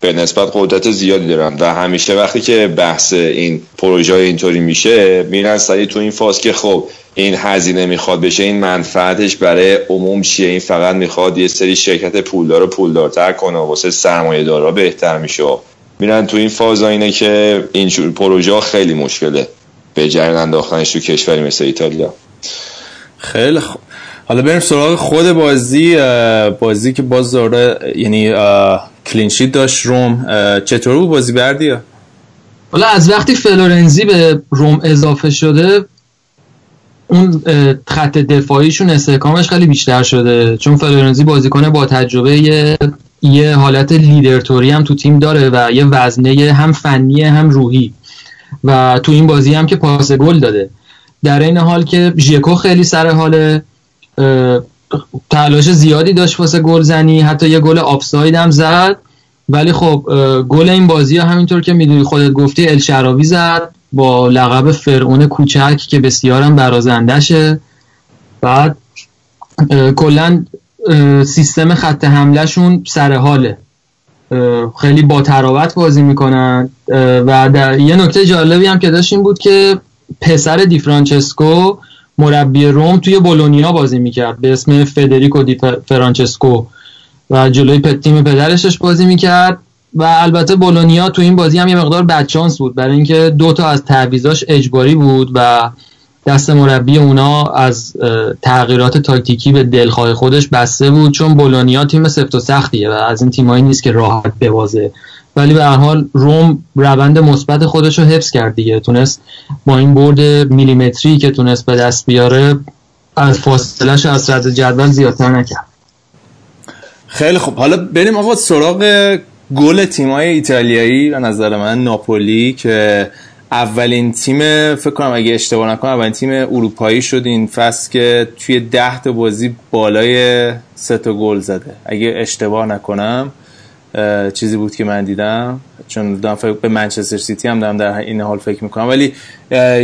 به نسبت قدرت زیادی دارن و همیشه وقتی که بحث این پروژه اینطوری میشه میرن سریع تو این فاز که خب این هزینه می‌خواد بشه این منفعتش برای عموم چیه؟ این فقط می‌خواد یه سری شرکت پولدار رو پولدارتر کنه واسه سرمایه دارا بهتر میشه. میرن تو این فاز اینه که این پروژه خیلی مشکله. به جریان انداختنش تو کشوری مثل ایتالیا. خیلی خوب. حالا بریم سراغ خود بازی بازی که باز داره یعنی clean sheet داشت روم. چطور بود بازی بردی؟ حالا از وقتی فلورنزی به روم اضافه شده اون خط دفاعیشون استحکامش خیلی بیشتر شده. چون فلورنزی بازیکن با تجربه یه, یه حالت لیدرتوری هم تو تیم داره و یه وزنه هم فنی هم روحی. و تو این بازی هم که پاس گل داده. در این حال که ژکو خیلی سر حال تلاش زیادی داشت واسه گل زنی حتی یه گل آفساید هم زد. ولی خب گل این بازی ها همینطور که می‌دونی خودت گفتی الشراوی زد با لقب فرعون کوچک که بسیارم برازندشه بعد کلا سیستم خط حملهشون سر حاله. خیلی با تراوت بازی می‌کنن. و در یه نکته جالبی هم که داشت این بود که پسر دی فرانچسکو مربی روم توی بولونیا بازی می‌کرد. به اسم فدریکو دی فرانچسکو. و جلوی تیم پدرش داشت بازی می‌کرد. و البته بولونیا تو این بازی هم یه مقدار بدشانس بود. برای اینکه دو تا از تعویضاش اجباری بود و دست مربی اونا از تغییرات تاکتیکی به دلخواه خودش بسته بود. چون بولونیا تیم سفت و سختیه و از این تیمایی نیست که راحت ببازه. ولی به هر حال روم روند مثبت خودش رو حفظ کرد دیگه. تونست با این برد میلیمتری که تونست به دست بیاره از فاصلهش از صدر جدول زیادتر نکرد. خیلی خوب. حالا بریم آقا سراغ گل تیمای ایتالیایی به نظر من. ناپولی که اولین تیم فکر کنم اگه اشتباه نکنم اولین تیم اروپایی شد این فصل که توی ده تا بازی بالای سه تا گل زده. اگه اشتباه نکنم چیزی بود که من دیدم. چون دارم فکر به منچستر سیتی هم دارم در این حال فکر می‌کنم. ولی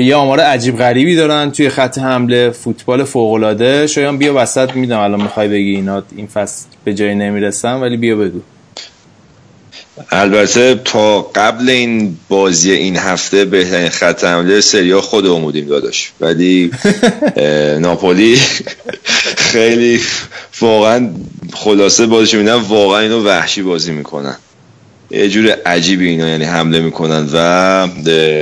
یه آمار عجیب غریبی دارن توی خط حمله. فوتبال فوق العاده شایان بیا وسط. میدم الان می‌خوای بگی اینا این فصل به جایی نمی‌رسن ولی بیا بگو. البته تا قبل این بازی این هفته بهترین خط حمله سریا خودمون بودیم داداش. ولی [laughs] ناپولی خیلی واقعا خلاصه بازیش میدن واقعا اینو وحشی بازی می‌کنن. یه جور عجیبی اینا یعنی حمله می‌کنن و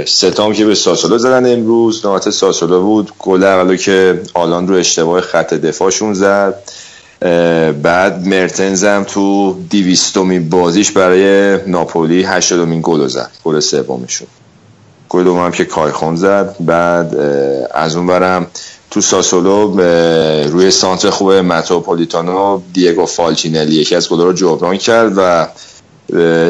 ستام که به ساسولو زدن امروز. نهات ساسولو بود. گل اولو که آلان رو اشتباه خط دفاعشون زد. بعد مرتنز هم تو دیویستومین بازیش برای ناپولی هشتادمین گل زد گل سومشون گل دوم هم که کایخون زد. بعد از اون برم تو ساسولو روی سانتر خوب متروپولیتانو دیگو فالچینلی یکی از گل رو جبران کرد و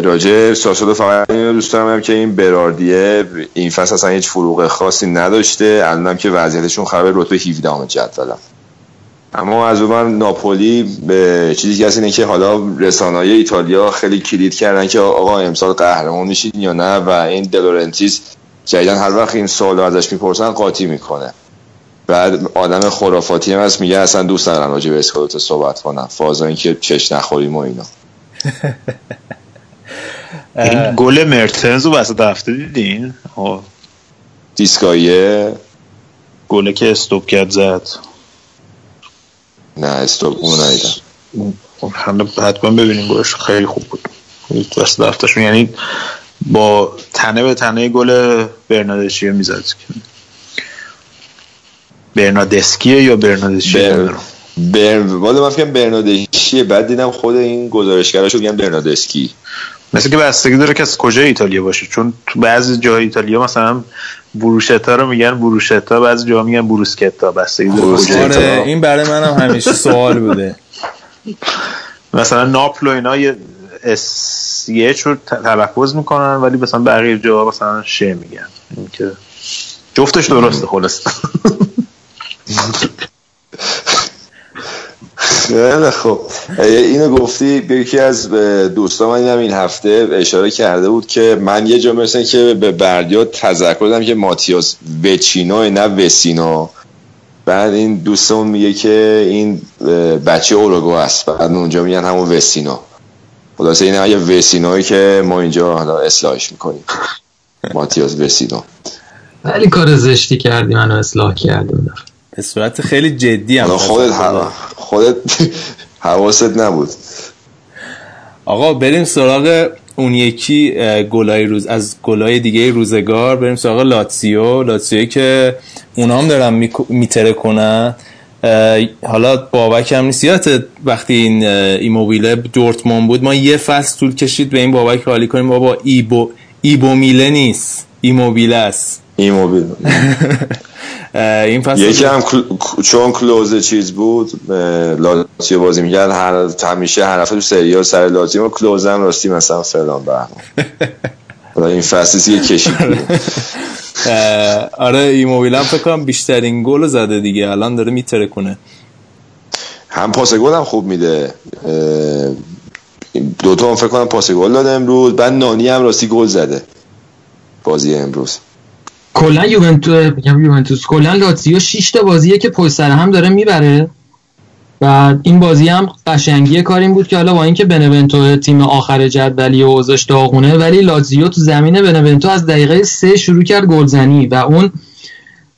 راجع ساسولو فقط دوست دارم که این براردیه این فصل اصلا هیچ فروغ خاصی نداشته. الانم که وضعیتشون خرابه رتبه 17 ام جدولم. اما از اون ناپولی به چیزی که هست اینه که حالا رسانه ایتالیا خیلی کلید کردن که آقا امسال قهرمان میشید یا نه و این دلورنتیس جدیدن هر وقت این سوال ازش می‌پرسن قاطی می‌کنه. بعد آدم خرافاتی هم هست میگه اصلا دوست ندارم راجع به اسکالوتو صحبت کنم. فازا اینکه چش نخوریم و اینا. [laughs] این گل مرتنز رو وسط هفته دیدین؟ دیسکایه. گله که استوب کرد زد. نه استوب اونو ندیدم. خب، حالا حتما ببینیم گلش خیلی خوب بود. وسط هفتهشون یعنی با تنه به تنه گل برنادشیه می‌زد. برنادسکیه یا برنادشیه بر... بر... والا من فکرم برنادشیه بعد دیدم خود این گزارشگراشو میگن برنادسکی مثل که بستگی داره که از کجا ایتالیا باشه. چون تو بعضی جای ایتالیا مثلا بروشتا رو میگن بروشتا بعضی جاها میگن بروسکتا بستگی آره این برای منم همیشه سوال بوده. مثلا ناپل و اینا یه اس رو تلفظ می‌کنن ولی مثلا بقیه جاها مثلا شه میگن. این که جفتش درسته خلاص. [laughs] خیلی خوب. اینو گفتی یکی از دوستان من اینم این هفته اشاره کرده بود که من یه جا مثل که به بردیا تذکر دادم که ماتیاس وچینو نه وسینو. بعد این دوستمون میگه که این بچه اوروگو است بعد اونجا میگن همون وسینو. خلاصه این یه وسینوی که ما اینجا حالا اصلاحش می‌کنیم. ماتیاس وسینو. ولی کار زشتی کردی منو اصلاح کردی. به صورت خیلی جدی هم حالا خودت خودت حواست نبود. آقا بریم سراغ اون یکی گلای روز از گلای دیگه روزگار. بریم سراغ لاتسیو. لاتسیو که اونا هم دارن میتره کنن. حالا بابک هم نیست. یادت وقتی این ایموبیله دورتموند بود ما یه فصل طول کشید به این بابک حالی کنیم بابا ایبو ایبومیله نیست. ایموبیله است. این موبیل اه، [laughs] این فصل یکی هم کل- چون کلوز چیز بود لاتیو بازی می‌کرد هر همیشه هر هفته تو سریال سر لاتیو و کلوز هم راستی مثلا فلان [laughs] حالا این فصلی یه بود. اه، آره ایموبیل هم فکر کنم بیشترین گل زده دیگه الان داره میتره کنه هم پاس گل هم خوب میده. دوتا هم فکر کنم پاس گل داده امروز بعد نانی هم راستی گل زده بازی امروز. کلا یوونتوس میگم یوونتوس. کلا لاتزیو 6 تا بازیه که پشت سر هم داره می‌بره. و این بازی هم قشنگی کار این بود که حالا با اینکه بنونتو تیم آخر جدولی و اوضاعش داغونه ولی لاتزیو تو زمین بنونتو از دقیقه سه شروع کرد گلزنی. و اون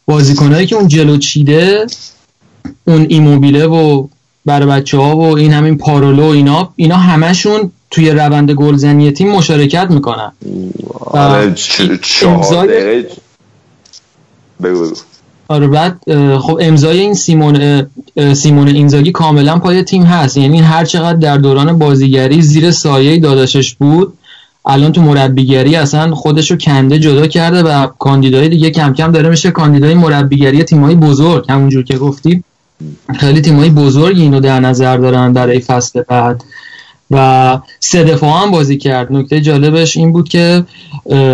بازیکنایی که اون جلو چیده اون ایموبیله و برای بچه ها و این همین پارولو و اینا اینا همشون توی روند گلزنی تیم مشارکت می‌کنن. آره چهار دقیقه بگو بگو. آره بعد خب امضای این سیمون سیمون اینزاگی کاملا پای تیم هست. یعنی هر چقدر در دوران بازیگری زیر سایه داداشش بود الان تو مربیگری اصلا خودشو کنده جدا کرده و کاندیدای دیگه کم کم داره میشه کاندیدای مربیگری تیمایی بزرگ. همونجور که گفتی خیلی تیمایی بزرگی اینو در نظر دارن برای فصل بعد. و سه دفاع هم بازی کرد. نکته جالبش این بود که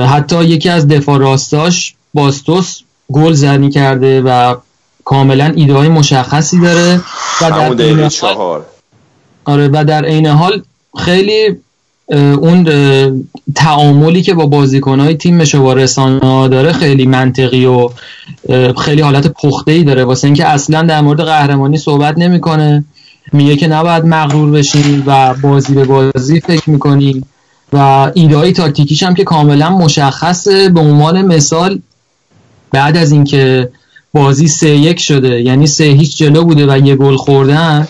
حتی یکی از دفاع راستاش باستوس گل زنی کرده و کاملا ایده های مشخصی داره و در عین دقیقه حال- آره و در عین حال خیلی اون تعاملی که با بازیکنهای تیمش و رسانه داره خیلی منطقی و خیلی حالت پخته ای داره. واسه اینکه اصلا در مورد قهرمانی صحبت نمی‌کنه. میگه که نباید مغرور بشیم و بازی به بازی فکر می‌کنیم. و ایده های تاکتیکیش هم که کاملا مشخصه. به عنوان مثال بعد از اینکه بازی سه یک شده یعنی سه هیچ جلو بوده و یه گل خوردن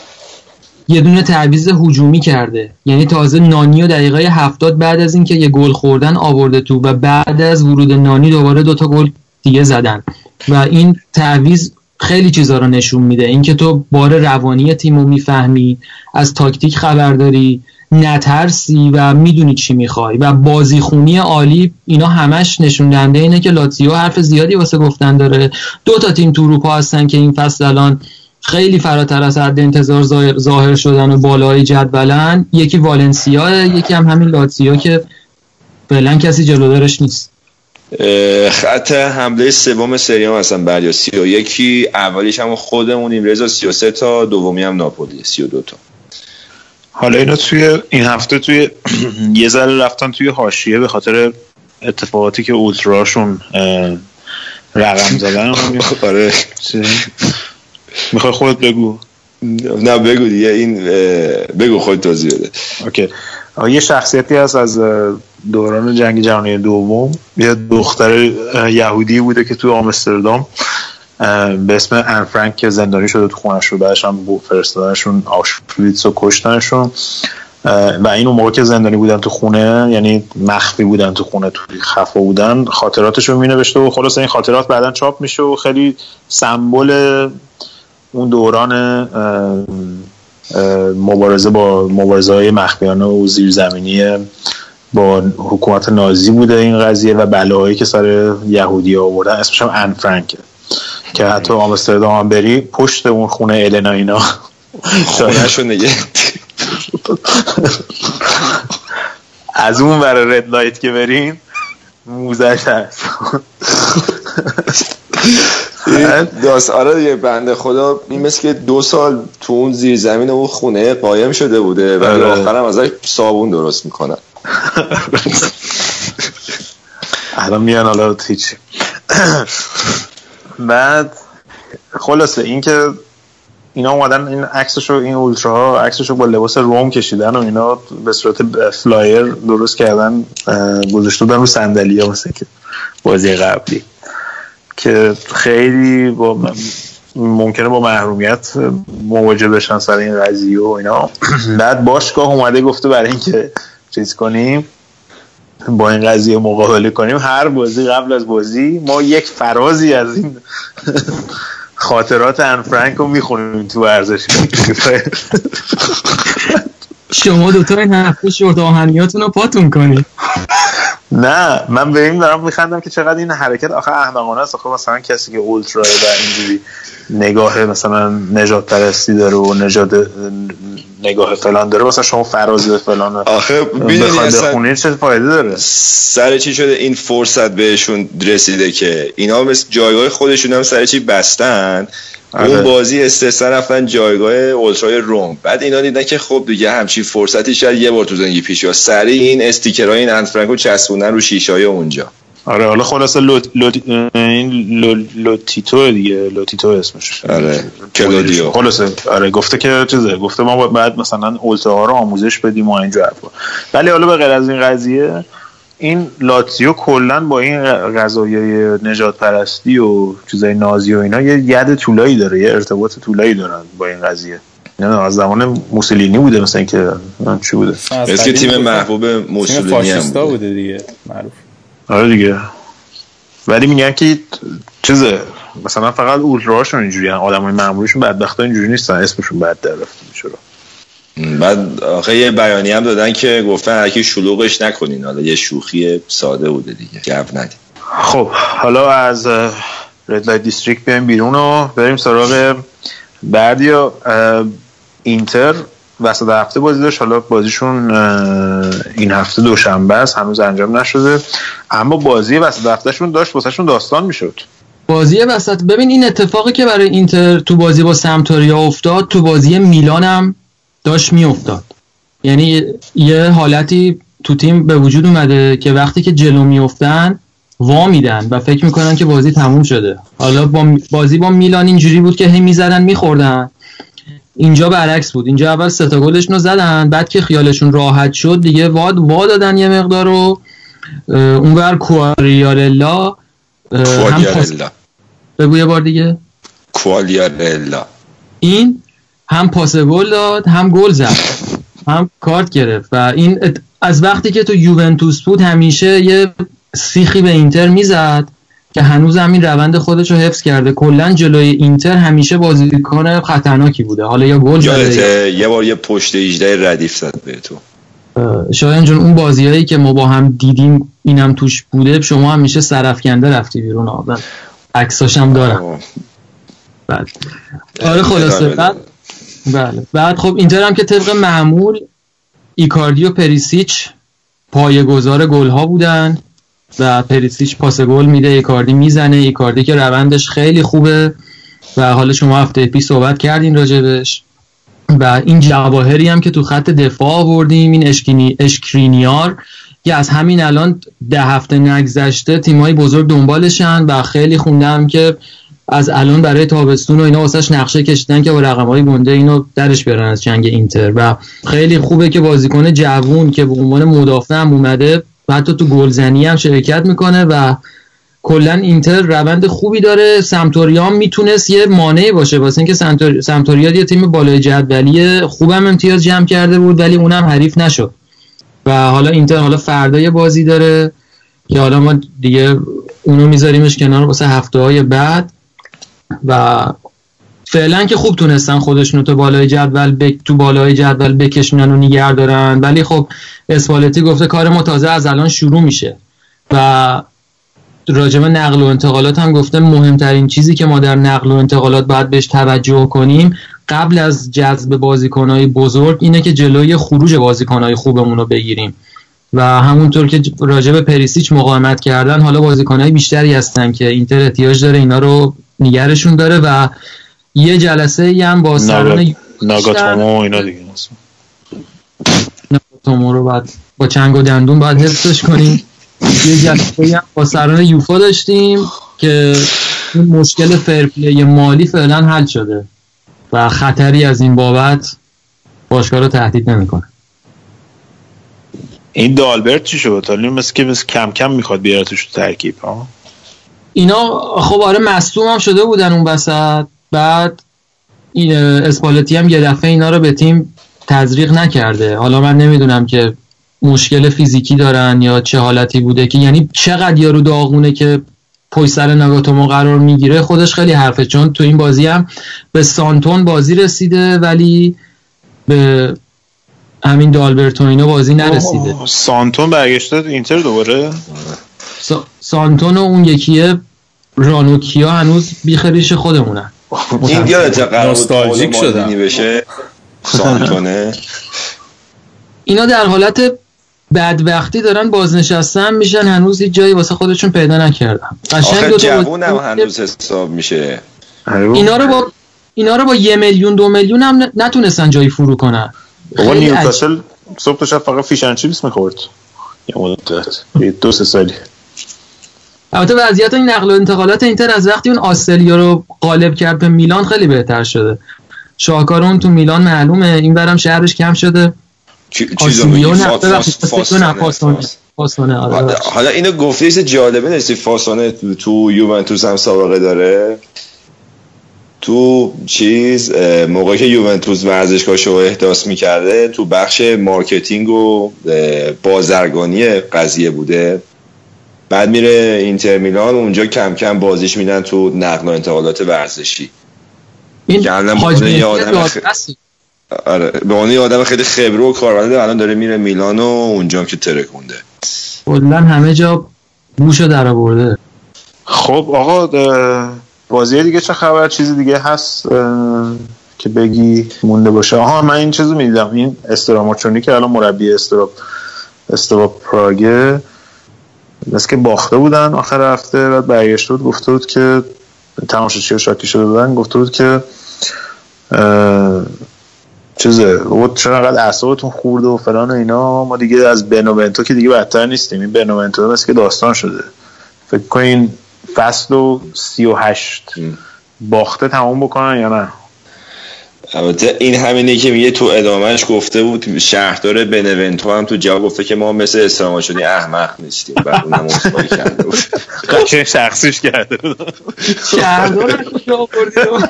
یه دونه تعویض هجومی کرده. یعنی تازه نانی و دقیقه هفتاد بعد از اینکه یه گل خوردن آورده تو و بعد از ورود نانی دوباره دوتا گل دیگه زدن. و این تعویض خیلی چیزا رو نشون میده. اینکه تو بار روانی تیم رو می‌فهمی از تاکتیک خبر داری نترسی و می‌دونی چی می‌خوای و بازیخونی عالی اینا همش نشون دهنده اینه که لاتزیو حرف زیادی واسه گفتن داره. دو تا تیم تو اروپا هستن که این فصل الان خیلی فراتر از حد انتظار ظاهر- شدن و بالای جدولن. یکی والنسیا یکی هم همین لاتزیو که فعلا کسی جلودارش نیست. خط حمله سوم سری هم هستن بریا. سی و یکی اولیش هم خودمونیم. رضا سی و سه تا دومی هم ناپولی. سی و دو تا. حالا اینا توی این هفته توی [clears throat] یه ذره رفتن توی حاشیه به خاطر اتفاقاتی که اولتراشون رقم زدن [laughs] آره. می‌خوای خودت بگو؟ نه بگو دیگه. این بگو خود توضیح بده. اوکی. یه شخصیتی هست از دوران جنگ جهانی دوم. یه دختر یهودی بوده که تو آمستردام به اسم ان فرانک که زندانی شده تو خونش رو بعدش هم فرستادنشون آشویتس و کشتنشون. و این اون موقع که زندانی بودن تو خونه یعنی مخفی بودن تو خونه توی خفا بودن خاطراتش رو مینوشته و خلاص این خاطرات بعدا چاپ میشه و خیلی سمبل اون دوران مبارزه با مبارزه های مخفیانه و زیرزمینی با حکومت نازی بوده این قضیه و بلاهایی که سر یهودی آوردن. اسمش هم ان فرانکه که حتی آمستردام هم بری پشت اون خونه النا اینا. خونهشو نگه از اون برای رد لایت که برین موزش هست. داست آره دیگه بنده خدا این مثل که دو سال تو اون زیر زمین اون خونه قایم شده بوده و آره. آخرم ازش صابون درست می‌کنن. الان میان حالا هیچ. بعد خلاصه این که اینا اومدن این عکسشو این اولتراها عکسشو با لباس روم کشیدن و اینا به صورت فلایر درست کردن گذاشته بودن رو صندلی ها مثل که بازی قبلی. که خیلی با ممکنه با محرومیت مواجه بشن سر این قضیه و اینا. [clears throat] بعد باشگاه اومده گفته برای اینکه چیز کنیم. با این قضیه مقابله کنیم. هر بازی قبل از بازی ما یک فرازی از این خاطرات ان فرانک رو می‌خونیم تو ورزش. شما دوتا این هفته شورت آهنیاتون رو پاتون کنید نه من به این دارم میخندم که چقدر این حرکت آخه احمقانه است. آخه مثلا کسی که اولترا و اینجوری نگاه مثلا نجات پرستی داره و نجات نگاه فلان داره مثلا شما فراز فلان آخه می‌دونی بخوای اصلا بخونی چه فایده داره. سر چی شده این فرصت بهشون رسیده که؟ اینا مثل جایگاه خودشون هم سر چی بستن؟ آره. اون بازی استثنا رفتن جایگاه اولترای روم. بعد اینا دیدن که خب دیگه همچین فرصتی شاید یه بار تو زندگی پیش بیاد. سریع این استیکرهای این انفرانکو چسبوندن رو شیشای اونجا. آره حالا خلاصه لوت لوت این لو- لوتیتو دیگه لوتیتو اسمش. آره کلودیو. خلاصه آره گفته که چیزه گفته ما باید- باید مثلا ultra ها رو آموزش بدیم و این حرفا. ولی حالا به غیر از این قضیه این لاتزیو کلا با این قضایای نژاد پرستی و چیزای نازی و اینا یه ید طولایی داره یه ارتباط طولایی دارن با این قضیه. نه از زمان موسولینی بوده مثلا اینکه من چی بوده؟ که قدیم تیم محبوب موسولینی هم بوده. بوده دیگه معروف. آره دیگه. ولی میگن که چیزه مثلا فقط اولتراهاشون اینجوری آدمای معمولیشون بدبختا اینجوری نیستن اسمشون بد در رفته بعد آخه یه بیانی هم دادن که گفتن هر کی شلوغش نکنین. حالا یه شوخی ساده بوده دیگه جو ندید خب حالا از red light district بیایم بیرون و بریم سراغ بردیا اینتر. وسط هفته بازی داشت. حالا بازیشون این هفته دوشنبه است. هنوز انجام نشده. اما بازی وسط هفتهشون داشت واسهشون داستان می‌شد. بازی وسط ببین این اتفاقی که برای اینتر تو بازی با سمتوریا افتاد تو بازی میلان هم داشت میافتاد. یعنی یه حالتی تو تیم به وجود اومده که وقتی که جلو میافتن وا میدن و فکر می‌کنن که بازی تموم شده. حالا با بازی با میلان اینجوری بود که هی می‌زدن میخوردن. اینجا برعکس بود. اینجا اول سه تا گلشون رو زدن بعد که خیالشون راحت شد دیگه واد وا دادن یه مقدار رو اونور کواریارلا کوالیارلا بگو یه بار دیگه. کوالیارلا این هم پاس گل داد هم گل زد. [laughs] هم کارت گرفت. و این از وقتی که تو یوونتوس بود همیشه یه سیخی به اینتر می‌زد. که هنوز هم این روند خودش رو حفظ کرده. کلا جلوی اینتر همیشه بازیکن خطرناکی بوده. حالا یا گل زده یه بار یه پشت 18 ردیف زد به تو شایان جون اون بازیایی که ما با هم دیدیم اینم توش بوده شما همیشه سرفکنده رفتی بیرون. آدم عکساش هم دارم. بله آره خلاصه. ادامه بعد. بله. بعد خب اینتر هم که طبق معمول ایکاردی و پریسیچ پایه‌گذار گل ها بودن. و پریسیچ پاس گل میده ایکاردی می‌زنه ایکاردی که روندش خیلی خوبه. و حالا شما هفته پیش صحبت کردین راجبش. و این جواهری هم که تو خط دفاع آوردیم این اشکینی اشکرینیار که از همین الان ده هفته نگذشته تیمای بزرگ دنبالشن و خیلی خوندم که از الان برای تابستون و اینا واسش نقشه کشیدن که با رقم های گنده اینو درش بیارن از جنگ اینتر. و خیلی خوبه که بازیکن جوون که به عنوان مدافع هم اومده و حتی تو گلزنی هم شرکت می‌کنه و کلا اینتر روند خوبی داره. سمتوریا هم می‌تونست یه مانعی باشه. واسه اینکه سمتور... سمتوریا یه تیم بالای جدولی خوبم امتیاز جمع کرده بود ولی اونم حریف نشد. و حالا اینتر حالا فردا یه بازی داره که حالا ما دیگه اونو میذاریمش کنار واسه هفته های بعد. و فعلا که خوب تونستن خودشونو تو بالای جدول بک... تو بالای جدول بکشونن و نگه دارن ولی خب اسپالتی گفته کار ما تازه از الان شروع میشه. و راجب نقل و انتقالات هم گفته مهمترین چیزی که ما در نقل و انتقالات باید بهش توجه کنیم قبل از جذب بازیکنهای بزرگ اینه که جلوی خروج بازیکنهای خوبمون رو بگیریم. و همونطور که راجب پریسیچ مقاومت کردن حالا بازیکنهای بیشتری هستن که اینتر احتیاج داره اینا رو نگرشون داره و یه جلسه ای هم با سران ناگا- ناگاتومو اینا دیگه ناگاتومو رو بعد با چنگ و دندون باید حفظش کنیم. یه جلسه هم با سران یوفا داشتیم که این مشکل فرپلی مالی فعلا حل شده و خطری از این بابت باشگاه رو تهدید نمی‌کنه. این دالبرت چی شد؟ حالا مثل که مثل کم کم می‌خواد بیارتش تو ترکیب ها؟ اینا خب آره مصدوم هم شده بودن اون وسط. بعد اسپالتی هم یه دفعه اینا رو به تیم تزریق نکرده. حالا من نمی‌دونم که مشکل فیزیکی دارن یا چه حالتی بوده که یعنی چقدر یارو داغونه که پشت سر ناگاتومو قرار می‌گیره. خودش خیلی حرفه چون تو این بازی هم به سانتون بازی رسیده ولی به همین دالبرتو اینا بازی نرسیده. سانتون برگشته اینتر دوباره؟ سا- سانتون و اون یکیه رانوکیا هنوز بیخریش خودمونن. [laughs] این یادت قرار بود نوستالژیک شدم. بشه؟ سانتونه [laughs] اینا در حالت بدبختی دارن بازنشستن میشن هنوز هیچ جایی واسه خودشون پیدا نکردن. قشنگ دو تا جوون هم بازیکن هنوز حساب میشه. اینا رو با اینا رو با یه میلیون دو میلیون هم نتونستن جایی فرو کنن. بابا نیوکاسل صبح تا شب فقط فیشن چیپس می‌خورد. یه مدت. یه دو سه سالی. البته وضعیت این نقل و انتقالات اینتر از وقتی اون آستریا رو قالب کرد به میلان خیلی بهتر شده. شاهکار اون تو میلان معلومه. این برم شهرش کم شده. آره حالا- اینو گفتی جالبه نیستی؟ فاسونه تو, تو یوونتوس هم سابقه داره. تو چیز موقعی که یوونتوس ورزشگاهش رو احداث می‌کرده تو بخش marketing و بازرگانی قضیه بوده. بعد میره اینتر میلان اونجا کم کم بازیش میدن تو نقل و انتقالات ورزشی. این گردن حاج یه آدم خ-. آره به عنوان یه آدم خیلی خبره و کاربلده الان داره میره میلان و اونجا هم که ترکونده کلا همه جا بوشو در آورده. خب آقا بازی دیگه چه خبر؟ چیزی دیگه هست که بگی مونده باشه؟ آها من این چیزو می‌دیدم. این استراماچونی که الان مربی استرا استرا پراگه. مثل که باخته بودن آخر هفته بعد برگشته بود گفته بود که تماشاچی شاکی شده بودن گفته بود که چیزه بود چرا انقدر اعصابتون خورده و فلان و اینا ما دیگه از بنوونتو که دیگه بدتر نیستیم این بنوونتو مثل که داستان شده. فکر کنین فصل و سی و هشت باخته تمام بکنن یا نه؟ البته این همینه که میگه تو ادامهش گفته بود شهردار بنونتو هم تو جواب گفته که ما مثل اسلاما شدی احمق نیستیم بعد اونم اصفایی کرده بود شخصیش کرده بود. شهردار کجا آوردی رو؟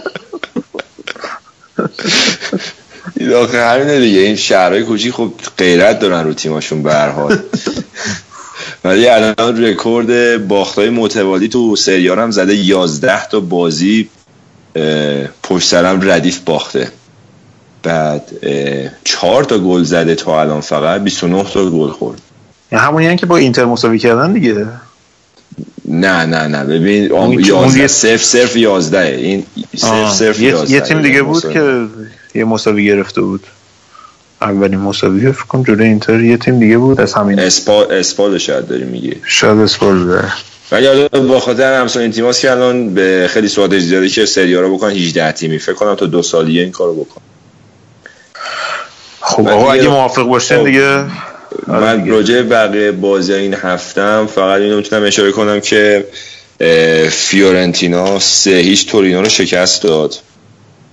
این آخه همینه دیگه این شهرهای کوچیک خب غیرت دارن رو تیماشون به هر حال ولی الان رکورد باختای متوالی تو سریال هم زده 11 تا بازی پشت سرم ردیف باخته. بعد چهار تا گل زده تا الان فقط 29 تا گل خورد. یعنی همونی که با اینتر مساوی کردن دیگه؟ نه نه نه. ببین اون- آم اون 11 یه- صرف صرف 11 این صرف صرف یه, 11 یه تیم دیگه بود. که یه مساوی گرفته بود. اولین مساوی فکر کنم جلوی اینتر یه تیم دیگه بود. از همین. اسپال اسپال شاید داری میگی. شاید اسپال بوده ولی حالا با خاطر تیماست که الان به خیلی استراتژی داره که سری رو بکنن 18 تیمی فکر کنم تا دو سالیه این کارو بکن خب آقا اگه موافق باشین خب. دیگه من دیگه. راجع بقیه بازی این هفتم فقط اینو می‌تونم اشاره کنم که فیورنتینا سه هیچ تورینو رو شکست داد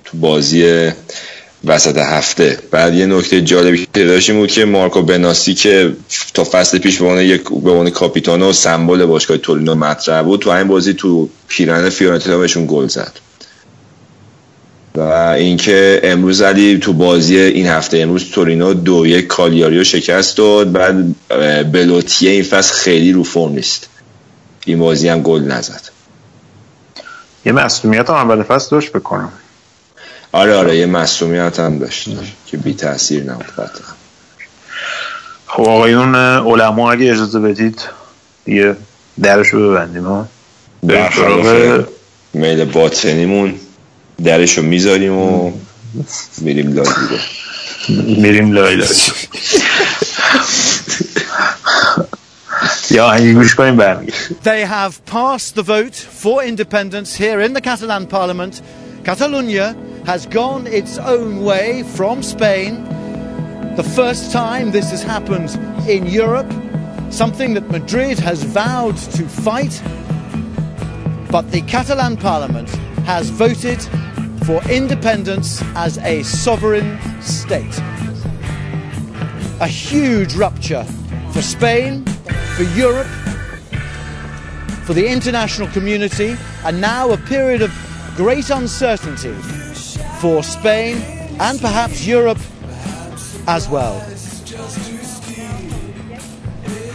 تو بازی وسط هفته. بعد یه نکته جالبی که داشت این بود که مارکو بناسی که تا فصل پیش به عنوان یک به عنوان کاپیتان و سمبل باشگاه تورینو مطرح بود تو این بازی تو پیرن فیورنتینا بهشون گل زد. و اینکه امروز علی تو بازی این هفته امروز تورینو دو یک کالیاری رو شکست داد بعد بلوتیه این فصل خیلی رو فرم نیست. این بازی هم گل نزد. یه مسئولیت هم اول فصل داشت بکنم آره آره یه مسئولیت هم داشت که بی تاثیر نبود قطعا. خب آقایون علما اگه اجازه بدید دیگه درشو ببندیم ها؟ برخلاف میل باطنیمون درشو می‌ذاریم و میریم لای دیگه میریم لای They have passed the vote for independence here in the Catalan parliament. Catalonia has gone its own way from Spain. The first time this has happened in Europe, something that Madrid has vowed to fight. But the Catalan parliament has voted for independence as a sovereign state. A huge rupture for Spain, for Europe, for the international community, and now a period of great uncertainty for Spain and perhaps Europe as well.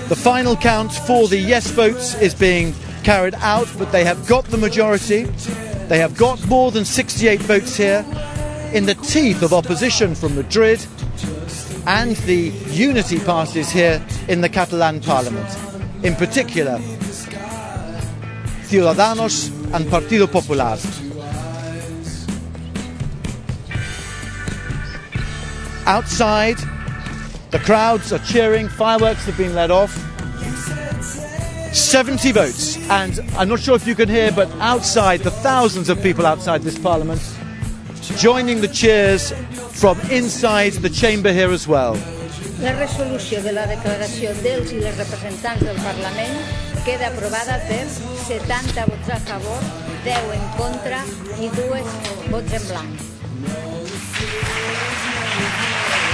The final count for the yes votes is being carried out, but they have got the majority. They have got more than 68 votes here in the teeth of opposition from Madrid. and the unity parties here in the Catalan Parliament. In particular, Ciudadanos and Partido Popular. Outside, the crowds are cheering, fireworks have been let off. 70 votes, and I'm not sure if you can hear, but outside, the thousands of people outside this parliament joining the cheers from inside the chamber here as well. La resolució de la declaració dels i les representants del Parlament queda aprovada per 70 vots a favor, 10 en contra i 2 vots en blanc. خب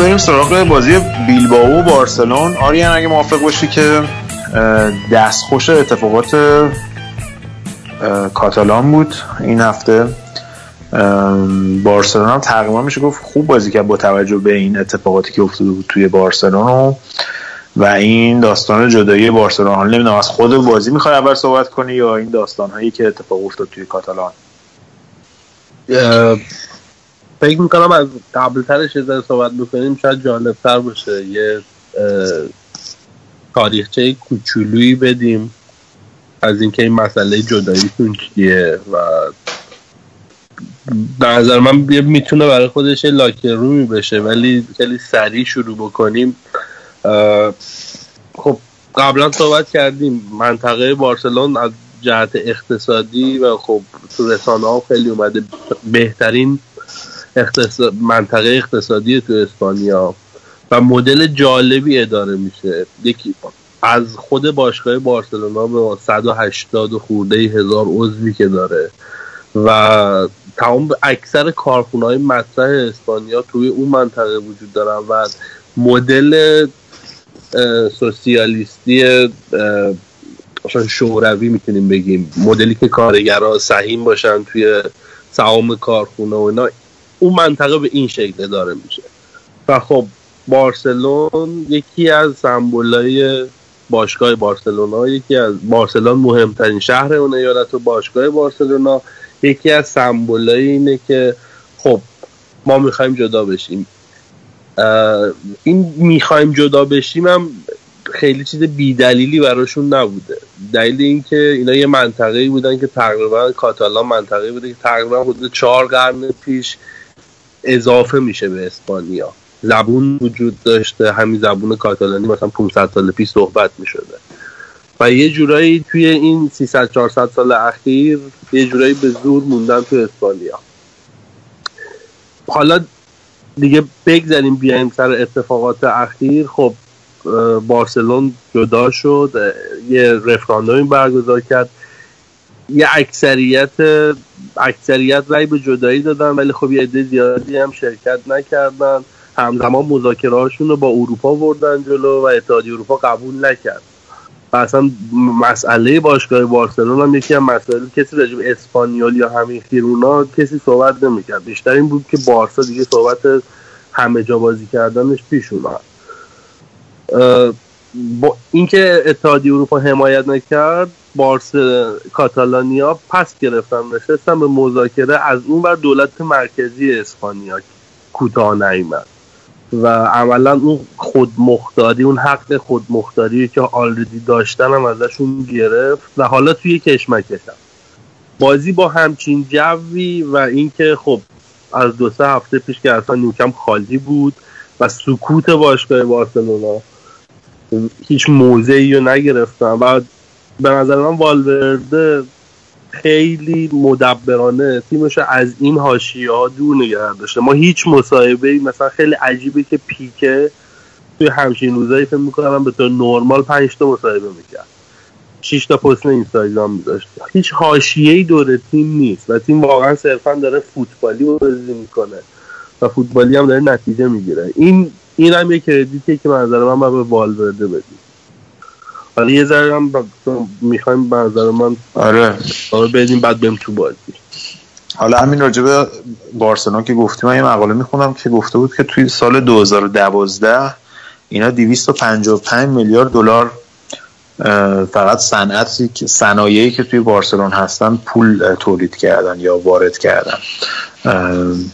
بریم سراغ بازی بیلبائو و بارسلون. آریان اگه موافق باشی که دستخوش اتفاقات کاتالان بود این هفته بارسلون هم تقریبا میشه گفت خوب بازی کرد با توجه به این اتفاقاتی که افتاده بود توی بارسلون و, و این داستان جدایی بارسلون. حالا نمی‌دونم از خود بازی می‌خوای اول صحبت کنی یا این داستان هایی که اتفاق افتاد توی کاتالان؟ فکر می‌کنم از قبل ترش یه صحبت بکنیم شاید جالب تر باشه. یه تاریخچه کوچولویی بدیم از اینکه این مسئله جداییتون چیه و به نظر من می‌تونه برای خودش یه لاکر رومی بشه ولی خیلی سریع شروع بکنیم. خب قبلا صحبت کردیم منطقه بارسلون از جهت اقتصادی و خب تو رسانه ها خیلی اومده بهترین اقتصاد منطقه اقتصادی تو اسپانیا و مدل جالبی اداره میشه. یکی از خود باشگاه بارسلونا به 180 و خورده هزار عضوی که داره و تمام اکثر کارخونه های مطرح اسپانیا توی اون منطقه وجود دارن و مدل سوسیالیستی شوروی می‌تونیم بگیم. مدلی که کارگرها سهیم باشن توی سهام کارخونه و اینا. اون منطقه به این شکل اداره میشه. و خب بارسلون یکی از سمبولای باشگاه بارسلونا یکی از بارسلون مهمترین شهر اون ایالت و باشگاه بارسلونا یکی از سمبولای اینه که خب ما می‌خوایم جدا بشیم. این می‌خوایم جدا بشیم هم خیلی چیز بیدلیلی براشون نبوده. دلیل اینکه اینا یه منطقه‌ای بودن که تقریبا کاتالان منطقه‌ای بوده که تقریبا حدود چهار قرن پیش اضافه میشه به اسپانیا. زبون وجود داشته همین زبون کاتالانی مثلا 500 سال پیش صحبت می‌شده. و یه جورایی توی این 300 400 سال اخیر یه جورایی به زور موندن تو اسپانیا. حالا دیگه بگذاریم بیایم سر اتفاقات اخیر. خب بارسلون جدا شد یه رفراندومی برگزار کرد. یه اکثریت اکثریت رأی به جدایی دادن ولی خب یه عده زیادی هم شرکت نکردن. همزمان مذاکره هاشون رو با اروپا بردن جلو و اتحادیه اروپا قبول نکرد. و اصلا مسئله باشگاه بارسلون هم یکی از مسائل کسی راجع به اسپانیول یا همین خیرونا کسی صحبت نمی‌کرد. بیشتر این بود که بارسا دیگه صحبت همه جا بازی کردنش پیش اومد. با اینکه اتحادیه اروپا حمایت نکرد بارس کاتالانیا پس گرفتن نشستن به مذاکره از اون بر دولت مرکزی اسپانیا کوتاه نیامد و عملا اون خودمختاری اون حق خودمختاری که آلردی داشتن هم ازشون گرفت و حالا توی کشمکشم بازی با همچین جوی و اینکه خب از دو سه هفته پیش که اصلا نیوکم خالی بود و سکوت باشگاه بارسلونا هیچ موضعی رو نگرفتن و به نظر من والورده خیلی مدبرانه. تیمش از این حاشیه ها دور نگه داشته. ما هیچ مصاحبه مثلا خیلی عجیبه که پیکه توی همچین روزایی فکر می‌کنم به طور نرمال پنج تا مصاحبه می‌کرد. شش تا پست اینستاگرام میذاشت. هیچ حاشیه ای دور تیم نیست و تیم واقعا صرفا داره فوتبالی بازی می‌کنه و فوتبالی هم داره نتیجه می‌گیره. این این هم یه کردیتیه که منظر من باید به والورده بدیم. حالا یه ذره هم می‌خوایم منظر من آره. آره بدیم بعد بریم تو بازی. حالا همین راجع به بارسلون که گفتیم من یه مقاله می‌خونم که گفته بود که توی سال 2012 اینا 255 میلیارد دلار فقط صنعتی که صنایعی که توی بارسلون هستن پول تولید کردن یا وارد کردن.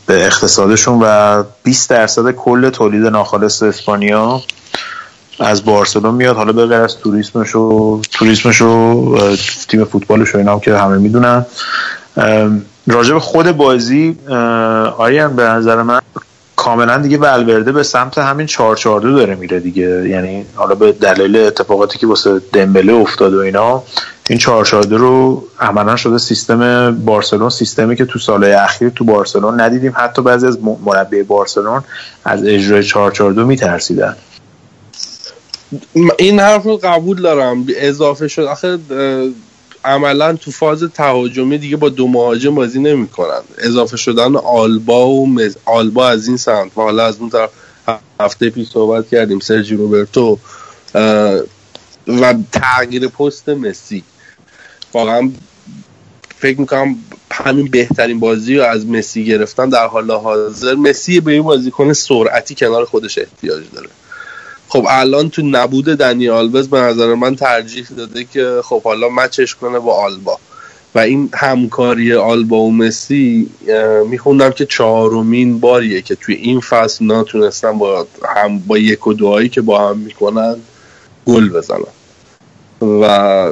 به اقتصادشون و 20 درصد کل تولید ناخالص اسپانیا از بارسلون میاد. حالا به غیر از توریسمش و توریسمش و تیم فوتبالش و اینا که همه می‌دونن. راجع به خود بازی آریان به نظر من کاملا دیگه ولورده به سمت همین 442 داره میره دیگه. یعنی حالا به دلیل اتفاقاتی که واسه دمبله افتاد و اینا این 442 رو عملا شده سیستم بارسلون سیستمی که تو سالهای اخیر تو بارسلون ندیدیم. حتی بعضی از مربی بارسلون از اجرای 442 میترسیدن. این حرف رو قبول دارم. اضافه شد. آخه عملا تو فاز تهاجمی دیگه با دو مهاجم بازی نمی‌کنن. اضافه شدن آلبا و مز... آلبا از این سمت. و حالا از اون طرف هفته پیش صحبت کردیم سرجی روبرتو و تغییر پست مسی. واقعا فکر می‌کنم همین بهترین بازی رو از مسی گرفتن در حال حاضر مسی به این بازیکن سرعتی کنار خودش احتیاج داره. خب الان تو نبود دنی آلوز به نظر من ترجیح داده که خب حالا مچش کنه با آلبا. و این همکاری آلبا و مسی میخوندم که چهارمین باریه که توی این فصل نتونستن با هم با یک و دوهایی که با هم می‌کنن گل بزنن. و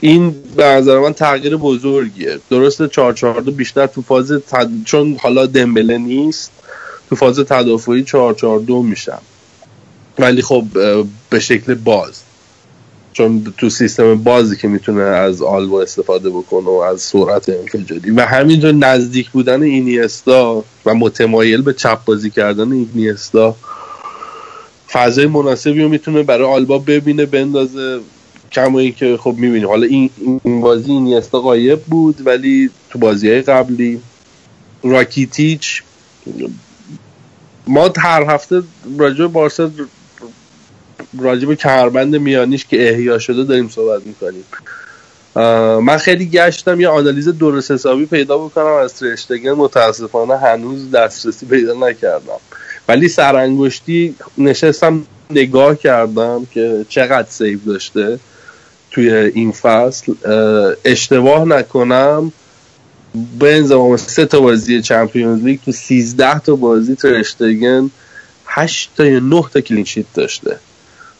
این به نظر من تغییر بزرگیه. درسته 442 بیشتر تو فاز تد... چون حالا دمبله نیست تو فاز تدافعی 442 میشن. ولی خب به شکل باز. چون تو سیستم بازی که می‌تونه از آلبا استفاده بکنه و از سرعت انفجاری. و همینطور نزدیک بودن اینیستا و متمایل به چپ بازی کردن اینیستا فضای مناسبی رو می‌تونه برای آلبا ببینه بندازه. کما اینکه خب می‌بینی. حالا این این بازی اینیستا غایب بود ولی تو بازی های قبلی راکیتیچ ما هر هفته راجع بارسا راجع به کمربند میانیش که احیا شده داریم صحبت می‌کنیم. من خیلی گشتم یه آنالیز درست حسابی پیدا بکنم از ترشتگن. متاسفانه هنوز دسترسی پیدا نکردم. ولی سرانگشتی نشستم نگاه کردم که چقدر save داشته. توی این فصل اه، اشتباه نکنم به انضمام سه تا بازی Champions League تو 13 تا بازی ترشتگن 8 تا یا 9 تا clean sheet داشته.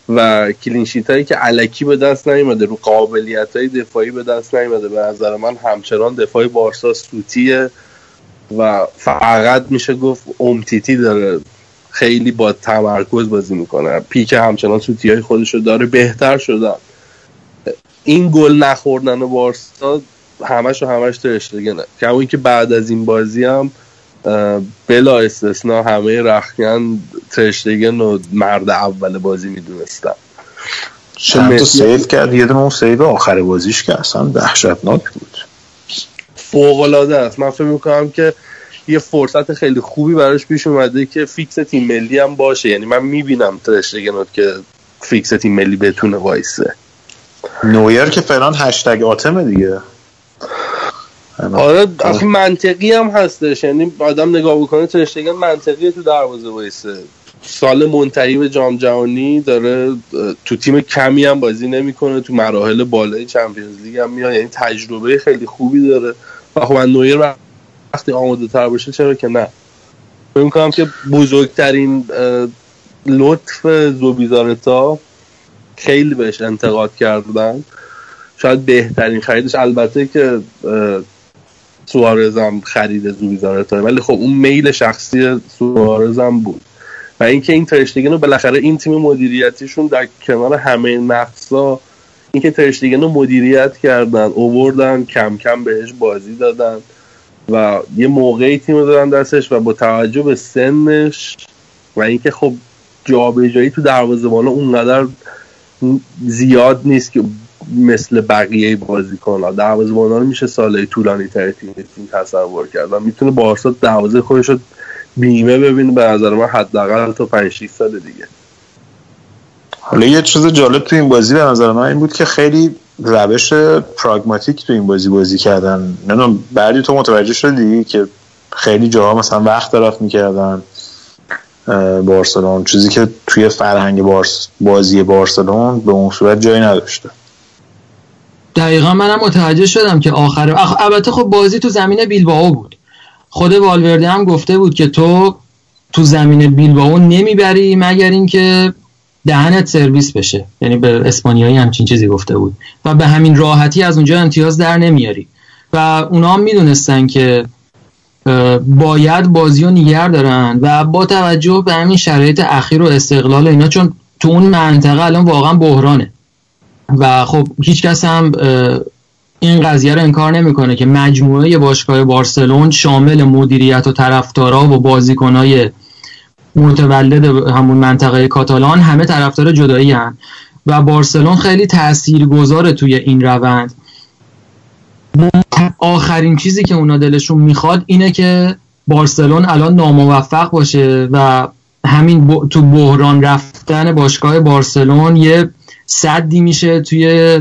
و clean sheet هایی که الکی به دست نیومده رو قابلیت های دفاعی به دست نیومده. به نظر من همچنان دفاع بارسا سوتیه و فقط میشه گفت اومتیتی داره. خیلی با تمرکز بازی می‌کنه. پیکه همچنان سوتی های خودش داره. بهتر شدن. این گل نخوردن بارسا همش و همش ترشتگنه کما اینکه بعد از این بازی هم بلا استثنا همه رخکن ترشتگن و مرد اول بازی می‌دونستن. چند تا save کرد. یه دونه اون save آخر بازیش که اصلا دهشتناک بود. فوق العاده است. من فکر می‌کنم که یه فرصت خیلی خوبی براش پیش اومده که فیکس تیم ملی هم باشه. یعنی من می‌بینم ترشتگن که فیکس تیم ملی بتونه وایسه. نویر که فعلا هشتگ آتمه دیگه. آره آخه منطقی هم هستش. یعنی آدم نگاه بکنه ترشتگن منطقی تو دروازه وایسه. سال منتهی به جام جهانی داره تو تیم کمی هم بازی نمی‌کنه تو مراحل بالای Champions League هم میاد. یعنی تجربه خیلی خوبی داره. و خب من نویر وقتی آماده تر باشه چرا که نه؟ فکر می‌کنم که بزرگترین لطف زوبیزارتا خیلی بهش انتقاد کردن. شاید بهترین خریدش البته که اه، سوارز هم خرید زوبیزارتا ولی خب اون میل شخصی سوارز هم بود. و اینکه این ترشتگن رو بالاخره این تیم مدیریتیشون در کنار همه نقصا اینکه ترشتگن رو مدیریت کردن اووردن کم کم بهش بازی دادن و یه موقعی تیم دادن دستش و با توجه به سنش و اینکه خب جابجایی تو دروازه‌بان اونقدر زیاد نیست که مثل بقیه بازیکن ها. رو میشه سالهای طولانی تر تیم تصور کرد و می‌تونه بارسا دروازه خودش رو بیمه ببینه به نظر من حداقل تا 5 6 سال دیگه. حالا یه چیز جالب تو این بازی به نظر من این بود که خیلی روش پراگماتیک تو این بازی بازی کردن. نمی‌دونم بعدی تو متوجه شدی که خیلی جاها مثلا وقت طرف می‌کردن. بارسلون. چیزی که توی فرهنگ بارس بازی بارسلون به اون صورت جایی نداشته. دقیقا منم متوجه شدم که آخر. البته خب بازی تو زمین بیلبائو بود. خود والورده هم گفته بود که تو تو زمین بیلبائو نمی‌بری مگر اینکه دهنت سرویس بشه. یعنی به اسپانیایی همچین چیزی گفته بود. و به همین راحتی از اونجا امتیاز در نمیاری. و اونا هم می‌دونستن که باید بازی رو نیگر دارن و با توجه به همین شرایط اخیر و استقلال اینا چون تو اون منطقه الان واقعا بحرانه. و خب هیچ کس هم این قضیه رو انکار نمی‌کنه که مجموعه باشگاه بارسلون شامل مدیریت و طرفدارا و بازیکنای متولد همون منطقه کاتالان همه طرفدار جدایی هن و بارسلون خیلی تاثیرگذاره توی این روند. آخرین چیزی که اونا دلشون می‌خواد اینه که بارسلون الان ناموفق باشه و همین ب- تو بحران رفتن باشگاه بارسلون یه صدی میشه توی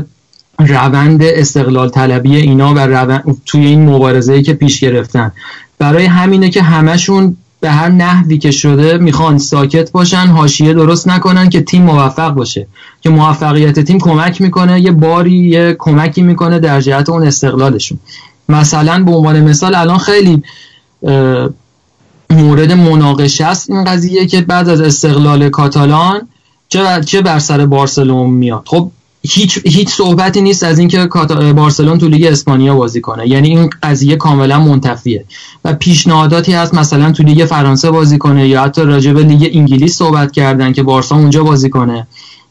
روند استقلال طلبی اینا و روند توی این مبارزه که پیش گرفتن. برای همینه که همشون به هر نحوی که شده می‌خوان ساکت باشن حاشیه درست نکنن که تیم موفق باشه. که موفقیت تیم کمک می‌کنه یه باری یه کمکی می‌کنه در جهت اون استقلالشون. مثلا به عنوان مثال الان خیلی مورد مناقشه است این قضیه که بعد از استقلال کاتالان چه بر سر بارسلون میاد. خب هیچ هیچ صحبتی نیست از اینکه بارسلون تو لیگ اسپانیا بازی کنه. یعنی این قضیه کاملا منتفیه و پیشنهاداتی هست مثلا تو لیگ فرانسه بازی کنه یا حتی راجع به لیگ انگلیس صحبت کردن که بارسا اونجا بازی کنه.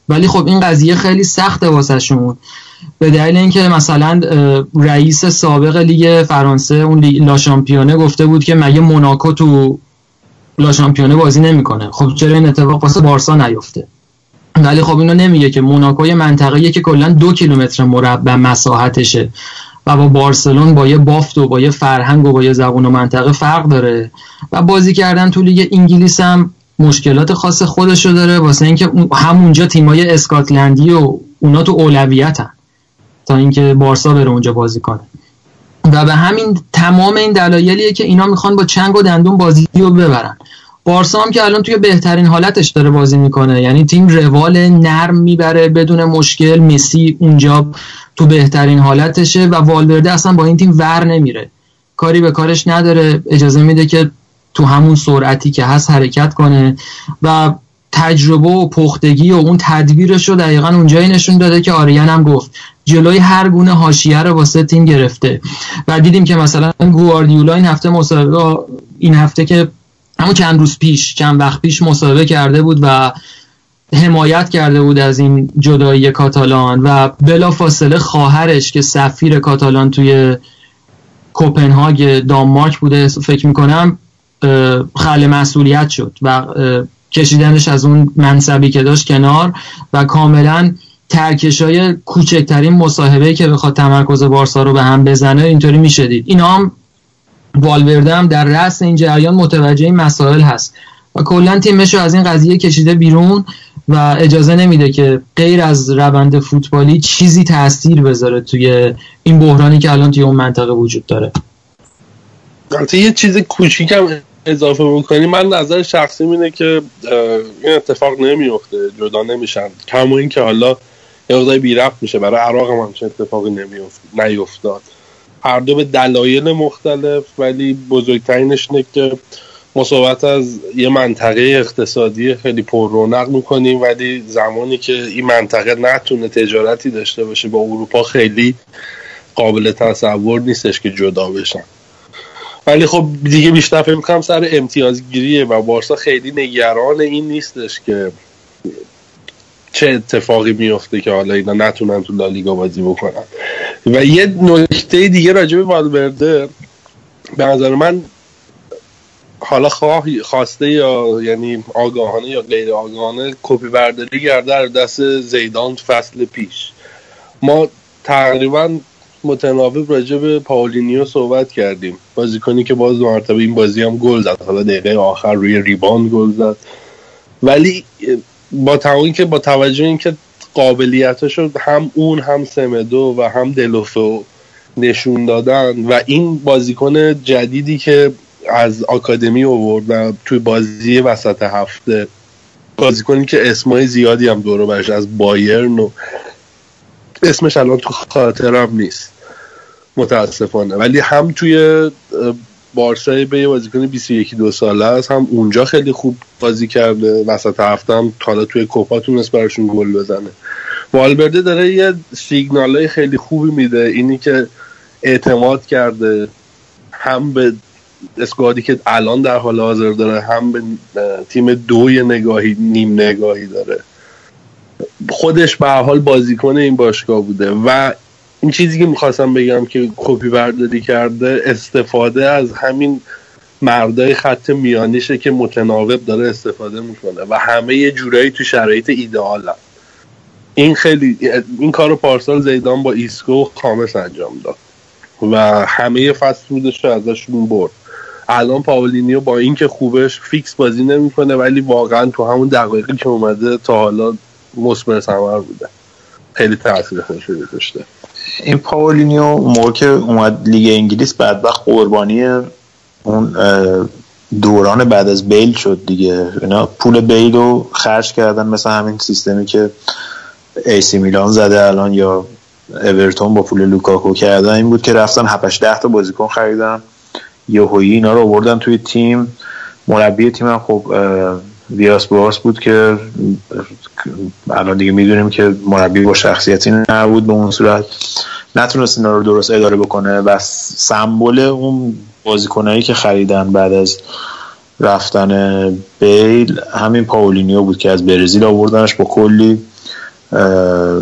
ولی خب این قضیه خیلی سخته واسهشون. به دلیل اینکه مثلا رئیس سابق لیگ فرانسه اون لا شامپیونه گفته بود که مگه موناکو تو لا شامپیونه بازی نمی‌کنه. خب چرا این اتفاق واسه بارسا نیفته؟ ولی خب اینو نمیگه که موناکو یه منطقه‌ایه که کلا دو کیلومتر مربع مساحتشه و با بارسلون با یه بافت و با یه فرهنگ و با یه زبون و منطقه فرق داره و بازی کردن تو لیگ انگلیس هم مشکلات خاص خودشو داره. واسه اینکه همونجا تیمای اسکاتلندی و اونا تو اولویتن تا اینکه بارسا بره اونجا بازی کنه. و به همین تمام این دلایلیه که اینا می‌خوان با چنگ و دندون بازی رو ببرن. بارسا هم که الان توی بهترین حالتش داره بازی می‌کنه. یعنی تیم روال نرم می‌بره بدون مشکل. مسی اونجا تو بهترین حالتشه و والورده اصلا با این تیم ور نمیره. کاری به کارش نداره. اجازه میده که تو همون سرعتی که هست حرکت کنه و تجربه و پختگی و اون تدبیرش رو دقیقا اونجایی نشون داده که آریان هم گفت. جلوی هر گونه حاشیه رو واسه تیم گرفته. و دیدیم که مثلا گواردیولا این هفته مسابقه این هفته که همون چند روز پیش چند وقت پیش مسابقه کرده بود و حمایت کرده بود از این جدایی کاتالان و بلا فاصله خواهرش که سفیر کاتالان توی کوپنهاگ دانمارک بوده فکر می‌کنم خل مسئولیت شد و کشیدنش از اون منصبی که داشت کنار و کاملا ترکش های کوچکترین مصاحبه که بخواد تمرکز بارسا رو به هم بزنه اینطوری می‌شدید. اینا هم والورده هم در رأس این جریان متوجه این مسائل هست. و کلا تیمش رو از این قضیه کشیده بیرون و اجازه نمیده که غیر از روند فوتبالی چیزی تاثیر بذاره توی این بحرانی که الان توی اون منطقه وجود داره. البته یه چیز کوچیکم اضافه بکنی من نظر شخصی اینه که این اتفاق نمیفته جدا نمیشن. کما این که حالا یه بی رفت میشه برای عراق هم همچین اتفاقی نمیفت نیفتاد. هر دو به دلایل مختلف ولی بزرگترینش اینه که ما از یه منطقه اقتصادی خیلی پر رونق می‌کنیم ولی زمانی که این منطقه نتونه تجارتی داشته باشه با اروپا خیلی قابل تصور نیستش که جدا بشن. ولی خب دیگه بیشتر فکر می‌کنم سر امتیازگیریه و بارسا خیلی نگران این نیستش که چه اتفاقی میفته که حالا اینا نتونن تو لالیگا بازی بکنن. و یه نکته دیگه راجع به والورده به نظر من حالا خواه خواسته یا یعنی آگاهانه یا غیر آگاهانه کپی برداری کرده از دست زیدان فصل پیش. ما تقریبا متناوب راجع به پاولینیو صحبت کردیم. بازیکنی که باز مرتبه این بازی هم گل زد. حالا دقیقه آخر روی rebound گل زد. ولی با تمامی که با توجه اینکه قابلیتاشو هم اون هم سمدو و هم دلوفو نشون دادن و این بازیکن جدیدی که از آکادمی آورد و توی بازی وسط هفته. بازیکنی که اسمای زیادی هم دور و برش از بایرن و اسمش الان تو خاطرم نیست. متاسفانه. ولی هم توی بارسای به یه بازیکن 21 دو ساله است. هم اونجا خیلی خوب بازی کرده. وسط هفته هم حالا توی کوپا تونست براشون گل بزنه. والورده داره یه سیگنال های خیلی خوبی میده. اینی که اعتماد کرده هم به اسکوادی که الان در حال حاضر داره هم به تیم دوی نگاهی نیم نگاهی داره. خودش به حال بازیکن این باشگاه بوده و این چیزی که می‌خواستم بگم که کپی برداری کرده استفاده از همین مردای خط میانیشه که متناوب داره استفاده می‌کنه و همه یه جورایی تو شرایط ایدئال این خیلی این کار رو پارسال زیدان با ایسکو خامس انجام داد و همه فصل بودش رو ازشون برد. الان پاولینیو با اینکه خوبش فیکس بازی نمی‌کنه ولی واقعا تو همون دقایقی که اومده تا حالا مثمر ثمر بوده. خیلی تاثیر خودش رو گذاشته این پاولینیو موقع که اومد لیگ انگلیس بدبخت قربانی اون دوران بعد از بیل شد دیگه. اینا پول بیل رو خرج کردن مثل همین سیستمی که AC میلان زده الان یا اورتون با پول لوکاکو کردن. این بود که رفتن 7 ده تا بازیکن خریدن. یهویی اینا رو آوردن توی تیم. مربی تیم هم خب اه، ویاش بواش بود که الان دیگه می‌دونیم که مربی با شخصیتی نبود به اون صورت. نتونست اینا رو درست اداره بکنه و سمبل اون بازیکنایی که خریدن بعد از رفتن بیل همین پاولینیو بود که از برزیل آوردنش با کلی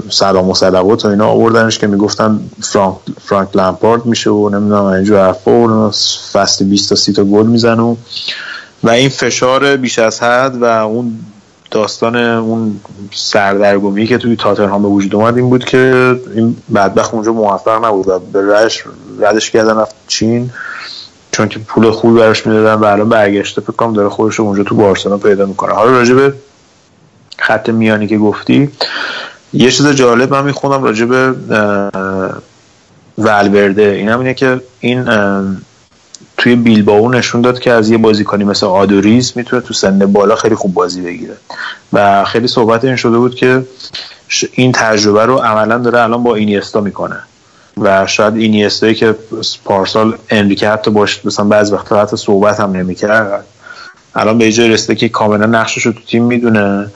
سلام و صلوات و اینا آوردنش که می‌گفتن فرانک, فرانک لمپارد میشه و نمی‌دونم اینجور حرفا و فصل 20 تا 30 تا گل می‌زنه و و این فشار بیش از حد و اون داستان اون سردرگمی که توی تاتنهام به وجود اومد این بود که این بدبخت اونجا موفق نبود و به ردش ردش کردن رفت چین چون که پول خوبی براش می‌دادن و الان برگشته فکر کنم داره خودش اونجا تو بارسلونا پیدا می‌کنه. حالا راجع به خط میانی که گفتی یه چیز جالب من می‌خونم راجع به ولورده. این هم اینه که این توی بیلباو نشون داد که از یه بازیکنی مثل آدوریز می‌تونه تو سن بالا خیلی خوب بازی بگیره. و خیلی صحبت این شده بود که این تجربه رو عملا داره الان با اینیستا می‌کنه. و شاید اینیستایی که پارسال انریکه حتی باش مثلا بعض وقتا حتی صحبت هم نمی‌کرد. الان به جای رسیده که کاملا نقشش رو تو تیم می‌دونه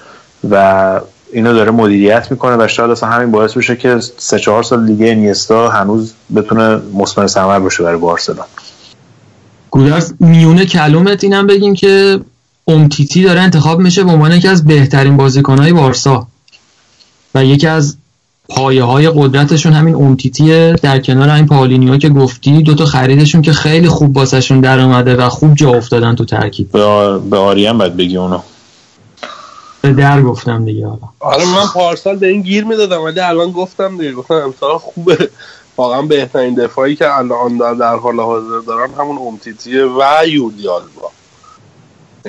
و اینو داره مدیریت می‌کنه و شاید اصلا همین باعث بشه که سه چهار سال دیگه اینیستا هنوز بتونه مثمر ثمر باشه برای بارسلون گودرز میونه کلومت اینم بگیم که امتیتی داره انتخاب میشه به عنوان یکی از بهترین بازیکنهای بارسا. و یکی از پایه های قدرتشون همین امتیتیه در کنار این پاولینیو که گفتی دوتا خریدشون که خیلی خوب باسشون در اومده و خوب جا افتادن تو ترکیب. به, آ... به آریان باید بگی اونو. به در گفتم دیگه حالا. آره من پارسال به این گیر می‌دادم ولی الان گفتم دیگه گفتم امسال خوبه. واقعا بهترین دفاعی که الان در, در حال حاضر دارن همون امتیتیه و یولیال با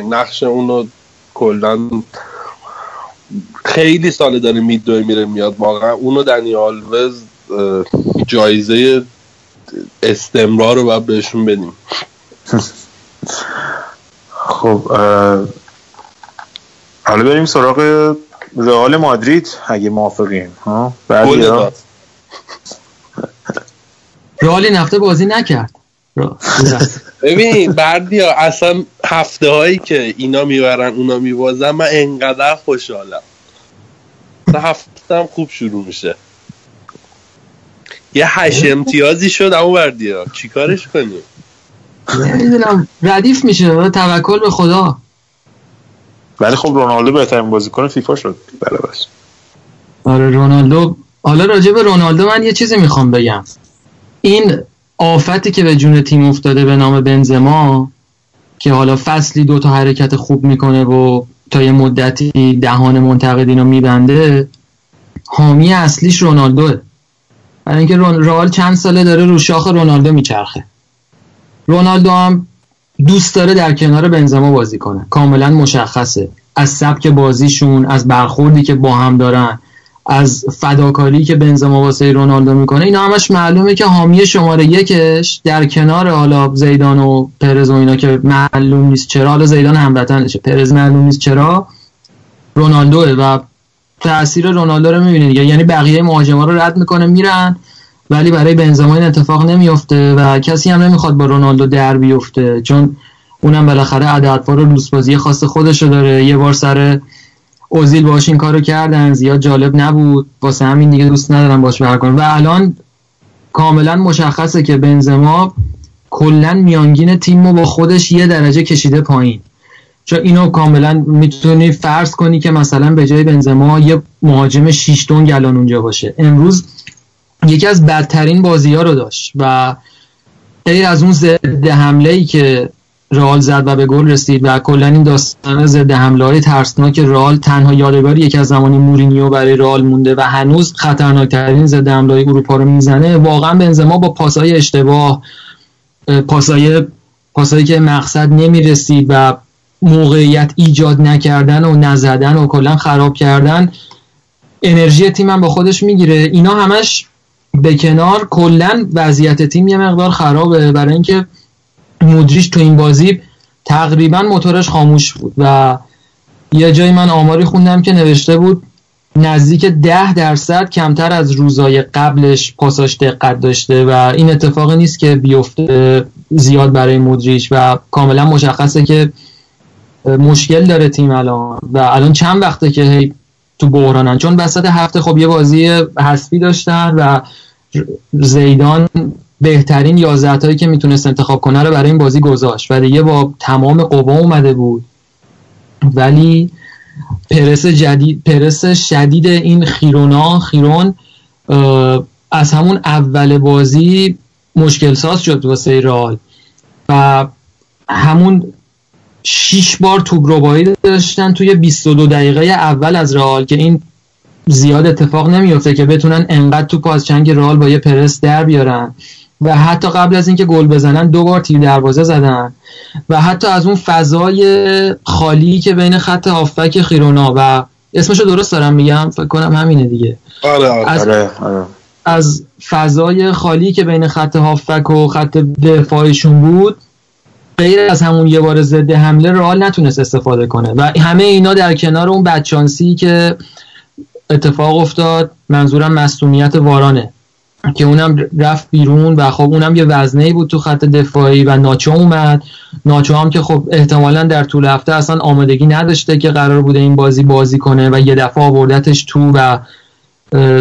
نقش اونو کلا خیلی ساله داره میدوی میره میاد. واقعا اونو دنی آلوز اه، جایزه استمرار رو باید بهشون بدیم. [laughs] خب حالا بریم سراغ رئال مادرید اگه موافقیم ها. رئال این هفته بازی نکرد. ببین بردیا اصلا هفته هایی که اینا می‌برن اونا میبازن من انقدر خوشحالم. هم خوب شروع میشه. یه هشت امتیازی شد اما بردیا چیکارش کنیم نمی‌دونم. ردیف میشه. توکل به خدا. ولی خب رونالدو بهترین بازیکن فیفا شد. بله بس آره رونالدو. حالا راجع به رونالدو من یه چیزی می‌خوام بگم. این آفتی که به جون تیم افتاده به نام بنزما که حالا فصلی دو تا حرکت خوب می‌کنه و تا یه مدتی دهان منتقدین رو میبنده حامی اصلیش رونالدوه. برای اینکه رئال چند ساله داره رو شاخ رونالدو میچرخه. رونالدو هم دوست داره در کنار بنزما بازی کنه. کاملا مشخصه. از سبک بازیشون از برخوردی که با هم دارن از فداکاری که بنزما واسه رونالدو می‌کنه اینا همش معلومه که حامی شماره یکش در کنار حالا زیدان و پرز و اینا که معلوم نیست چرا حالا زیدان هموطنشه پرز معلوم نیست چرا رونالدوه و تاثیر رونالدو رو می‌بینید یعنی بقیه مهاجما رو رد می‌کنه میرن ولی برای بنزما این اتفاق نمیفته و کسی هم نمی‌خواد با رونالدو در بیفته. چون اونم بالاخره عددپار و لوسبازی خاص خودشو داره. یه بار سر اوزیل باش این کارو کردن زیاد جالب نبود. واسه همین دیگه دوست ندارم باش بر و الان کاملا مشخصه که بنزما کلا میانگین تیم رو با خودش یه درجه کشیده پایین. چون اینو کاملا می‌تونی فرض کنی که مثلا به جای بنزما یه مهاجم 6 تن گلان اونجا باشه. امروز یکی از بدترین بازی ها رو داشت و غیر از اون ضد حمله ای که رئال زد و به گل رسید و کلا این داستان ضد حمله های ترسناک رئال تنها یادگاری یکی از زمانی مورینیو برای رئال مونده و هنوز خطرناکترین ضد حمله اروپا رو می‌زنه. واقعا بنزما با پاسای اشتباه اه، پاسای پاسایی که مقصد نمی‌رسید و موقعیت ایجاد نکردن و نزدن و کلا خراب کردن انرژی تیم هم با خودش می‌گیره. اینا همش به کنار کلا وضعیت تیم یه مقدار خرابه. برای اینکه مودریچ تو این بازی تقریبا موتورش خاموش بود و یه جایی من آماری خوندم که نوشته بود نزدیک ده درصد کمتر از روزای قبلش پاساش دقت داشته و این اتفاقی نیست که بیفته زیاد برای مودریچ و کاملا مشخصه که مشکل داره تیم الان و الان چند وقته که هی تو بحرانن. چون وسط هفته خب یه بازی حذفی داشتن و زیدان بهترین 11 تایی که می‌تونست انتخاب کنه رو برای این بازی گذاشت. و دیگه با تمام قوا اومده بود. ولی پرس جدید پرس شدید این خیرونا خیرون از همون اول بازی مشکل ساز شد واسه رئال. و همون شیش بار توپ ربایی داشتن توی 22 دقیقه اول از رئال که این زیاد اتفاق نمیفته که بتونن انقدر توپ از چنگ رئال با یه پرس در بیارن. و حتی قبل از اینکه گل بزنن دو بار تیر دروازه زدن. و حتی از اون فضای خالی که بین خط هافبک خیرونا و اسمشو درست دارم میگم فکر کنم همینه دیگه. آره آره. از آره آره. از فضای خالی که بین خط هافبک و خط دفاعشون بود غیر از همون یه بار ضد حمله رئال نتونست استفاده کنه. و همه اینا در کنار اون بدشانسی که اتفاق افتاد منظورم مصونیت وارانه. که اونم رفت بیرون و خب اونم یه وزنه بود تو خط دفاعی و ناچو اومد. ناچو هم که خب احتمالا در طول هفته اصلا آمادگی نداشته که قرار بوده این بازی بازی کنه و یه دفعه آوردتش تو و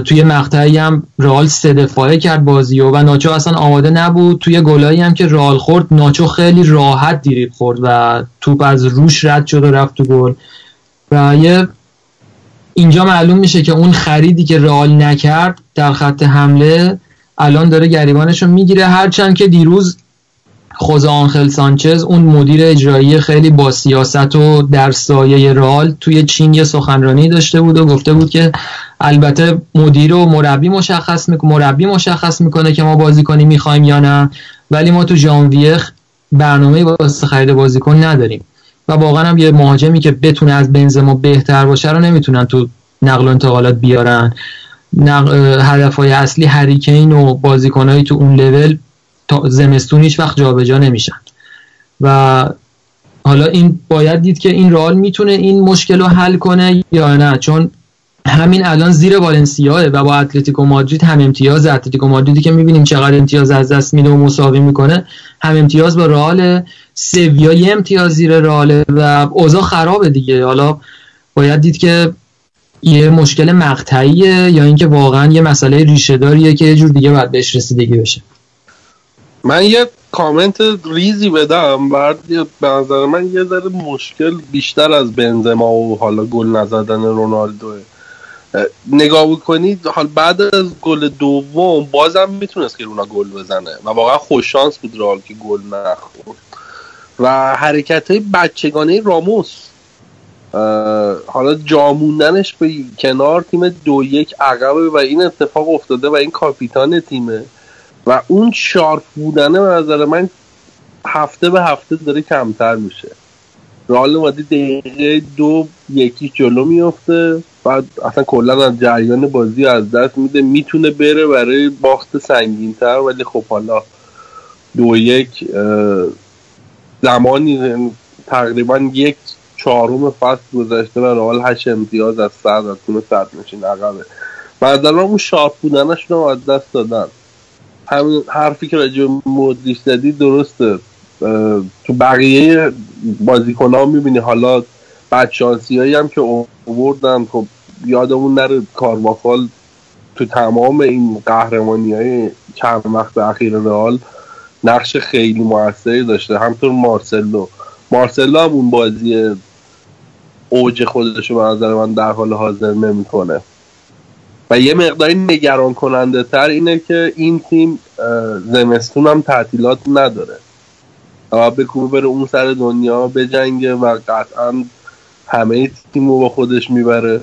توی مقطعی هم رئال سه دفاعه کرد بازی و, و ناچو اصلا آماده نبود. توی گلایی هم که رئال خورد ناچو خیلی راحت دیریب خورد و توپ از روش رد شد و رفت تو گل. و یه اینجا معلوم میشه که اون خریدی که رئال نکرد در خط حمله الان داره گریبانش رو می‌گیره. هرچند که دیروز خوزه آنخل سانچز اون مدیر اجرایی خیلی با سیاست و در سایه رئال توی چین یه سخنرانی داشته بود و گفته بود که البته مدیر و مربی مشخص می‌کنه مربی مشخص می‌کنه که ما بازیکنی می‌خوایم یا نه ولی ما تو ژانویه برنامه واسه خرید بازیکن نداریم. و واقعا هم یه مهاجمی که بتونه از بنزما بهتر باشه رو نمی‌تونن تو نقل و انتقالات بیارن. هدف های اصلی هریکین و بازیکنهایی تو اون لول تا زمستون هیچ وقت جابجا نمیشن. و حالا این باید دید که این رئال می‌تونه این مشکل رو حل کنه یا نه. چون همین الان زیر والنسیاه و با اتلتیکو مادرید هم امتیاز اتلتیکو مادریدی که می‌بینیم چقدر امتیاز از دست میده و مساوی می‌کنه هم امتیاز با رئال سویا یه امتیاز زیر رئال و اوضاع خرابه دیگه. حالا باید دید که یه مشکل مقطعیه یا اینکه واقعا یه مسئله ریشه داریه که یه جور دیگه باید بهش رسیدگی بشه. من یه کامنت ریزی بدم بعد به نظر من یه ذره مشکل بیشتر از بنزما و حالا گل نزدن رونالدوه. نگاه بکنید حال بعد از گل دوم بازم می‌تونست که رونا گل بزنه و واقعا خوششانس بود رئال که گل نخورد. و حرکت های بچگانه راموس حالا جاموندنش به کنار تیم دو یک عقبه و این اتفاق افتاده و این کاپیتان تیمه و اون شارپ بودنه به نظر من هفته به هفته داره کمتر میشه. رئال مادرید دقیقه دو یکی جلو میفته بعد اصلا کلا از جریان بازی از دست میده. می‌تونه بره برای باخت سنگینتر ولی خب حالا دو یک زمانی تقریبا یک چهارم فصل گذشته و رئال هشت امتیاز از صدر از تیم صدر نشین عقبه. بعد اون شارپ بودنشون رو از دست دادن. همین حرفی که راجع مودریچ زدی درسته. تو بقیه بازیکن ها می‌بینی. حالا بدشانسی هم که اووردن خب یادمون نره کارواخال تو تمام این قهرمانی های چند وقت اخیر رئال نقش خیلی موثری داشته همطور مارسلو. مارسلو هم اون بازی اوج خودش رو به نظر من در حال حاضر نمی‌کنه. و یه مقداری نگران کننده تر اینه که این تیم زمستون هم تعطیلات نداره. و بکوبه بره اون سر دنیا بجنگه و قطعا همه تیم رو با خودش می‌بره.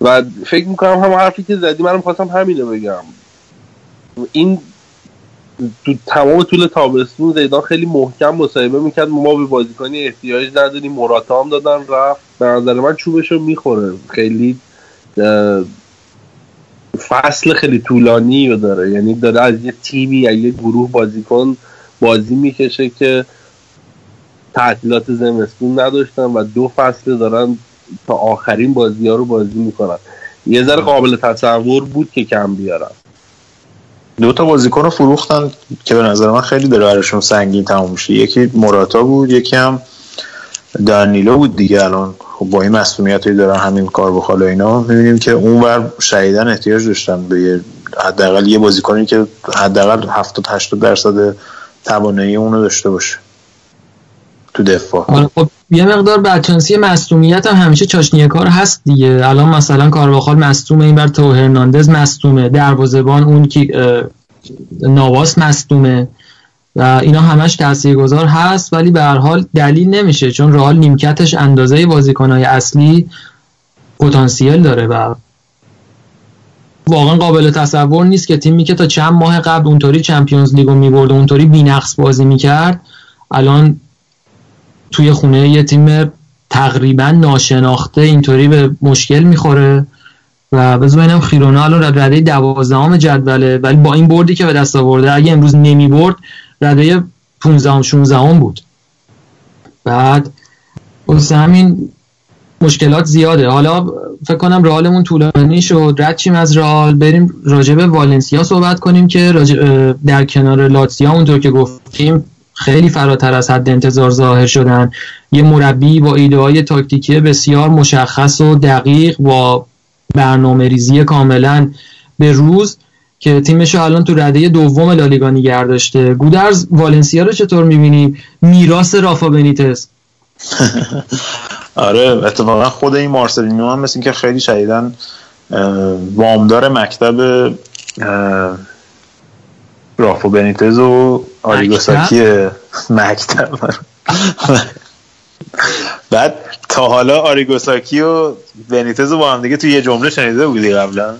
و فکر می‌کنم هم حرفی که زدی منم خواستم همینو بگم. این تو تمام طول تابستون زیدان خیلی محکم مصاحبه می‌کرد. ما به بازیکنی احتیاج نداریم. موراتا هم دادن رفت. به نظر من چوبشو می‌خوره. خیلی فصل خیلی طولانی رو داره. یعنی داره از یه تیمی از یه گروه بازیکن بازی می‌کشه که تعطیلات زمستون نداشتن و دو فصل دارن تا آخرین بازی ها رو بازی می‌کنن. یه ذره قابل تصور بود که کم بیارن. دو تا بازیکن رو فروختن که به نظر من خیلی داره سنگین تموم میشه. یکی موراتا بود یکی هم دانیلو بود دیگه الان. خب با این مسئولیتی دارن همین کار بخال و اینا. می‌بینیم که اونور شدیدن احتیاج داشتن به حداقل یه بازیکنی که حداقل 70 80 درصد توانایی اونو داشته باشه. تو دفاع. آره خب یه مقدار بدشانسی مصدومیت هم همیشه چاشنی کار هست دیگه. الان مثلا کارواخال مصدومه این بر تو هرناندز مصدومه. دروازه‌بان اون که نواس مصدومه. و اینا همش تاثیرگذار هست ولی به هر حال دلیل نمیشه چون رئال نیمکتش اندازه بازیکنهای اصلی پتانسیل داره و واقعا قابل تصور نیست که تیمی که تا چند ماه قبل اونطوری چمپیونز لیگو می‌برد و اونطوری بینقص بازی می‌کرد الان توی خونه یه تیم تقریبا ناشناخته اینطوری به مشکل می‌خوره و بذار ببینم خیرونا الان رده دوازدهم جدوله. ولی با این بردی که به دست آورده اگه امروز نمی برد رده 15 16 بود. بعد واسه همین مشکلات زیاده. حالا فکر کنم رئالمون طولانی شد. رد چیم از رئال. بریم راجع به والنسیا صحبت کنیم که در کنار لاتسیا اونطور که گفتیم خیلی فراتر از حد انتظار ظاهر شدن. یه مربی با ایده های تاکتیکی بسیار مشخص و دقیق با برنامه ریزی کاملا به روز که تیمش الان تو رده دوم لالیگا نگه گودرز والنسیا رو چطور می‌بینی میراث رافا بنیتز. [laughs] آره اتفاقا خود این مارسلینو هم مثل اینکه خیلی شدیدن وامدار مکتب اه، رافو بنیتز و آریگوساکی مکتب. بعد تا حالا آریگوساکی و بنیتز با هم دیگه تو یه جمله شنیده بودی قبلا؟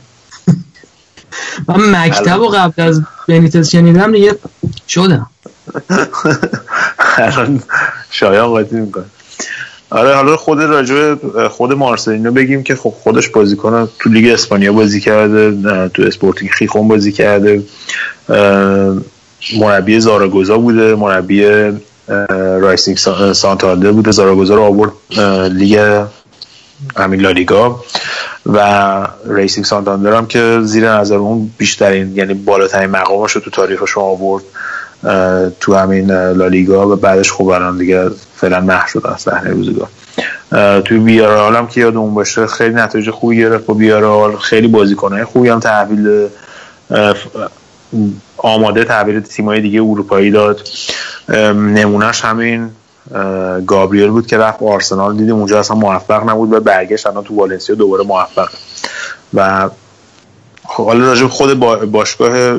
من مکتب و قبل از بنیتز شنیدم دیگه شدم. الان شایان قاطی می‌کنه. آره حالا خود راجع خود مارسلینو بگیم که خب خودش بازیکن تو لیگ اسپانیا بازی کرده تو اسپورتینگ خیخون بازی کرده. مربی زاراگوزا بوده مربی رایسینگ سا- سانتاندر بوده. زاراگوزا رو آورد لیگ همین لالیگا. و ریسینگ سانتاندر هم که زیر نظر اون بیشترین یعنی بالاترین مقامش رو تو تاریخش رو آورد تو همین لالیگا. و بعدش خب الان دیگه فعلا محو شد از صحنه روزگار. توی ویارئال هم که یادمون باشه خیلی نتایج خوبی گرفت با ویارئال. خیلی بازیکنهای خوبی هم تحویل آماده تحویل تیمای دیگه اروپایی داد. نمونهش همین گابریل بود که رفت آرسنال. دیدیم اونجا اصلا موفق نبود و برگشت الان تو والنسیا دوباره موفق. و خب حالا راجع خود با- باشگاه اه،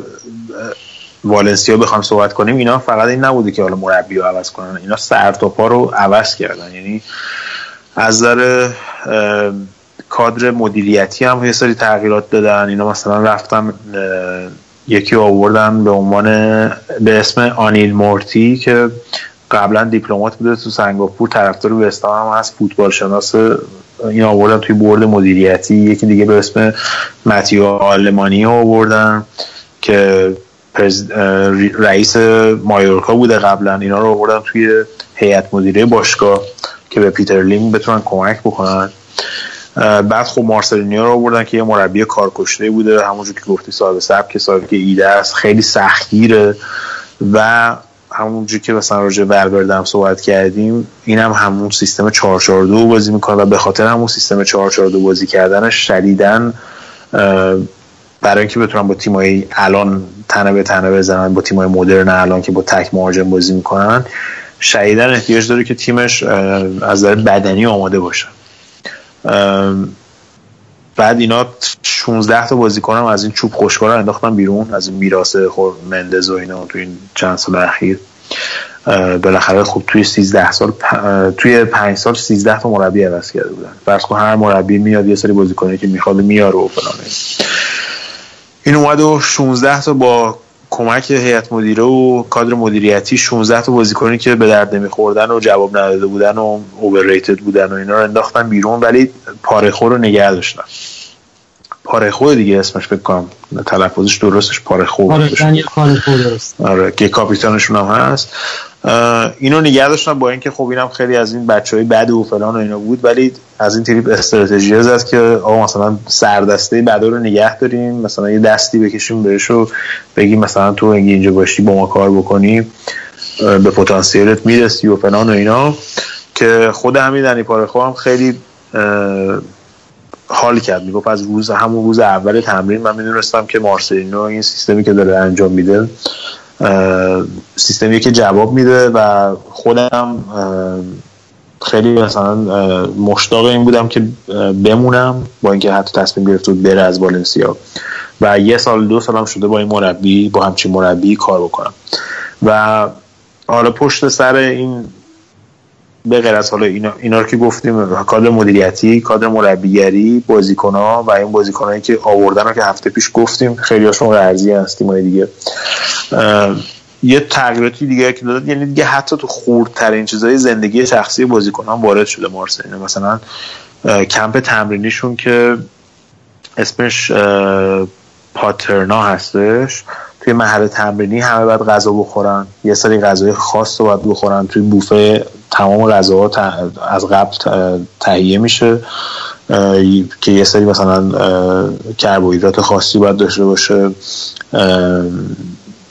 والنسیا بخوام صحبت کنیم. اینا فقط این نبوده که حالا مربی رو عوض کنن. اینا سر تا پا رو عوض کردن. یعنی از اه، کادر مدیریتی هم یه سری تغییرات دادن. اینا مثلا رفتن اه، یکی آوردن به عنوان به اسم آنیل مورتی که قبلا دیپلمات بوده تو سنگاپور طرفدار وستهام هم هست فوتبال شناس. این آوردن توی board مدیریتی. یکی دیگه به اسم متیو آلمانی آوردن که رئیس مایورکا بوده قبلا. اینا رو آوردن توی هیئت مدیره باشگاه که به پیتر لیم بتونن کمک بکنن. بعد خب مارسلینیو رو آوردن که یه مربی کارکشته بوده همونجور که گفتی صاحب سبک سابقه ایده است خیلی سختگیره. و همونجور که مثلا راجع هم صحبت کردیم این هم همون سیستم 442 بازی می‌کنه و به خاطر همون سیستم 442 بازی کردنش شدیدن برای اینکه بتونن با تیمایی الان تنه به تنه بزنن با تیمای مدرن الان که با تک مهاجم بازی می‌کنن شدیدن احتیاج داره که تیمش از نظر بدنی آماده باشه. بعد اینا 16 تا بازیکن هم از این چوب خوشکار انداختن بیرون از این میراث خور مندز و اینا تو این چند سال اخیر. بالاخره خب توی 13 سال پ- توی 5 سال 13 تا مربی عوض کرده بودن. فرض کن هر مربی میاد یه سری بازیکنی که می‌خواد میاره و فلان این اومد و 16 تا با کمک هیئت مدیره و کادر مدیریتی 16 تا بازیکنی که به درد نمیخوردن و جواب نداده بودن و اوورریتد بودن و اینا رو انداختن بیرون ولی پارهخور رو نگه داشتن. پارهخور دیگه اسمش فکر کنم. تلفظش درستش آره کار خود درست. آره که کاپیتانشون هم هست. اینو نگه داشتن با اینکه خب اینم خیلی از این بچه های بد و فلان و اینا بود ولی از این تریپ استراتژی هست که آقا مثلا سردسته بدا رو نگه داریم مثلا یه دستی بکشیم بهش و بگیم مثلا تو اگه اینجا باشی با ما کار بکنی به پتانسیلت می‌رسی و فلان و اینا. که خود همین دنی پارخو هم خیلی حال کرد. می‌گفت از روز همون روز اول تمرین من می‌دونستم که مارسلینو این سیستمی که داره انجام میده سیستمی که جواب میده و خودم خیلی مثلا مشتاق این بودم که بمونم با اینکه حتی تصمیم گرفت بود بره از والنسیا. و یه سال دو سالم شده با این مربی با همچین مربی کار بکنم. و حالا پشت سر این به غیر از حالا اینا, اینا رو که گفتیم کادر مدیریتی کادر مربیگری بازیکنها و این بازیکنایی که آوردن رو که هفته پیش گفتیم خیلی هاشون قرضی هستیم دیگه. یه تغییراتی دیگه که داد یعنی دیگه حتی تو خوردترین چیزای زندگی شخصی بازیکنان وارد شده مارسلینو مثلا کمپ تمرینیشون که اسمش پاترنا هستش. توی محل تمرینی همه باید غذا بخورن. یه سری غذای خاص رو باید بخورن. توی بوفه تمام غذاها از قبل تهیه میشه که یه سری مثلا کربوهیدرات خاصی باید داشته باشه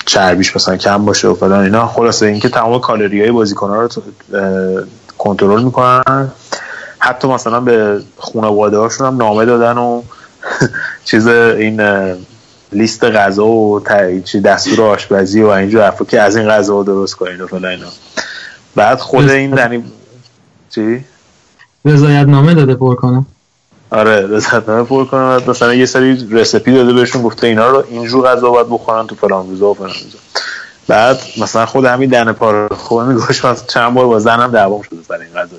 چربیش مثلا کم باشه و فلان اینا. خلاصه اینکه تمام کالری های بازیکن رو ت- اه، کنترل می‌کنن. حتی مثلا به خانواده هاشون هم نامه دادن و [laughs] چیز این لیست غذا و دستور آشپزی و اینجور حرفا که از این غذا درست کنین و فلان اینا. بعد خود این دنی چی؟ رضایت نامه داده پر کنم آره رضایتنامه پر کنن بعد مثلا یه سری رسپی داده بهشون گفته اینا رو اینجور غذا باید بخورن تو فلان روزا و فلان روزا. بعد مثلا خود همین دنه پاره خوبه میگوش چند بار با زنم دعوام شده سر این غذا.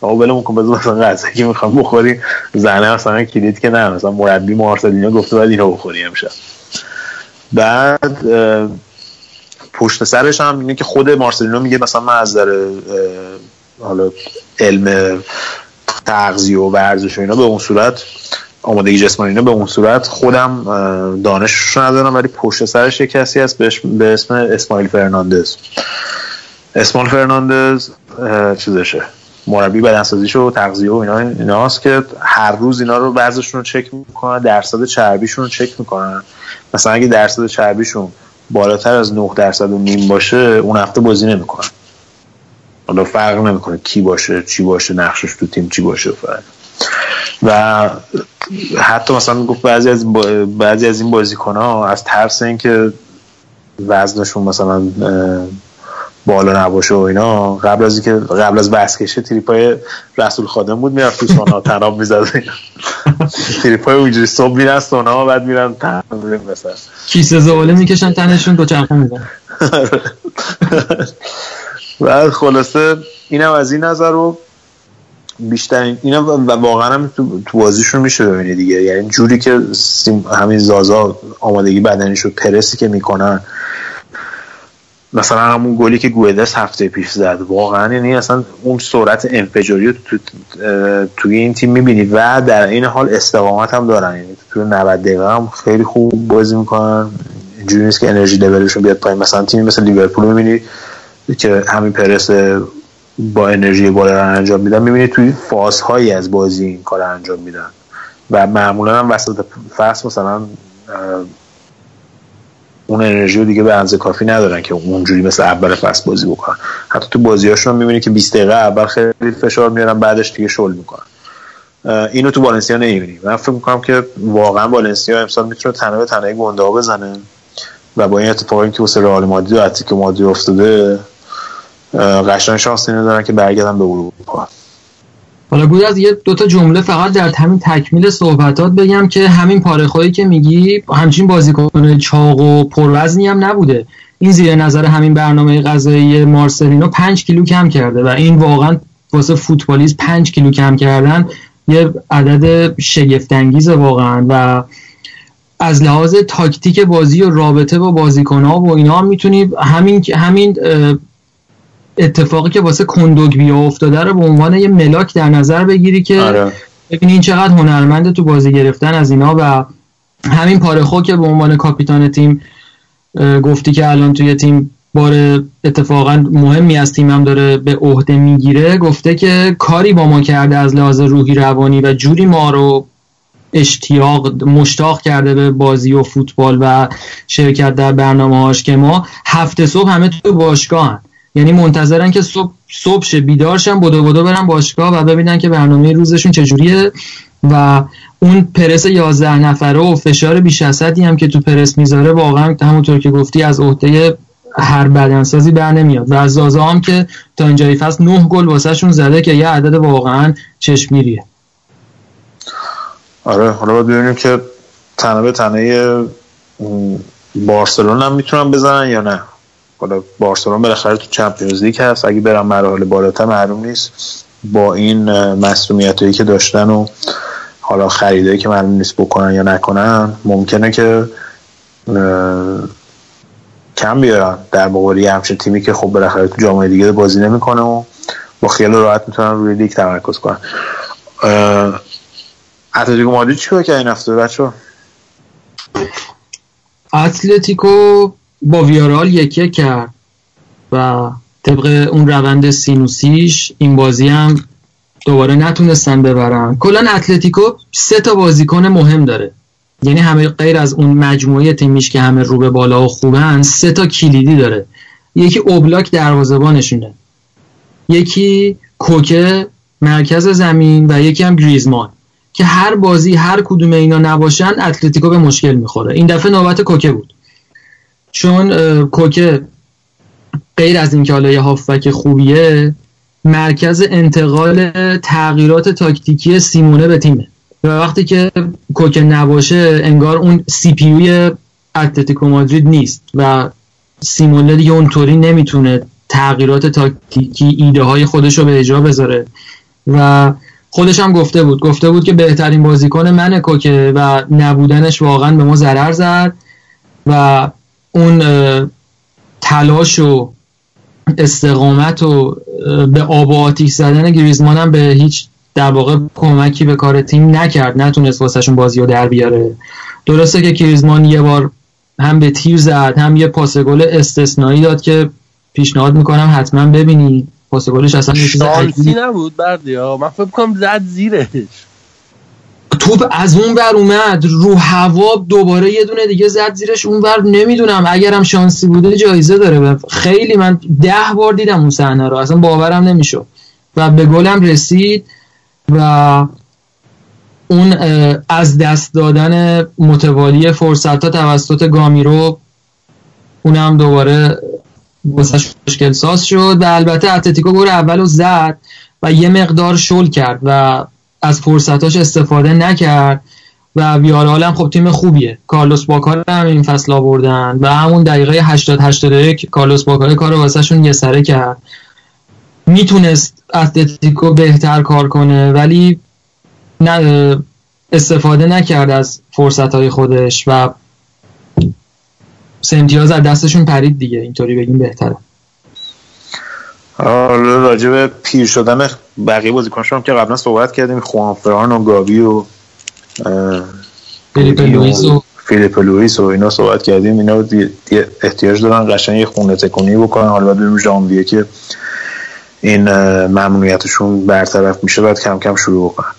آقا ولمون کن بذار مثلا غذایی که می‌خوام بخوری زنه مثلا کلید که نه مثلا مربی مارسلینو گفته باید اینو بخوری امشب. بعد پشت سرش هم اینه که خود مارسلینو میگه مثلا من از اه، حالا علم تغذیه و ورزش و اینا به اون صورت آمادگی جسمانی اینا به اون صورت خودم دانشش ندارم ولی پشت سرش یه کسی هست به اسم اسماعیل فرناندز. اسماعیل فرناندز چیزشه مربی بدنسازیش و تغذیه و اینا ایناست که هر روز اینا رو وزنشون رو چک می‌کنن درصد چربیشون رو چک می‌کنن. مثلا اگه درصد چربیشون بالاتر از 9 درصد و نیم باشه اون هفته بازی نمی‌کنن حالا فرق نمی‌کنه کی باشه چی باشه نقشش تو تیم چی باشه فرق. و حتی مثلا گفت بعضی از بعضی از این بازیکن ها از ترس اینکه وزنشون مثلا بالا نباشه و اینا. قبل از اینکه قبل از بسکشه تریپای رسول خادم بود می‌رفت تو سونا تناب می‌زد. تریپای اونجوری صبح میرن سونا بعد میرن تمرین مثلا کیسه زباله می‌کشن تنشون دو چرخه میزن [laughs] بعد خلاصه اینم از این نظر رو بیشتر اینا و واقعا هم تو, تو بازیشون میشه ببینی دیگه. یعنی جوری که همین زازا آمادگی بدنیشو پرسی که می‌کنن مثلا همون گلی که گویدس هفته پیش زد واقعا یعنی اصلا اون سرعت انفجاری رو تو توی این تیم می‌بینی و در این حال استقامت هم دارن. یعنی تو 90 دقیقه هم خیلی خوب بازی می‌کنن. اینجوری نیست که انرژی لولشون بیاد پایین. مثلا تیمی مثل لیورپول می‌بینی که همین پرس با انرژی بالا انجام میدن می‌بینی توی فازهایی از بازی این کار انجام میدن. و معمولا هم وسط فصل مثلا اون انرژی رو دیگه به اندازه کافی ندارن که اونجوری مثل اول فصل بازی بکنن. حتی تو بازیاشون می‌بینی که 20 دقیقه اول خیلی فشار میارن بعدش دیگه شل می‌کنن. اینو تو والنسیا نمی‌بینی. من فکر می‌کنم که واقعا والنسیا امسال می‌تونه تنه به تنه گنده بزنه. و با این اتفاقی که واسه رئال مادرید و اتلتیکو مادرید افتاده قشنگ شانس اینو دارن که برگردن به اروپا. حالا گویا از یه دوتا جمله فقط در همین تکمیل صحبتات بگم که همین پارهخوایی که میگی همچین بازیکن چاق و پروزنی هم نبوده. این زیر نظر همین برنامه غذایی مارسلینو 5 کیلو کم کرده و این واقعا واسه فوتبالیست 5 کیلو کم کردن یه عدد شگفتانگیزه واقعا و از لحاظ تاکتیک بازی و رابطه با بازیکن‌ها و اینا هم می‌تونی همین همین اتفاقی که واسه کندوگبیا افتاده رو به عنوان یه ملاک در نظر بگیری که آره. ببینی این چقدر هنرمنده تو بازی گرفتن از اینا و همین پارخو که به عنوان کاپیتان تیم گفتی که الان توی تیم بار اتفاقا مهمی از تیمم داره به عهده می‌گیره گفته که کاری با ما کرده از لحاظ روحی روانی و جوری ما رو اشتیاق مشتاق کرده به بازی و فوتبال و شرکت در برنامه هاش که ما هفته صبح همه تو باشگاه یعنی منتظرن که صبح صبح شه بیدار شن بدو بدو برن باشگاه و ببینن که برنامه روزشون چجوریه و اون پرس 11 نفره و فشار بیش از حدی هم که تو پرس می‌ذاره واقعا همونطور که گفتی از عهده هر بدنسازی بر نمیاد. و از زازا هم که تا اینجای فصل 9 گل واسهشون زده که یه عدد واقعا چشمیریه آره حالا باید ببینیم که تنه به تنه بارسلون هم می‌تونن بزنن یا نه. حالا بارسلون بالاخره تو چمپیونز لیگ هست. اگه برن مراحل بالاتر معلوم نیست. با این مسئولیت هایی که داشتن و حالا خریدایی که معلوم نیست بکنن یا نکنن ممکنه که کم بیارن. در مقابل یه همچین تیمی که خب بالاخره تو جامعه دیگه بازی نمی‌کنه و با خیال راحت می‌تونن روی لیگ تمرکز کنن. اتلتیکو مادرید چیکار کرد این هفته بچه اتلتیکو با ویارال یکی کرد. و طبق اون روند سینوسیش این بازی هم دوباره نتونستن ببرن. کلا اتلتیکو سه تا بازیکن مهم داره. یعنی همه غیر از اون مجموعه تیمیش که همه رو به بالا و خوبن سه تا کلیدی داره. یکی اوبلاک دروازه‌بانشونه. یکی کوکه مرکز زمین و یکی هم گریزمان. که هر بازی هر کدوم اینا نباشن اتلتیکو به مشکل می‌خوره. این دفعه نوبت کوکه بود. چون کوکه غیر از اینکه حالا یه هافبک خوبیه مرکز انتقال تغییرات تاکتیکی سیمونه به تیمه. و وقتی که کوکه نباشه انگار اون سی پی یوی اتلتیکو مادرید نیست و سیمونه دیگه اونطوری نمی‌تونه تغییرات تاکتیکی ایده های خودش رو به اجرا بذاره. و خودش هم گفته بود. گفته بود که بهترین بازیکن منه کوکه و نبودنش واقعا به ما ضرر زد و اون تلاش و استقامت و به آب و آتیش زدن گریزمان هم به هیچ در واقع کمکی به کار تیم نکرد. نتونست واسهشون بازی رو در بیاره. درسته که گریزمان یه بار هم به تیر زد هم یه پاس گل استثنایی داد که پیشنهاد می‌کنم حتما ببینی. پاس گلش اصلا یه چیز شانسی نبود بردیا؟ من فکر کنم زد زیرش. توپ از اون بر اومد رو هوا دوباره یه دونه دیگه زد زیرش اون بر نمی‌دونم اگرم شانسی بوده جایزه داره. خیلی من ده بار دیدم اون صحنه رو اصلا باورم نمی‌شد. و به گلم رسید و اون از دست دادن متوالی فرصت ها توسط گامیرو اونم دوباره واسه مشکل ساز شد. و البته اتلتیکو گل اول رو زد و یه مقدار شل کرد و از فرصتاش استفاده نکرد و ویارال هم خب تیم خوبیه. کارلوس باکار هم این فصل آوردن و همون دقیقه 80 81 کارلوس باکار کار واسهشون یه سره کرد. می‌تونست اتلتیکو بهتر کار کنه ولی نه استفاده نکرد از فرصت های خودش و سه از دستشون پرید دیگه. اینطوری بگیم بهتره. حالا راجع به پیر شدن بقیه بازیکنش هم که قبلا صحبت کردیم خوان فران و گابی و فیلیپ گودین و لوئیس و- فیلیپ لوئیس و اینا صحبت کردیم. اینا احتیاج دارن قشنگ یه خونه تکونی بکنن. حالا باید بریم ژانویه که این ممنوعیتشون برطرف میشه باید کم کم شروع بکنن.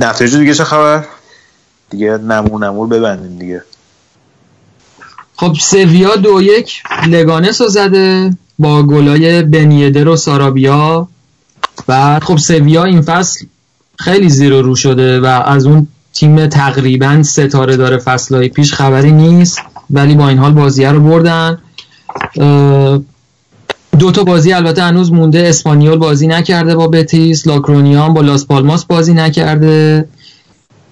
نتایج دیگه چه خبر؟ دیگه نمور نمور ببندیم دیگه. خب سویا دو یک لگانس رو زده با گلای بنیدر و سارابیا. بعد خب سویا این فصل خیلی زیر و رو شده و از اون تیم تقریبا ستاره داره فصلهای پیش خبری نیست ولی با این حال بازیه رو بردن. دو تا بازی البته هنوز مونده. اسپانیول بازی نکرده با بتیس لاکرونیان با لاس پالماس بازی نکرده.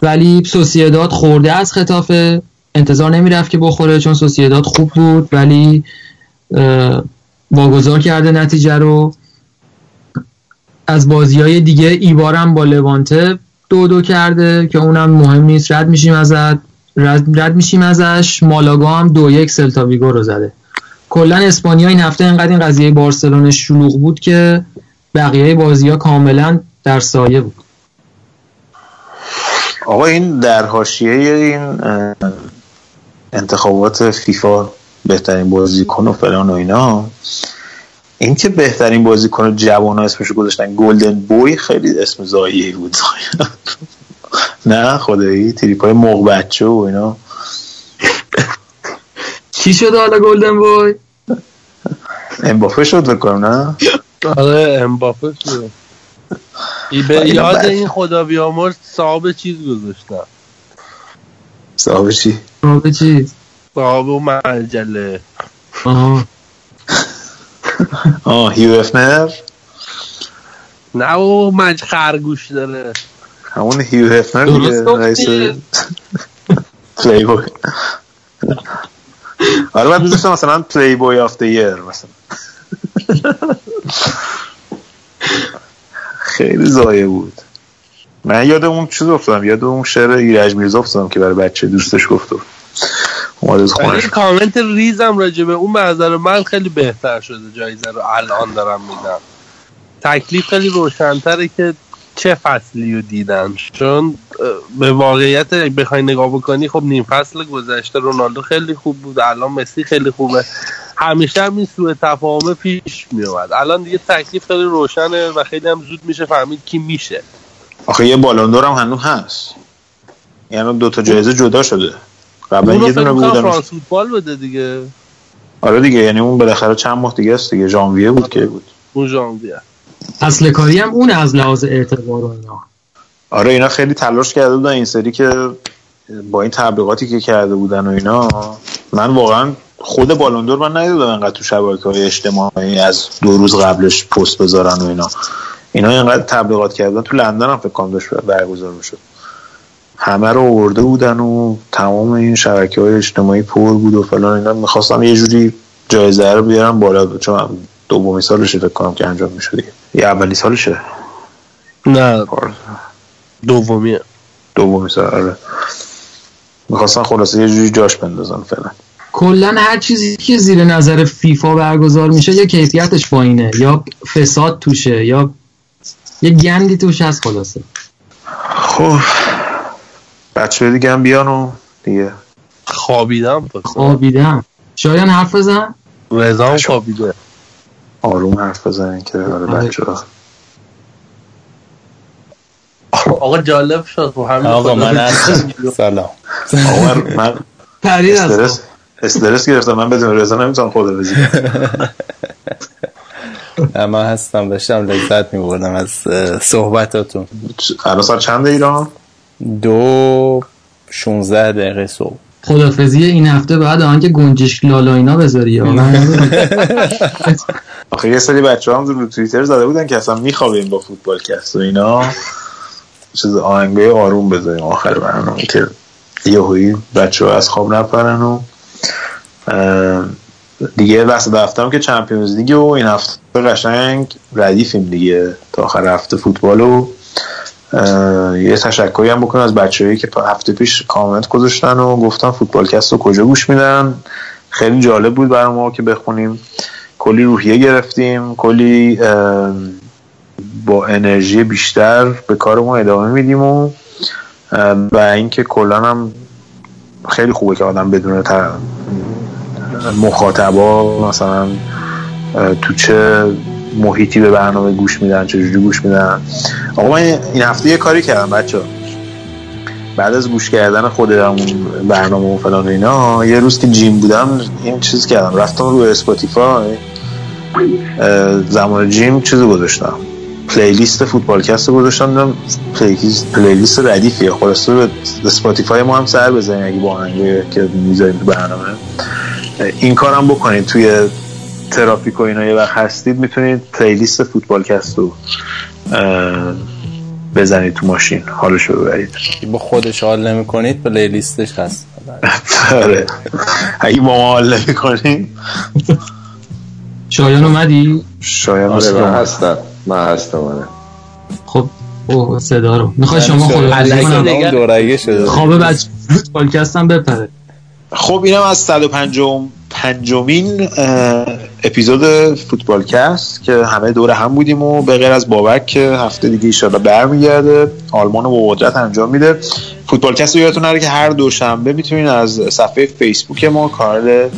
ولی سوسیداد خورده از خطافه. انتظار نمی‌رفت که بخوره چون سوسیداد خوب بود ولی واگذار کرده نتیجه رو. از بازی های دیگه ایبارم با لوانته دو دو کرده که اونم مهم نیست. رد میشیم ازت. رد, رد میشیم ازش. مالاگا هم دو یک سلتاویگو رو زده. کلا اسپانیا این هفته انقدر این قضیه بارسلون شلوغ بود که بقیه بازی ها کاملا در سایه بود. آقا این در حاشیه این انتخابات فیفا بهترین بازیکن و فلان و اینا این که بهترین بازیکن جوان ها اسمشو گذاشتن گلدن بوی خیلی اسم زاییه بود. [laughs] نه خدایی تریپ های موق بچه و اینا. چی شده حالا گلدن بوی؟ امبافه شد بکنم نه؟ آره امباپه ای به [laughs] یاد این خدا بیامرز صاحب چیز گذاشتم. صاحب چی؟ رابطه چیز؟ صاحب مجله آها. آه هیو هفنر نه و مج خرگوش داره. همون هیو هفنر دیگه. رئیس پلی بوی آره باید میذاشتم مثلا Playboy of the year مثلا. خیلی ضایع بود. من یاد اون چیز افتادم یاد اون شعر ایرج میرزا افتادم که برای بچه دوستش گفت و اومد از ولی خونش کامنت ریزم راجع به اون به نظر من خیلی بهتر شده جایزه رو الان دارم میدم. تکلیف خیلی روشنتره که چه فصلی رو دیدن چون به واقعیت بخوای نگاه بکنی خب نیم فصل گذشته رونالدو خیلی خوب بود الان مسی خیلی خوبه. همیشه هم این سوء تفاهمه پیش میومد الان دیگه تکلیف خیلی روشنه و خیلی هم زود میشه فهمید کی میشه. آخه یه بالوندور هم هنوز هست. یعنی دو تا جایزه جدا شده. قبلا یه دونه بودن فرانس فوتبال بده دیگه. آره دیگه یعنی اون بالاخره چند ماه دیگه است دیگه. ژانویه بود که بود. اون ژانویه. اصل کاری هم اون از لحاظ اعتبار و اینا. آره اینا خیلی تلاش کرده بودن این سری که با این تبلیغاتی که کرده بودن و اینا. من واقعا خود بالوندور من ندیدم انقدر تو شبکه های اجتماعی از دو روز قبلش پست بذارن و اینا. اینا اینقدر تبلیغات کردن. تو لندن هم فکر کنم داشت برگزار می‌شد. همه رو آورده بودن و تمام این شبکه های اجتماعی پر بود و فلان اینا. می‌خواستم یه جوری جایزه رو بیارم بالا چون دومی سالشه فکر کنم که انجام میشه دیگه. یه اولی سالشه؟ نه. دومیه. دومی سال آره. می‌خواستن خلاصه یه جوری جاش بندازن فعلا. کلا هر چیزی که زیر نظر فیفا برگزار میشه یا کیفیتش پایینه. یا فساد توشه یا یه گندی توش هست خلاصه. خب. بچه دیگه هم بیان و دیگه. خوابیدم. خوابیدم. شایان حرف بزن. رضا هم خوابیده. آروم حرف بزنین که آره. بچه ها آقا جالب شد. خب همین آقا من سلام. آقا من- استرس استرس گرفتم. من بدون رضا نمی‌تونم خدا بزی نه، [laughs] من هستم داشتم لذت میبردم از صحبتاتون. الان ساعت چند ایران؟ دو 16 دقیقه صبح. خدافزی این هفته بعد آنکه گنجشک لالا اینا بذاری [laughs] آخه یه سری بچه هم رو توییتر زده بودن که اصلا میخوابیم با فوتبال کست و اینا. چیز آهنگای آروم بذاریم آخر برنامه که یه هایی بچه ها از خواب نپرن و دیگه وسط هفتم که چمپیونز لیگ و این هفته قشنگ ردیفیم دیگه تا آخر هفته فوتبال و یه تشکری هم بکنم از بچه‌ای که هفته پیش کامنت گذاشتن و گفتن فوتبالکست رو کجا گوش میدن. خیلی جالب بود برای ما که بخونیم. کلی روحیه گرفتیم کلی با انرژی بیشتر به کارمون ادامه میدیم و و اینکه کلا هم خیلی خوبه که آدم بدون مخاطبا مثلا تو چه محیطی به برنامه گوش میدن چجوری گوش میدن. آقا من این هفته یه کاری کردم بچه بعد از گوش کردن خود برنامه و فلان اینا یه روز که gym بودم این چیز کردم. رفتم رو اسپاتیفای زمان gym چیز گذاشتم. playlist فوتبالکست رو گذاشتم دیدم playlist, playlist ردیفیه خلاصه به اسپاتیفای ما هم سر بزنید اگه با آهنگی که می‌ذاریم تو برنامه. این کارم بکنید توی ترافیک و اینا یه وقت هستید می‌تونید playlist فوتبالکست رو اه، بزنید تو ماشین حالشو ببرید. با خودش حال نمی کنید playlist ش هست. آره. اگه با ما حال نمی‌کنید شایان اومدی؟ شاید آره هستم. من هستم آره. خب اوه صدا رو. می‌خوای شما خود دورگه شده. خواب بچه پادکست هم بپره. خب اینم از 105 پنجمین اپیزود فوتبالکست که همه دور هم بودیم و به غیر از بابک هفته دیگه ایشالا برمیگرده آلمان رو با قدرت انجام میده. فوتبالکست رو یادتون نره که هر دوشنبه می‌تونین از صفحه فیسبوک ما کانال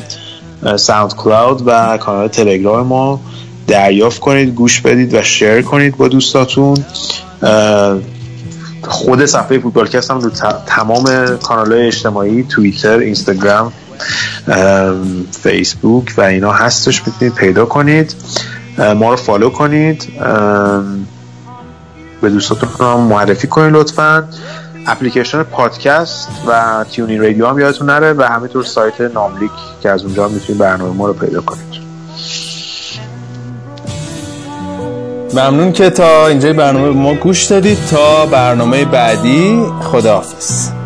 ساوند کلاود و کانال تلگرام ما دریافت کنید گوش بدید و share کنید با دوستاتون. خود صفحه فوتبالکست هم رو تمام کانال های اجتماعی توییتر اینستاگرام ام، فیسبوک و اینا هستش می‌تونید پیدا کنید. ما رو follow کنید. به دوستاتون هم معرفی کنید لطفا. اپلیکیشن پادکست و تیون‌این رادیو هم یادتون نره و همینطور سایت ناملیک که از اونجا هم می‌تونید برنامه ما رو پیدا کنید. ممنون که تا اینجای برنامه ما گوش دادید. تا برنامه بعدی خداحافظ.